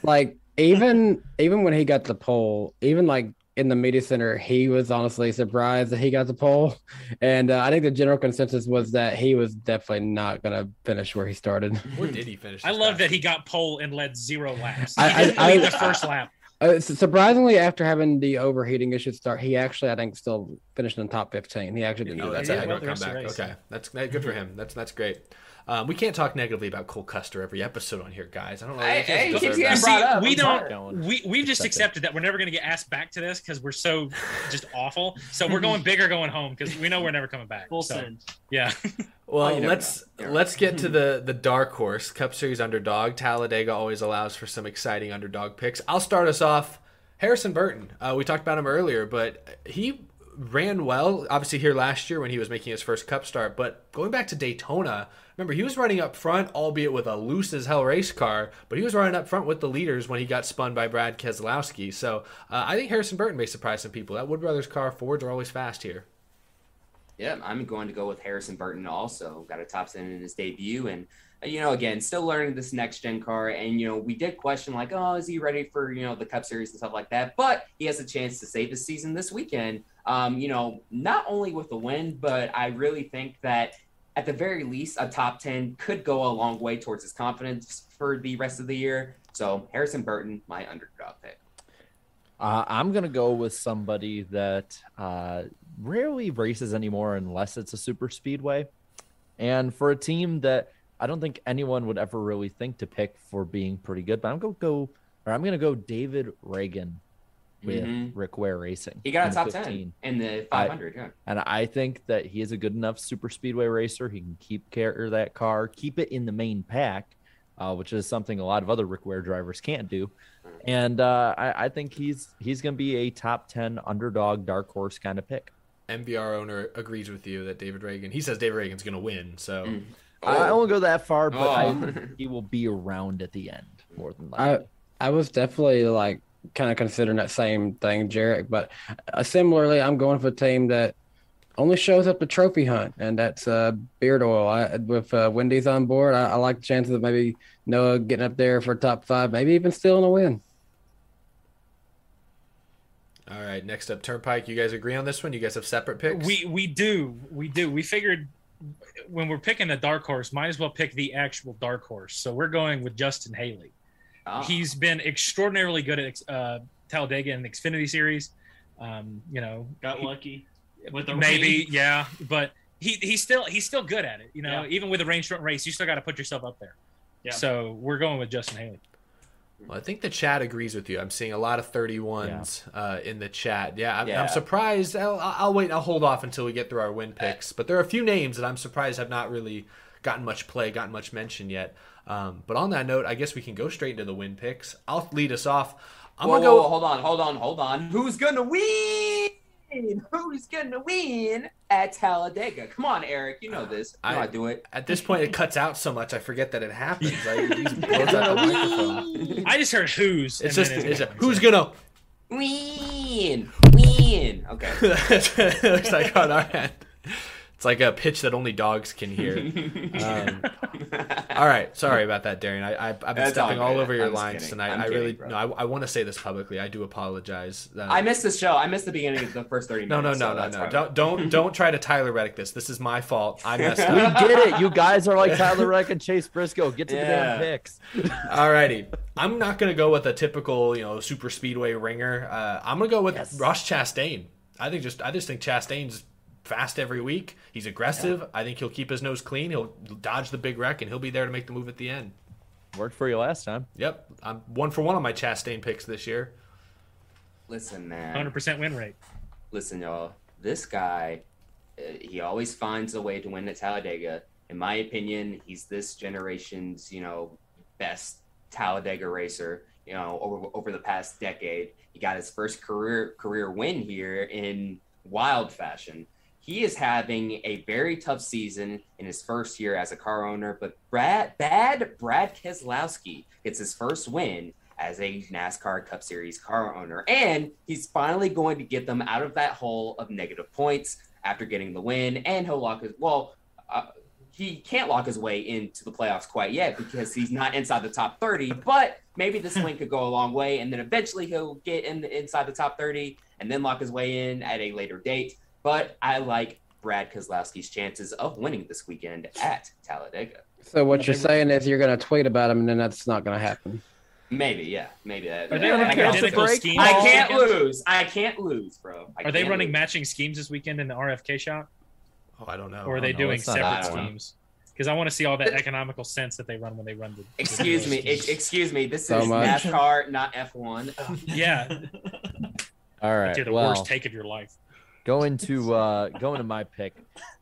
like even even when he got the pole, even like in the media center, he was honestly surprised that he got the pole, and uh, I think the general consensus was that he was definitely not gonna finish where he started. Where did he finish? I love past that he got pole and led zero laps. I- I- didn't I- lead the first lap. Uh, surprisingly, after having the overheating issue start, he actually I think still finished in the top fifteen. He actually didn't. Oh, do that's that a bad. heck of a the rest of the comeback. Okay, that's that, good for him. That's that's great. Um, we can't talk negatively about Cole Custer every episode on here, guys. I don't know. Hey, you guys hey, deserve keeps that. getting You brought see, up. we I'm don't. We we've just Second. accepted that we're never going to get asked back to this because we're so just awful. So we're going big or going home because we know we're never coming back. Full so, send. Yeah. Well, Oh, let's let's get to the the dark horse Cup Series underdog. Talladega always allows for some exciting underdog picks. I'll start us off. Harrison Burton. Uh, we talked about him earlier, but he ran well. Obviously, here last year when he was making his first Cup start, but going back to Daytona, remember he was running up front, albeit with a loose as hell race car, but he was running up front with the leaders when he got spun by Brad Keselowski. So uh, I think Harrison Burton may surprise some people. That Wood Brothers car Fords are always fast here. Yeah, I'm going to go with Harrison Burton also. Got a top 10 in his debut. And, uh, you know, again, still learning this next gen car. And, you know, we did question, like, oh, is he ready for, you know, the Cup Series and stuff like that? But he has a chance to save his season this weekend. Um, you know, not only with the win, but I really think that at the very least, a top 10 could go a long way towards his confidence for the rest of the year. So, Harrison Burton, my underdog pick. Uh, I'm gonna go with somebody that uh, rarely races anymore unless it's a super speedway, and for a team that I don't think anyone would ever really think to pick for being pretty good. But I'm gonna go, or I'm gonna go David Ragan with Mhm. Rick Ware Racing. He got in a top 15. 10 in the 500. yeah. And I think that he is a good enough super speedway racer. He can keep care of that car, keep it in the main pack, uh, which is something a lot of other Rick Ware drivers can't do. And uh, I, I think he's he's going to be a top ten underdog, dark horse kind of pick. MBR owner agrees with you that David Ragan. He says David Ragan's going to win. So Mm. I won't go that far, but Oh. think he will be around at the end more than I. I was definitely like kind of considering that same thing, Jarek. But uh, similarly, I'm going for a team that only shows up to trophy hunt, and that's uh, Beard Oil. I, with uh, Wendy's on board, I, I like the chances of maybe Noah getting up there for top five, maybe even stealing a win. All right, next up, Turnpike. You guys agree on this one? You guys have separate picks? We we do we do. We figured when we're picking a dark horse, might as well pick the actual dark horse. So we're going with Justin Haley. Ah. He's been extraordinarily good at uh, Talladega and the Xfinity Series. Um, you know, Got he- lucky. With the maybe, rain. yeah, but he he's still he's still good at it. You know, Yeah. even with a rain short race, you still got to put yourself up there. Yeah. So we're going with Justin Haley. Well, I think the chat agrees with you. I'm seeing a lot of 31s uh, in the chat. Yeah, I'm, Yeah. I'm surprised. I'll, I'll wait. I'll hold off until we get through our win picks. But there are a few names that I'm surprised have not really gotten much play, gotten much mention yet. Um, but on that note, I guess we can go straight into the win picks. I'll lead us off. I'm whoa, gonna go. whoa, whoa, hold on, hold on, hold on. Who's gonna win? Who's gonna win at Talladega? Come on, Eric. You know this. You know I, I- do it. At this point, it cuts out so much I forget that it happens. I, he blows out the. I just heard who's. It's just then it's a, who's gonna Win, win. Okay. it looks like on our end. It's like a pitch that only dogs can hear. Um, all right, sorry about that, Darian. I, I, I've been That's stepping all good. over your I'm lines tonight. I'm I really, kidding, bro. no, I, I want to say this publicly. I do apologize. Uh, I missed this show. I missed the beginning of the first thirty no, no, no, so no, that's no. fine. Don't, don't, don't try to Tyler Reddick this. This is my fault. I messed up. We up. get it. You guys are like Tyler Reck and Chase Briscoe. Get to the damn picks. Alrighty, I'm not gonna go with a typical, you know, super speedway ringer. Uh, I'm gonna go with Ross Chastain. I think just, I just think Chastain's fast every week. He's aggressive. I think he'll keep his nose clean. He'll dodge the big wreck, and he'll be there to make the move at the end. Worked for you last time. Yep, I'm one for one on my Chastain picks this year. Listen, man. 100% win rate. Listen, y'all. This guy, uh, he always finds a way to win at Talladega. In my opinion, he's this generation's, you know, best Talladega racer. You know, over over the past decade, he got his first career career win here in wild fashion. He is having a very tough season in his first year as a car owner, but Brad bad Brad Keselowski gets his first win as a NASCAR Cup Series car owner. And he's finally going to get them out of that hole of negative points after getting the win. And he'll lock his, well, uh, he can't lock his way into the playoffs quite yet because he's not inside the top 30, but maybe this win could go a long way. And then eventually he'll get in the, inside the top 30 and then lock his way in at a later date. But I like Brad Keselowski's chances of winning this weekend at Talladega. So what you're saying is you're going to tweet about him, and then that's not going to happen. Maybe, yeah, maybe that. Are they I, running can't- identical schemes I can't lose. I can't lose, bro. I Are they running lose. matching schemes this weekend in the RFK shop? Oh, I don't know. Or are oh, they no, doing it's not separate schemes? Because I want to see all that economical sense that they run when they run the. Excuse the me. schemes. ex- excuse me. This So is much. NASCAR, not F1. Yeah, All right. you're the well, worst take of your life. Going to uh, going to my pick.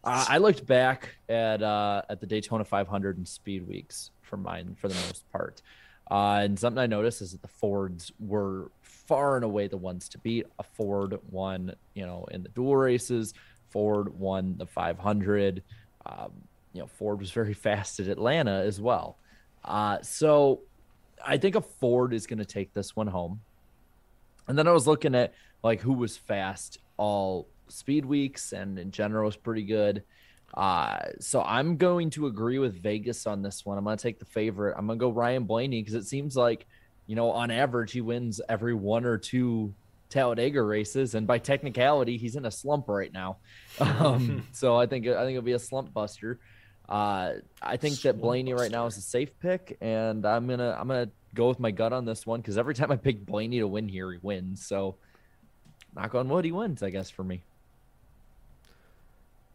Uh, I looked back at uh, at the Daytona 500 and Speed Weeks for mine for the most part, uh, and something I noticed is that the Fords were far and away the ones to beat. A Ford won, you know, in the dual races. Ford won the 500. Um, you know, Ford was very fast at Atlanta as well. Uh, so I think a Ford is going to take this one home. And then I was looking at like who was fast all speed weeks and in general is pretty good. Uh, so I'm going to agree with Vegas on this one. I'm going to take the favorite. I'm going to go Ryan Blaney because it seems like, you know, on average, he wins every one or two Talladega races. And by technicality, he's in a slump right now. Um, so I think, I think it'll be a slump buster. Uh, I think that Blaney right now is a safe pick, and I'm gonna I'm gonna go with my gut on this one because every time I pick Blaney to win here, he wins. So knock on wood, he wins, I guess for me.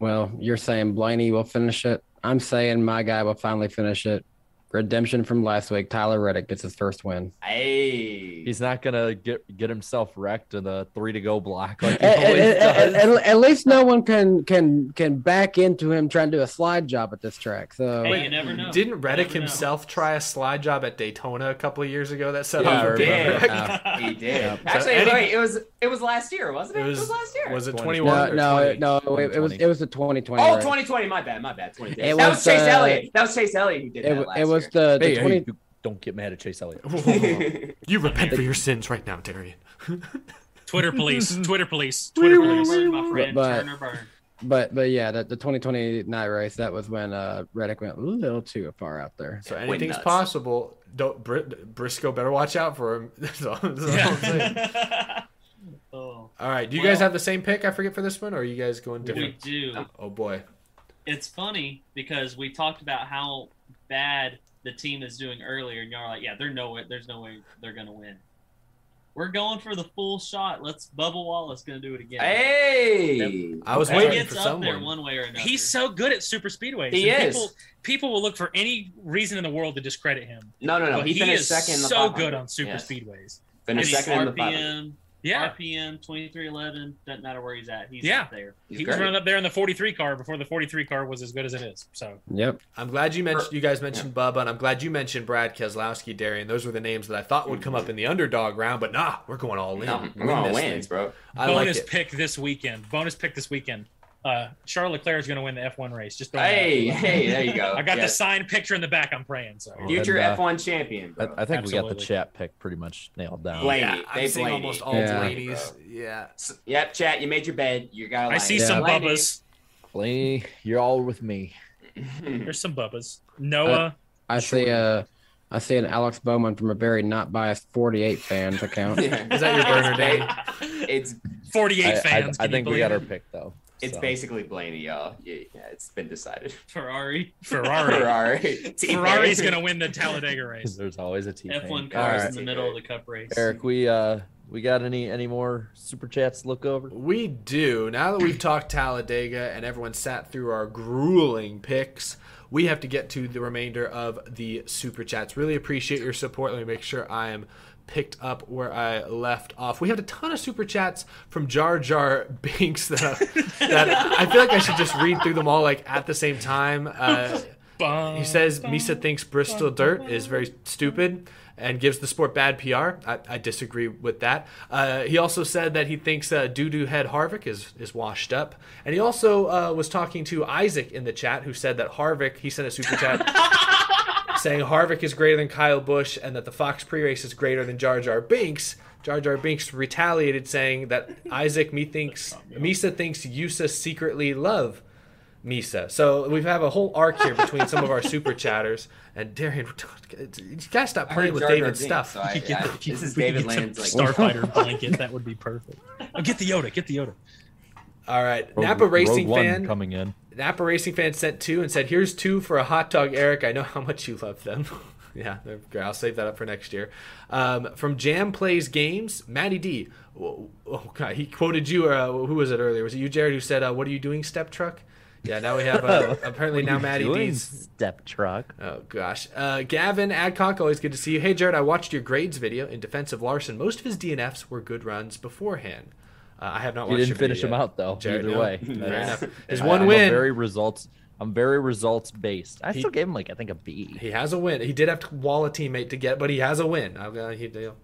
Well, you're saying Blaney will finish it. I'm saying my guy will finally finish it. Redemption from last week. Tyler Reddick gets his first win. Hey. He's not gonna get get himself wrecked in the three to go block like he At, always at- does. at- at least no one can can can back into him trying to do a slide job at this track. So Hey, you never know. Didn't Reddick Never know. himself try a slide job at Daytona a couple of years ago that set Yeah, off I a big remember. wreck? Yeah. He did. So Actually, any- wait, it was it was last year, wasn't it? It was, last year. was it 21 no, or no, no, it, it was it was the 2020. Oh, race. 2020, my bad, my bad. 2020. That was, was Chase uh, Elliott. That was Chase Elliott who did It, that last it was year. the, the Hey, hey, 20 you don't get mad at Chase Elliott. you repent for your sins right now, Darian. Twitter police, Twitter police, Twitter police. Burn, my friend. But- Turn or burn. But but yeah, the, the 2020 night race that was when uh Reddick went a little too far out there. So anything's possible. Don't Br- Briscoe better watch out for him. That's all, that's all I'm saying. oh, All right, do you guys have the same pick? I forget for this one, or are you guys going different? we do. Oh boy. It's funny because we talked about how bad the team is doing earlier, and y'all are like, "Yeah, there's no way. There's no way they're gonna win." We're going for the full shot. Let's Bubba Wallace gonna do it again. Hey, I was He waiting gets for up there someone. one way or another. He's so good at super speedways. He and is. People, people will look for any reason in the world to discredit him. No, no, no. But He finished is second in the so good on super Yes. speedways. Finished He's second in the 500. RPM, Yeah. RPM twenty three eleven. Doesn't matter where he's at. He's Yeah. up there. he was running up there in the 43 car before the 43 car was as good as it is. So Yep. I'm glad you mentioned you guys mentioned Bubba, and I'm glad you mentioned Brad Keselowski, Darian. Those were the names that I thought would come up in the underdog round, but nah, we're going all in. No, we're going this wins, thing. bro. I like bonus it. pick this weekend. Bonus pick this weekend. Uh, Charles Leclerc is going to win the F1 race. Just throwing it Hey, hey, there you go. I got the signed picture in the back. I'm praying. So Future And, uh, F1 champion, I, bro. I think we got the chat pick pretty much nailed down. Blaney. Yeah, I'm They seeing Blaney. almost all Yeah. Blaney's. Yeah. S- Yep, chat. You made your bed. You got. I see some Blaney. bubbas. Blaney, you're all with me. There's some bubbas. Noah. I see uh I see an Alex Bowman from a very not biased 48 fans account. Yeah. Is that your burner, Dave? It's 48 I, I- fans. I can you think we believe got our pick though. It's so. basically Blaney, y'all. Yeah, yeah, it's been decided. Ferrari. Ferrari. Ferrari. Ferrari's going to win the Talladega race. There's always a T. F one cars right. in the middle of the Cup race. Eric, we uh we got any any more super chats to look over? We do. Now that we've talked Talladega and everyone sat through our grueling picks, we have to get to the remainder of the super chats. Really appreciate your support. Let me make sure I am picked up where I left off. We have a ton of super chats from Jar Jar Binks that, that I feel like I should just read through them all like at the same time. Uh, he says Misa thinks Bristol dirt is very stupid and gives the sport bad PR. I, I disagree with that. Uh, he also said that he thinks uh, Doo Head Harvick is, is washed up. And he also uh, was talking to Isaac in the chat, who said that Harvick, he sent a super chat saying Harvick is greater than Kyle Busch and that the Fox pre race is greater than Jar Jar Binks. Jar Jar Binks retaliated saying that Isaac me thinks Misa thinks Yusa secretly love Misa. So we have a whole arc here between some of our super chatters and Darian. You gotta stop playing with Jar Jar David's Binks, stuff. so I- Get yeah, the- this is David get Land's like Starfighter blanket. That would be perfect. Oh, get the Yoda. Get the Yoda. All right, Rogue- Napa Racing Rogue One fan coming in. Napa Racing fan sent two and said, "Here's two for a hot dog, Eric. I know how much you love them." yeah, they're great. I'll save that up for next year. Um, from Jam Plays Games, Matty D. Oh, oh, God, he quoted you. Uh, who was it earlier? Was it you, Jared, who said, uh, "What are you doing, Step Truck?" Yeah, now we have uh, apparently now Matty D's. step truck. Oh gosh, uh, Gavin Adcock, always good to see you. Hey Jared, I watched your grades video in defense of Larson. Most of his DNFs were good runs beforehand. Uh, I have not You watched. didn't your video finish him out though. Jared, either no. way, Fair That's- enough. His I- one I'm win. very results. I'm very results based. I He- still gave him like I think a B. He has a win. He did have to wall a teammate to get, but he has a win. I'm gonna, he, deal.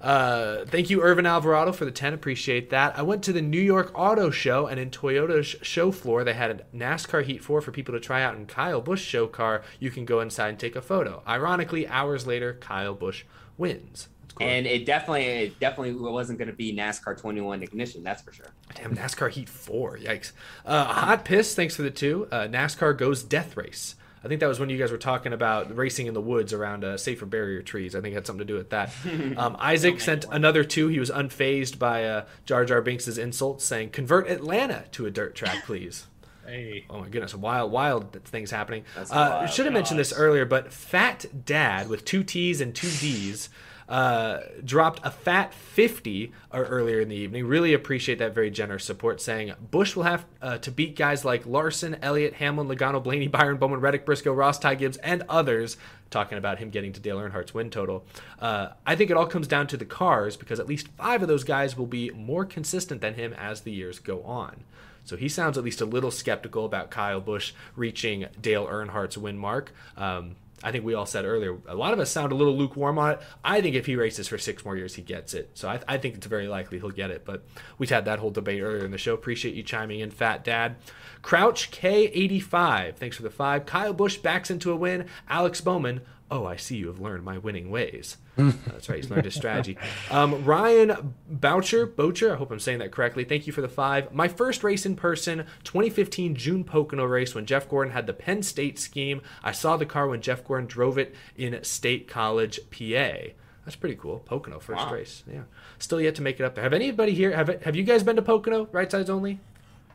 Uh, thank you, Irvin Alvarado, for the 10. Appreciate that. I went to the New York Auto Show, and in Toyota's show floor, they had a NASCAR Heat 4 for people to try out. In Kyle Busch show car, you can go inside and take a photo. Ironically, hours later, Kyle Busch wins. That's cool. And it definitely, it definitely wasn't going to be NASCAR 21 ignition. That's for sure. Damn, NASCAR Heat 4. Yikes. Uh, Hot Piss, thanks for the two. Uh, NASCAR Goes Death Race. I think that was when you guys were talking about racing in the woods around uh, safer barrier trees. I think it had something to do with that. Um, Isaac sent another two. He was unfazed by uh, Jar Jar Binks' insults, saying, Convert Atlanta to a dirt track, please. Hey. Oh my goodness, wild, wild things happening. Uh, wild. should have mentioned this earlier, but Fat Dad with two T's and two D's uh, dropped a fat 50 uh, earlier in the evening. Really appreciate that very generous support, saying Busch will have uh, to beat guys like Larson, Elliott, Hamlin, Logano, Blaney, Byron, Bowman, Reddick, Briscoe, Ross, Ty Gibbs, and others. Talking about him getting to Dale Earnhardt's win total. Uh, I think it all comes down to the cars because at least five of those guys will be more consistent than him as the years go on. So he sounds at least a little skeptical about Kyle Busch reaching Dale Earnhardt's win mark. Um, I think we all said earlier, a lot of us sound a little lukewarm on it. I think if he races for six more years, he gets it. So I, I think it's very likely he'll get it. But we had that whole debate earlier in the show. Appreciate you chiming in, Fat Dad. Crouch K85, thanks for the five. Kyle Busch backs into a win. Alex Bowman, oh, I see you have learned my winning ways. Uh, That's right, he's learned his strategy. Um, Ryan Boucher, Boucher, I hope I'm saying that correctly. Thank you for the five. My first race in person, 2015 June Pocono race when Jeff Gordon had the Penn State scheme. I saw the car when Jeff Gordon drove it in State College, PA. That's pretty cool. Pocono first Wow. race. Yeah. Still yet to make it up there. Have anybody here have have you guys been to Pocono? Right sides only?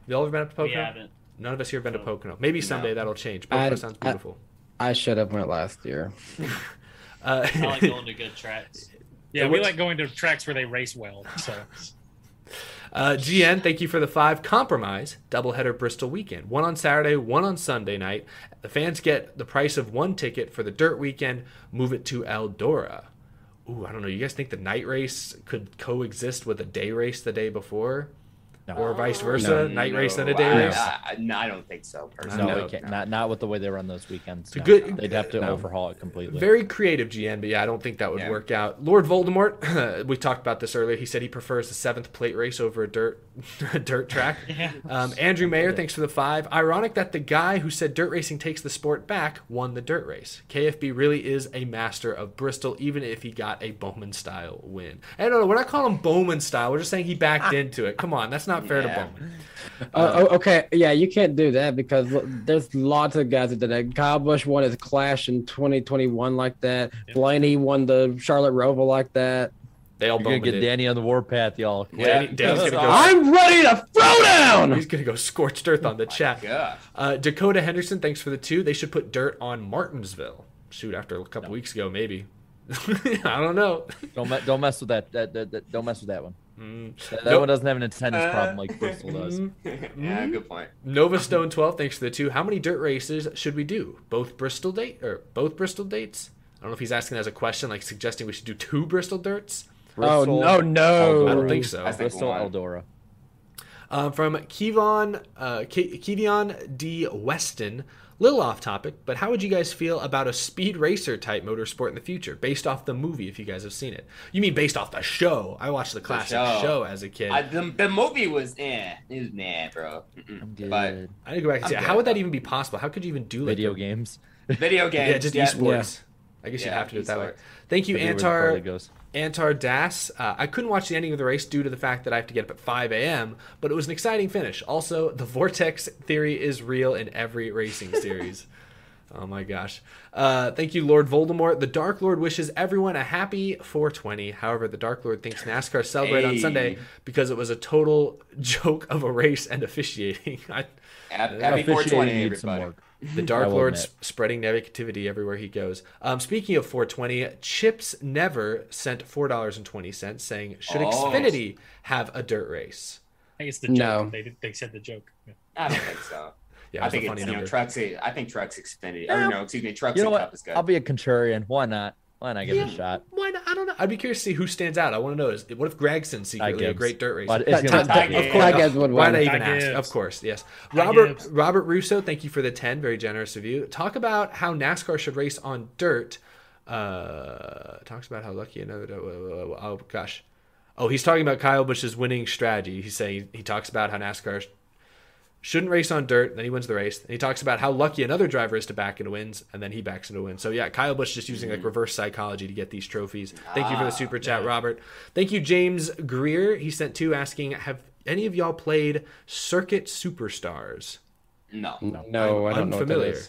You all ever been up to We Pocono? haven't. None of us here have been to Pocono. Maybe someday that'll change. Pocono I- sounds beautiful. I should have went last year. Uh, I like going to good tracks. Yeah, we like going to tracks where they race well. So Uh, GN, thank you for the five. Compromise, doubleheader Bristol weekend. One on Saturday, one on Sunday night. The fans get the price of one ticket for the dirt weekend. Move it to Eldora. Ooh, I don't know. You guys think the night race could coexist with a day race the day before? Or vice versa? Night race and a day I, race? I, I- no, I don't think so. Personally. No, we can't. Not not with the way they run those weekends. It's a no. good- They'd have to no. overhaul it completely. Very creative GN, but yeah, I don't think that would Yeah. work out. Lord Voldemort, we talked about this earlier. He said he prefers the seventh plate race over a dirt a dirt track. Yeah. Um, Andrew Mayer, thanks for the five. Ironic that the guy who said dirt racing takes the sport back won the dirt race. KFB really is a master of Bristol, even if he got a Bowman style win. I don't know. We're not calling him Bowman style. We're just saying he backed into it. Come on, that's not fair to Bowman. Uh, oh, okay, yeah, you can't do that because look, there's lots of guys that did that. Kyle Busch won his Clash in 2021 like that. Blaney won the Charlotte Roval like that. They all You're gonna get did. Danny on the warpath, y'all. Danny- go- I'm ready to throw down. He's gonna go scorched earth on the chat. Uh, Dakota Henderson, thanks for the two. They should put dirt on Martinsville. Shoot, after a couple weeks ago, maybe. I don't know. Don't me- don't mess with that. That, that, that- don't mess with that one. Mm. That, that Nope. one doesn't have an attendance Uh, problem like Bristol does. yeah, good point. Nova Stone 12, thanks for the two. How many dirt races should we do? Both Bristol date or both Bristol dates? I don't know if he's asking as a question, like suggesting we should do two Bristol dirts. Oh, no, no. I don't think so. I think Bristol one. Eldora. Um, from Kevon, uh, Ke- Kevion D. Weston, little off topic, but how would you guys feel about a speed racer type motorsport in the future, based off the movie? If you guys have seen it, you mean based off the show? I watched the classic show. show. as a kid. I, I, the, the movie was eh, it was nah, bro. But Good. need to go back and see. How would that even be possible? How could you even do like Video a- games. video games, Yeah, just yeah. esports. I guess you'd have to do it that way. Thank you, Could where the Antar. Party. Antar Das. Uh, I couldn't watch the ending of the race due to the fact that I have to get up at 5 a.m., but it was an exciting finish. Also, the vortex theory is real in every racing series. oh my gosh. Uh, thank you, Lord Voldemort. The Dark Lord wishes everyone a happy 420. However, the Dark Lord thinks NASCAR celebrate on Sunday because it was a total joke of a race and officiating. I, Happy, happy 420, Officiating some everybody. Work. the Dark I will Lord's admit. spreading negativity everywhere he goes. Um, speaking of 420, Chips Never sent $4.20 saying, Should Oh. Xfinity have a dirt race? I think it's the joke. No. They, they said the joke. Yeah. I don't think so. Yeah, I think it's you know number. trucks. I think trucks Xfinity. Yeah. Or no, excuse me, trucks You know and Cup what? is good. I'll be a contrarian. Why not? Why not give it a shot? Why not? I don't know. I'd be curious to see who stands out. I want to know is what if Gragson secretly a great dirt racer? It's gonna Ty- Ty- Ty Of course. Ty Gibbs would Why win. did I even Ty ask? Gibbs. Of course, yes. Robert Gibbs. Robert Russo, thank you for the ten. Very generous of you. Talk about how NASCAR should race on dirt. Uh, talks about how lucky another. Oh gosh. Oh, he's talking about Kyle Busch's winning strategy. He's saying he talks about how NASCAR sh- shouldn't race on dirt, then he wins the race. And he talks about how lucky another driver is to back into wins, and then he backs into wins. So yeah, Kyle Busch just using like reverse psychology to get these trophies. Thank you for the Ah, super chat, Robert. Thank you, James Greer. He sent two asking, have any of y'all played Circuit Superstars? no. No, no I don't know what that Unfamiliar.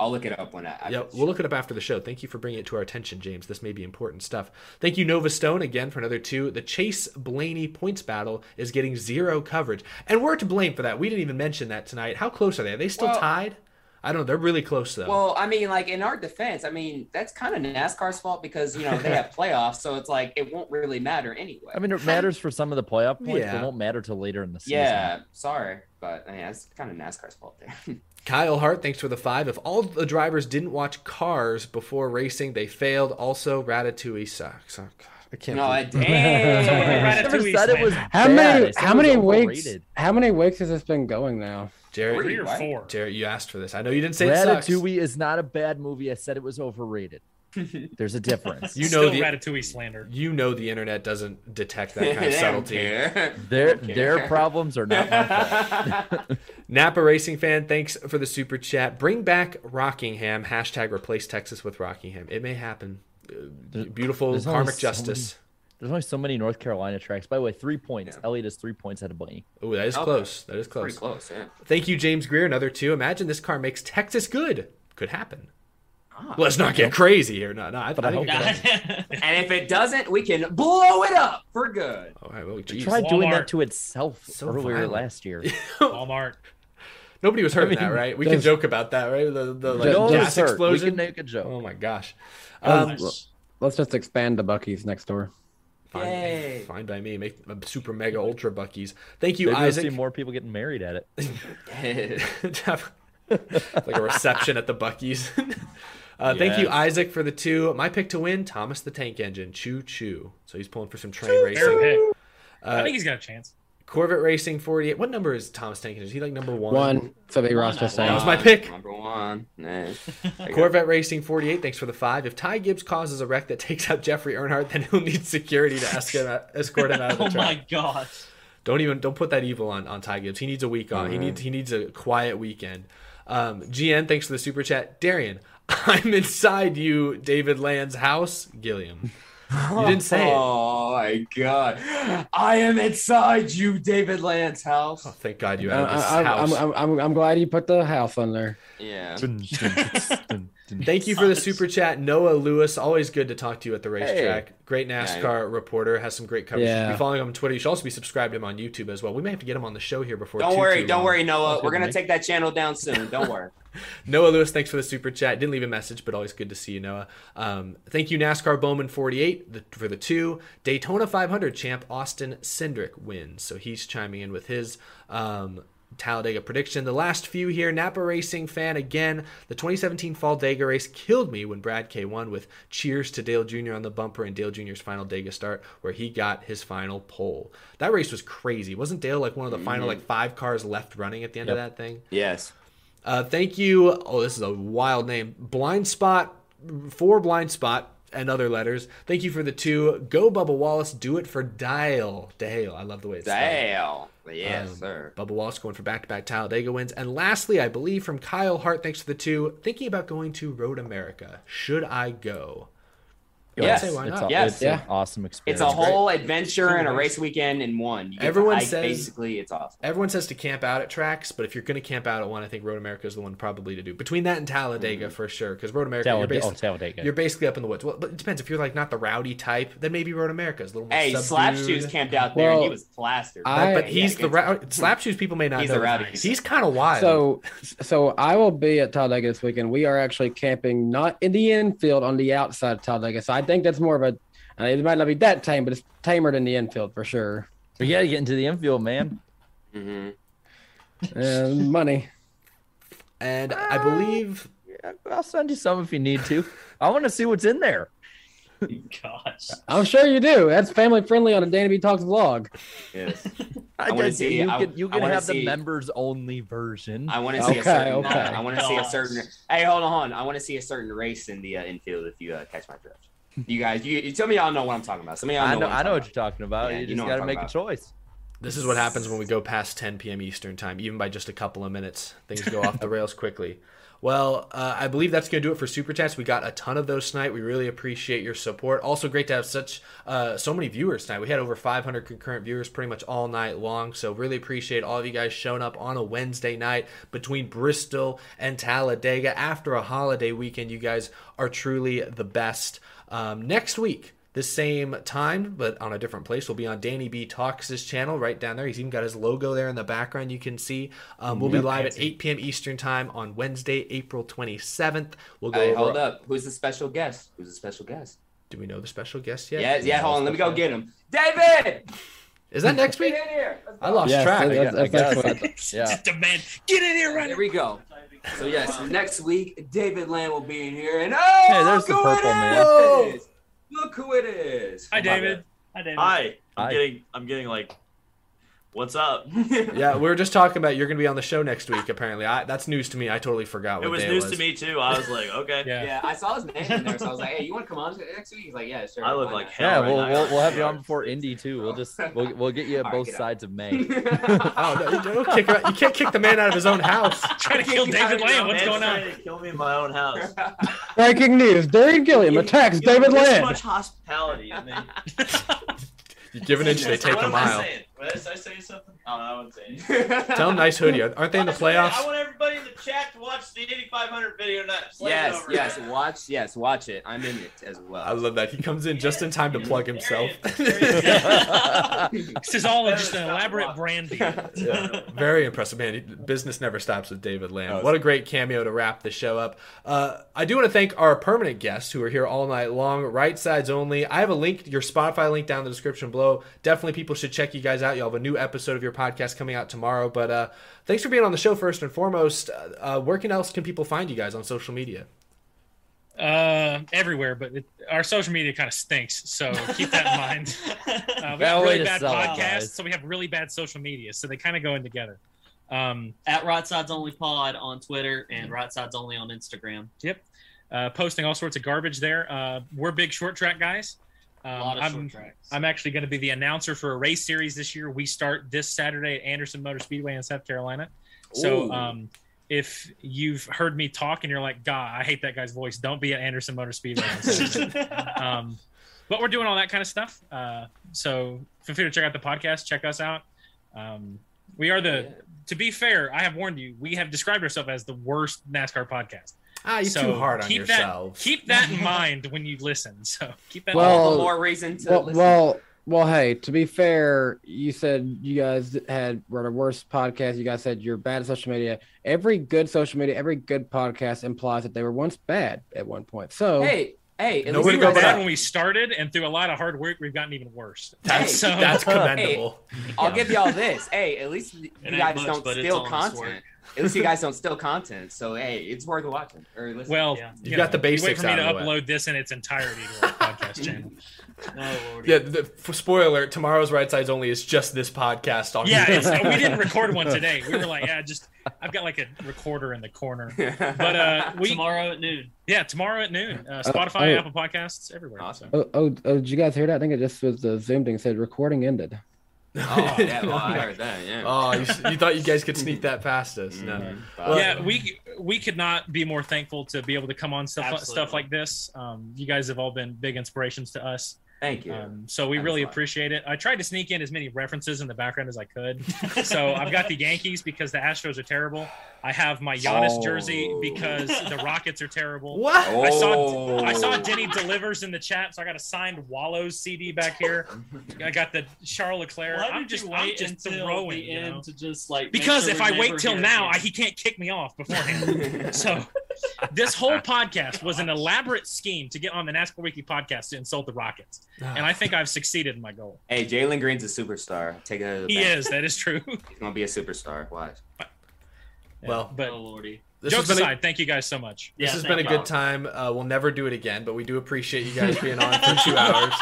Is. I'll look it up when I. I Yeah, we'll look it up after the show. Thank you for bringing it to our attention, James. This may be important stuff. Thank you, Nova Stone, again for another two. The Chase Blaney points battle is getting zero coverage, and we're to blame for that. We didn't even mention that tonight. How close are they? Are they still Well- tied? I don't know. They're really close though. Well, I mean, like in our defense, I mean that's kind of NASCAR's fault because you know they have playoffs, so it's like it won't really matter anyway. I mean, it matters for some of the playoff points, Yeah. but it won't matter till later in the season. yeah, sorry, but I mean, that's kind of NASCAR's fault there. Kyle Hart, thanks for the five. If all the drivers didn't watch Cars before racing, they failed. Also, Ratatouille sucks. Oh, God, I can't. no, I believe- damn. I said it was How bad. Many? How many weeks? How many weeks has this been going now? Jared, Three or four. Jared, you asked for this. I know you didn't say it sucks. Ratatouille is not a bad movie. I said it was overrated. There's a difference. You know Still the Ratatouille slander. you know the internet doesn't detect that kind of subtlety. care. Their their problems are not my fault. Napa Racing fan, thanks for the super chat. Bring back Rockingham. Hashtag replace Texas with Rockingham. It may happen. Uh, Beautiful There's only karmic so justice. There's only so many North Carolina tracks. By the way, three points. Elliott has three points out of Blaney. Oh, that is Okay. close. That is close. Pretty close. close, yeah. Thank you, James Greer. Another two. Imagine this car makes Texas good. Could happen. Let's not get crazy here. No, no. I, But I I hope it could. And if it doesn't, we can blow it up for good. Oh, well, It geez. tried doing that to itself So earlier violent. last year. Walmart. Nobody was hurting I mean, that, right? We can joke about that, right? The, the like, No gas hurt. We can make a joke. Oh my gosh. Um, Um, let's just expand the Buc-ee's next door. Fine, Yay. fine by me. Make a super mega ultra Buc-ee's. Thank you, Maybe we'll Isaac. see more people getting married at it. Have- like a reception at the Buc-ee's. Uh, Thank you, Isaac, for the two. My pick to win: Thomas the Tank Engine. Choo choo. So he's pulling for some train Fair racing. pick. Uh, I think he's got a chance. Corvette Racing 48. What number is Thomas Tank Engine? Is he like number one? One. So be Ross just That was my pick. Number one. Nah. Corvette Racing 48, thanks for the five. If Ty Gibbs causes a wreck that takes out Jeffrey Earnhardt, then he'll need security to escort, escort him out of the Oh track. my gosh. Don't even don't put that evil on on Ty Gibbs. He needs a week off. He Mhm. needs he needs a quiet weekend. Um, GN, thanks for the super chat. Darian, I'm inside you, David Land's house. Gilliam, you didn't say it. Oh my god. I am inside you, David Land's house. Oh, thank God you uh, I, out of this I, I'm, house. I'm, I'm, I'm glad you put the house on there. Yeah. Thank you for the super chat, Noah Lewis. Always good to talk to you at the racetrack. Great NASCAR reporter, has some great coverage. You should Yeah. be following him on Twitter. You should also be subscribed to him on YouTube as well. We may have to get him on the show here before. Don't too, worry, too don't long. worry, Noah. Okay, We're gonna Nick. take that channel down soon. Don't worry. Noah Lewis, thanks for the super chat. Didn't leave a message, but always good to see you, Noah. Um, thank you, NASCAR Bowman 48 for the two. Daytona 500 champ Austin Cindric wins. So he's chiming in with his um, Talladega prediction. The last few here, Napa Racing fan again. The 2017 Fall Dega race killed me when Brad K won with cheers to Dale Jr. on the bumper and Dale Jr.'s final Dega start where he got his final pole. That race was crazy. Wasn't Dale like one of the final Mhm. like five cars left running at the end of that thing? Yes. Uh, thank you. Oh, this is a wild name. Blind Spot, for Blind Spot, and other letters. Thank you for the two. Go Bubba Wallace. Do it for Dale. Dale. I love the way it's spelled. Dale. Yes, Um, sir. Bubba Wallace going for back-to-back Talladega wins. And lastly, I believe from Kyle Hart, thanks for the two. Thinking about going to Road America. Should I go? I'd Yes. say why It's, a, Yes. it's Yeah. an awesome It's experience. a whole great. adventure and a race. race weekend in one. You Everyone says- basically it's awesome. Everyone says to camp out at tracks, but if you're going to camp out at one, I think Road America is the one probably to do. Between that and Talladega, Mm-hmm. for sure, because Road America, Talladega- you're, oh, basically, Talladega. you're basically up in the woods. Well, but it depends. If you're like not the rowdy type, then maybe Road America is a little more Hey. Slapshoes camped out there and he was plastered. I- but he's Yeah, the rowdy. Slapshoes people may not He's know. the this. rowdy. He's kind of wild. So, so I will be at Talladega this weekend. We are actually camping not in the infield on the outside of Talladega. So I think that's more of a. I mean, it might not be that tame, but it's tamer than the infield for sure. We got to get into the infield, man. hmm And money. and I believe I'll send you some if you need to. I want to see what's in there. Gosh. I'm sure you do. That's family friendly on a Danny B Talks vlog. Yes. I, I wanna see- you I- can, you can wanna have see- the members only version. I want to see Okay, a certain. okay. I want to see a certain. Hey, hold on, hold on. I want to see a certain race in the uh, infield. If you uh, catch my drift, you guys, you, you tell me y'all know what I'm talking about. Some of y'all I know. know, what I'm know what you're talking about. Yeah, you you just got to I'm make a choice. this is what happens when we go past 10 p.m. Eastern time. Even by just a couple of minutes, things go off the rails quickly. Well, uh, I believe that's going to do it for super chats. We got a ton of those tonight. We really appreciate your support. Also, great to have such uh, so many viewers tonight. We had over 500 concurrent viewers pretty much all night long. So really appreciate all of you guys showing up on a Wednesday night between Bristol and Talladega after a holiday weekend. You guys are truly the best. Um, next week. the same time, but on a different place, will be on Danny B Talks' channel right down there. He's even got his logo there in the background. You can see. Um, we'll be Yep. live at 8 p.m. Eastern time on Wednesday, April 27th. We'll go. Hey, over- hold up. Who's the special guest? Who's the special guest? Do we know the special guest yet? Yeah, yeah. Hold on. Let me go special get him. David. Is that next week? Get in here. I lost Yes, track. that- I that's- guess. that's Yeah. Just demand. Get in here right There now. we go. So yes, next week David Land will be in here, and oh, Hey, there's the look who purple man. Look who it is. Hi, oh, David. Hi, David. Hi. I'm Hi. getting I'm getting like what's up? Yeah, we were just talking about you're going to be on the show next week. Apparently, I, that's news to me. I totally forgot what It was day news it to me too. I was like, okay. Yeah. Yeah, I saw his name in there, so I was like, "Hey, you want to come on next week?" He's like, "Yeah, sure." I look like hell. Yeah, right we'll, now. we'll, we'll have you on before Indy too. We'll just we'll, we'll get you at All right, both get out. sides of May. Oh, no, you, don't kick you can't kick the man out of his own house. Trying to kill David Lamb. What's going on? trying to kill me in my own house. Breaking news: Darian Gilliam attacks You David Lamb. Land. much hospitality. I mean, You give an inch, they take a am I mile. saying? Did I say something? Oh, no, I wouldn't say anything. Tell them nice hoodie. Aren't they in the playoffs? I want everybody in the chat to watch the 8500 video next. Slay Yes, over. yes, watch, yes, watch it. I'm in it as well. I love that. He comes in just in time to plug himself. This is all just an elaborate brand deal. Yeah. Very impressive, man. Business never stops with David Lamb. Oh, What a great cameo to wrap the show up. Uh, I do want to thank our permanent guests who are here all night long. Right sides only. I have a link, your Spotify link down in the description below. Definitely, people should check you guys out. You'll have a new episode of your podcast coming out tomorrow. But uh, thanks for being on the show first and foremost. Uh, uh, where can else can people find you guys on social media? Uh, everywhere, but it, our social media kind of stinks, so keep that in mind. Uh, we have really bad sell podcasts, so we have really bad social media, so they kind of go in together. Um, At Right Sides Only Pod on Twitter and Right Sides Only on Instagram. Yep. Uh, posting all sorts of garbage there. Uh, we're big short track guys. Um, I'm. I'm actually going to be the announcer for a race series this year. We start this Saturday at Anderson Motor Speedway in South Carolina. So um, if you've heard me talk and you're like, God, I hate that guy's voice, don't be at Anderson Motor Speedway. um, but we're doing all that kind of stuff. Uh, so feel free to check out the podcast, check us out. Um, we are the, to be fair, I have warned you, we have described ourselves as the worst NASCAR podcast. Ah, you're So too hard on keep yourselves. That, keep that in mind when you listen. So keep that. Well, in mind. more reason to well, listen. well, well, hey, to be fair, you said you guys had were the worst podcast. You guys said you're bad at social media. Every good social media, every good podcast implies that they were once bad at one point. So Hey, hey, at No, least we you were bad when we started, and through a lot of hard work, we've gotten even worse. That's So- that's commendable. I'll give y'all this. Hey, at least you guys much, don't but steal content. At least you guys don't steal content. So hey, it's worth watching or listening. Well, Yeah. You you got the you Wait basics for me to out of the way. upload this in its entirety to our podcast channel. Oh, Yeah, the, for spoiler alert, tomorrow's Right Sides Only is just this podcast on Yeah, it's, we didn't record one today. We were like, yeah, just I've got like a recorder in the corner. But uh, we Tomorrow at noon. yeah, tomorrow at noon, uh, Spotify, oh. Apple Podcasts, everywhere. Awesome. Oh, oh, oh, did you guys hear that? I think it just was the Zoom thing said recording ended. Oh, yeah, well, I heard that. Yeah. Oh, you, you thought you guys could sneak that past us? No. Mhm. Well, yeah, we we could not be more thankful to be able to come on stuff Absolutely. stuff like this. Um, you guys have all been big inspirations to us. Thank you. Um, so we That really appreciate it. I tried to sneak in as many references in the background as I could. so I've got the Yankees because the Astros are terrible. I have my Giannis Oh. jersey because the Rockets are terrible. What? I saw Oh. I saw Denny delivers in the chat, so I got a signed Wallows CD back here. I got the Charles Leclerc. Why I'm did just you I'm wait just until throwing, the you end know? to just like because sure if I wait till now, I, he can't kick me off beforehand. so this whole podcast was an elaborate scheme to get on the NASCAR Weekly podcast to insult the Rockets, and I think I've succeeded in my goal. Hey, Jalen Green's a superstar. Take it out of the He bank. is. That is true. He's gonna be a superstar. Watch. Well, but oh lordy. this jokes has been a, aside, thank you guys so much. this Yeah, has been a good time. Uh, we'll never do it again, but we do appreciate you guys being on for two hours.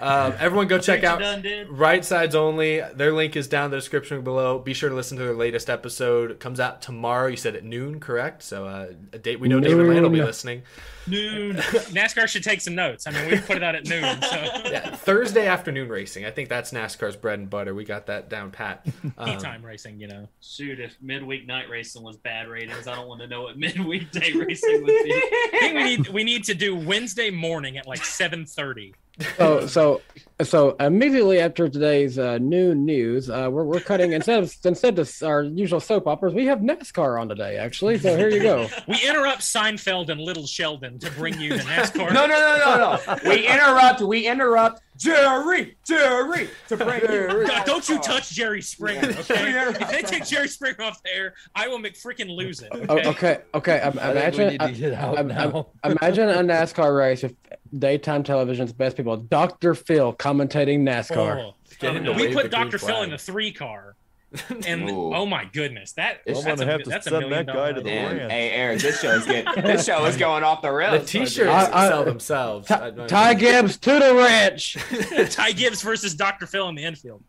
Um, everyone, go check out done? Right Sides Only. Their link is down in the description below. Be sure to listen to their latest episode. It comes out tomorrow. You said at noon, correct? So uh, a date. We know David Land will be listening. Noon. NASCAR should take some notes. I mean, we put it out at noon. So Yeah, Thursday afternoon racing. I think that's NASCAR's bread and butter. We got that down pat. Um, time racing, you know. Shoot, if midweek night racing was bad ratings, I don't want to know what midweek day racing would be. I think we need we need to do Wednesday morning at like seven thirty. So, so, so immediately after today's uh, noon news, uh, we're, we're cutting instead of instead of our usual soap operas, we have NASCAR on today. Actually, so here you go. We interrupt Seinfeld and Little Sheldon to bring you the NASCAR. No, no, no, no, no. We interrupt. We interrupt Jerry, Jerry, to bring you. God, don't you touch Jerry Springer, okay? if they take Jerry Springer off the air, I will make freaking lose it. Oh, Okay. okay, okay. Um, I think imagine, need to get out um, um, imagine a NASCAR race with daytime television's best people, Dr. Phil commentating NASCAR. Oh. Get him to we put the green Dr. Phil in the three car. And Ooh. oh my goodness, that I'm that's gonna a, have to send million that guy to the idea. Damn. Rams. Hey, Eric, this show is getting. This show is going off the The rails. T-shirts I- I- sell themselves. I- I- Ty Gibbs to the ranch. Ty Gibbs versus Dr. Phil in the infield.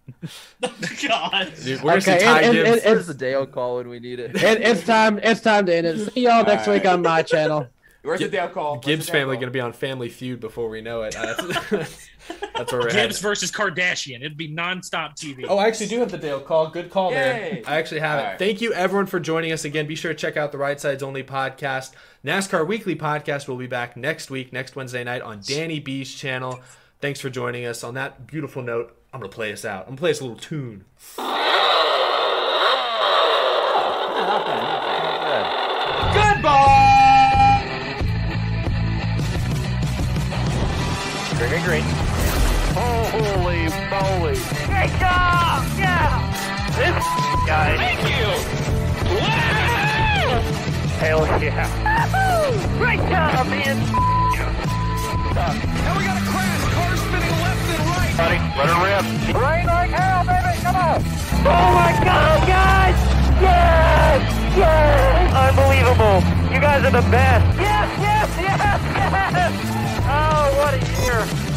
God. Dude, we're gonna see Ty and- and- Gibbs. and- Where's the Dale call when we need it? It, it's time. It's time to end it. See y'all next All week on my channel. Where's the Dale call? Where's Gibbs the Dale family call? going to be on Family Feud before we know it. That's, that's where we're Gibbs headed. versus Kardashian. It'd be nonstop TV. Oh, I actually do have the Dale call. Good call there. Yay. I actually have All it. right. Thank you, everyone, for joining us again. Be sure to check out the Right Sides Only podcast. NASCAR Weekly podcast We'll be back next week, next Wednesday night on Danny B's channel. Thanks for joining us. On that beautiful note, I'm going to play us out. I'm going to play us a little tune. Goodbye! Green, green, green. Holy moly. Great job! Yeah! This guy. Thank you! Wow! Hell yeah. Woo-hoo! Great job, man! Now we got a crash. Car spinning left and right. Buddy, let her rip. Rain like hell, baby! Come on! Oh my god, guys! Yes! Yes! Unbelievable! You guys are the best! Yes, yes, yes, yes! Oh, what a year!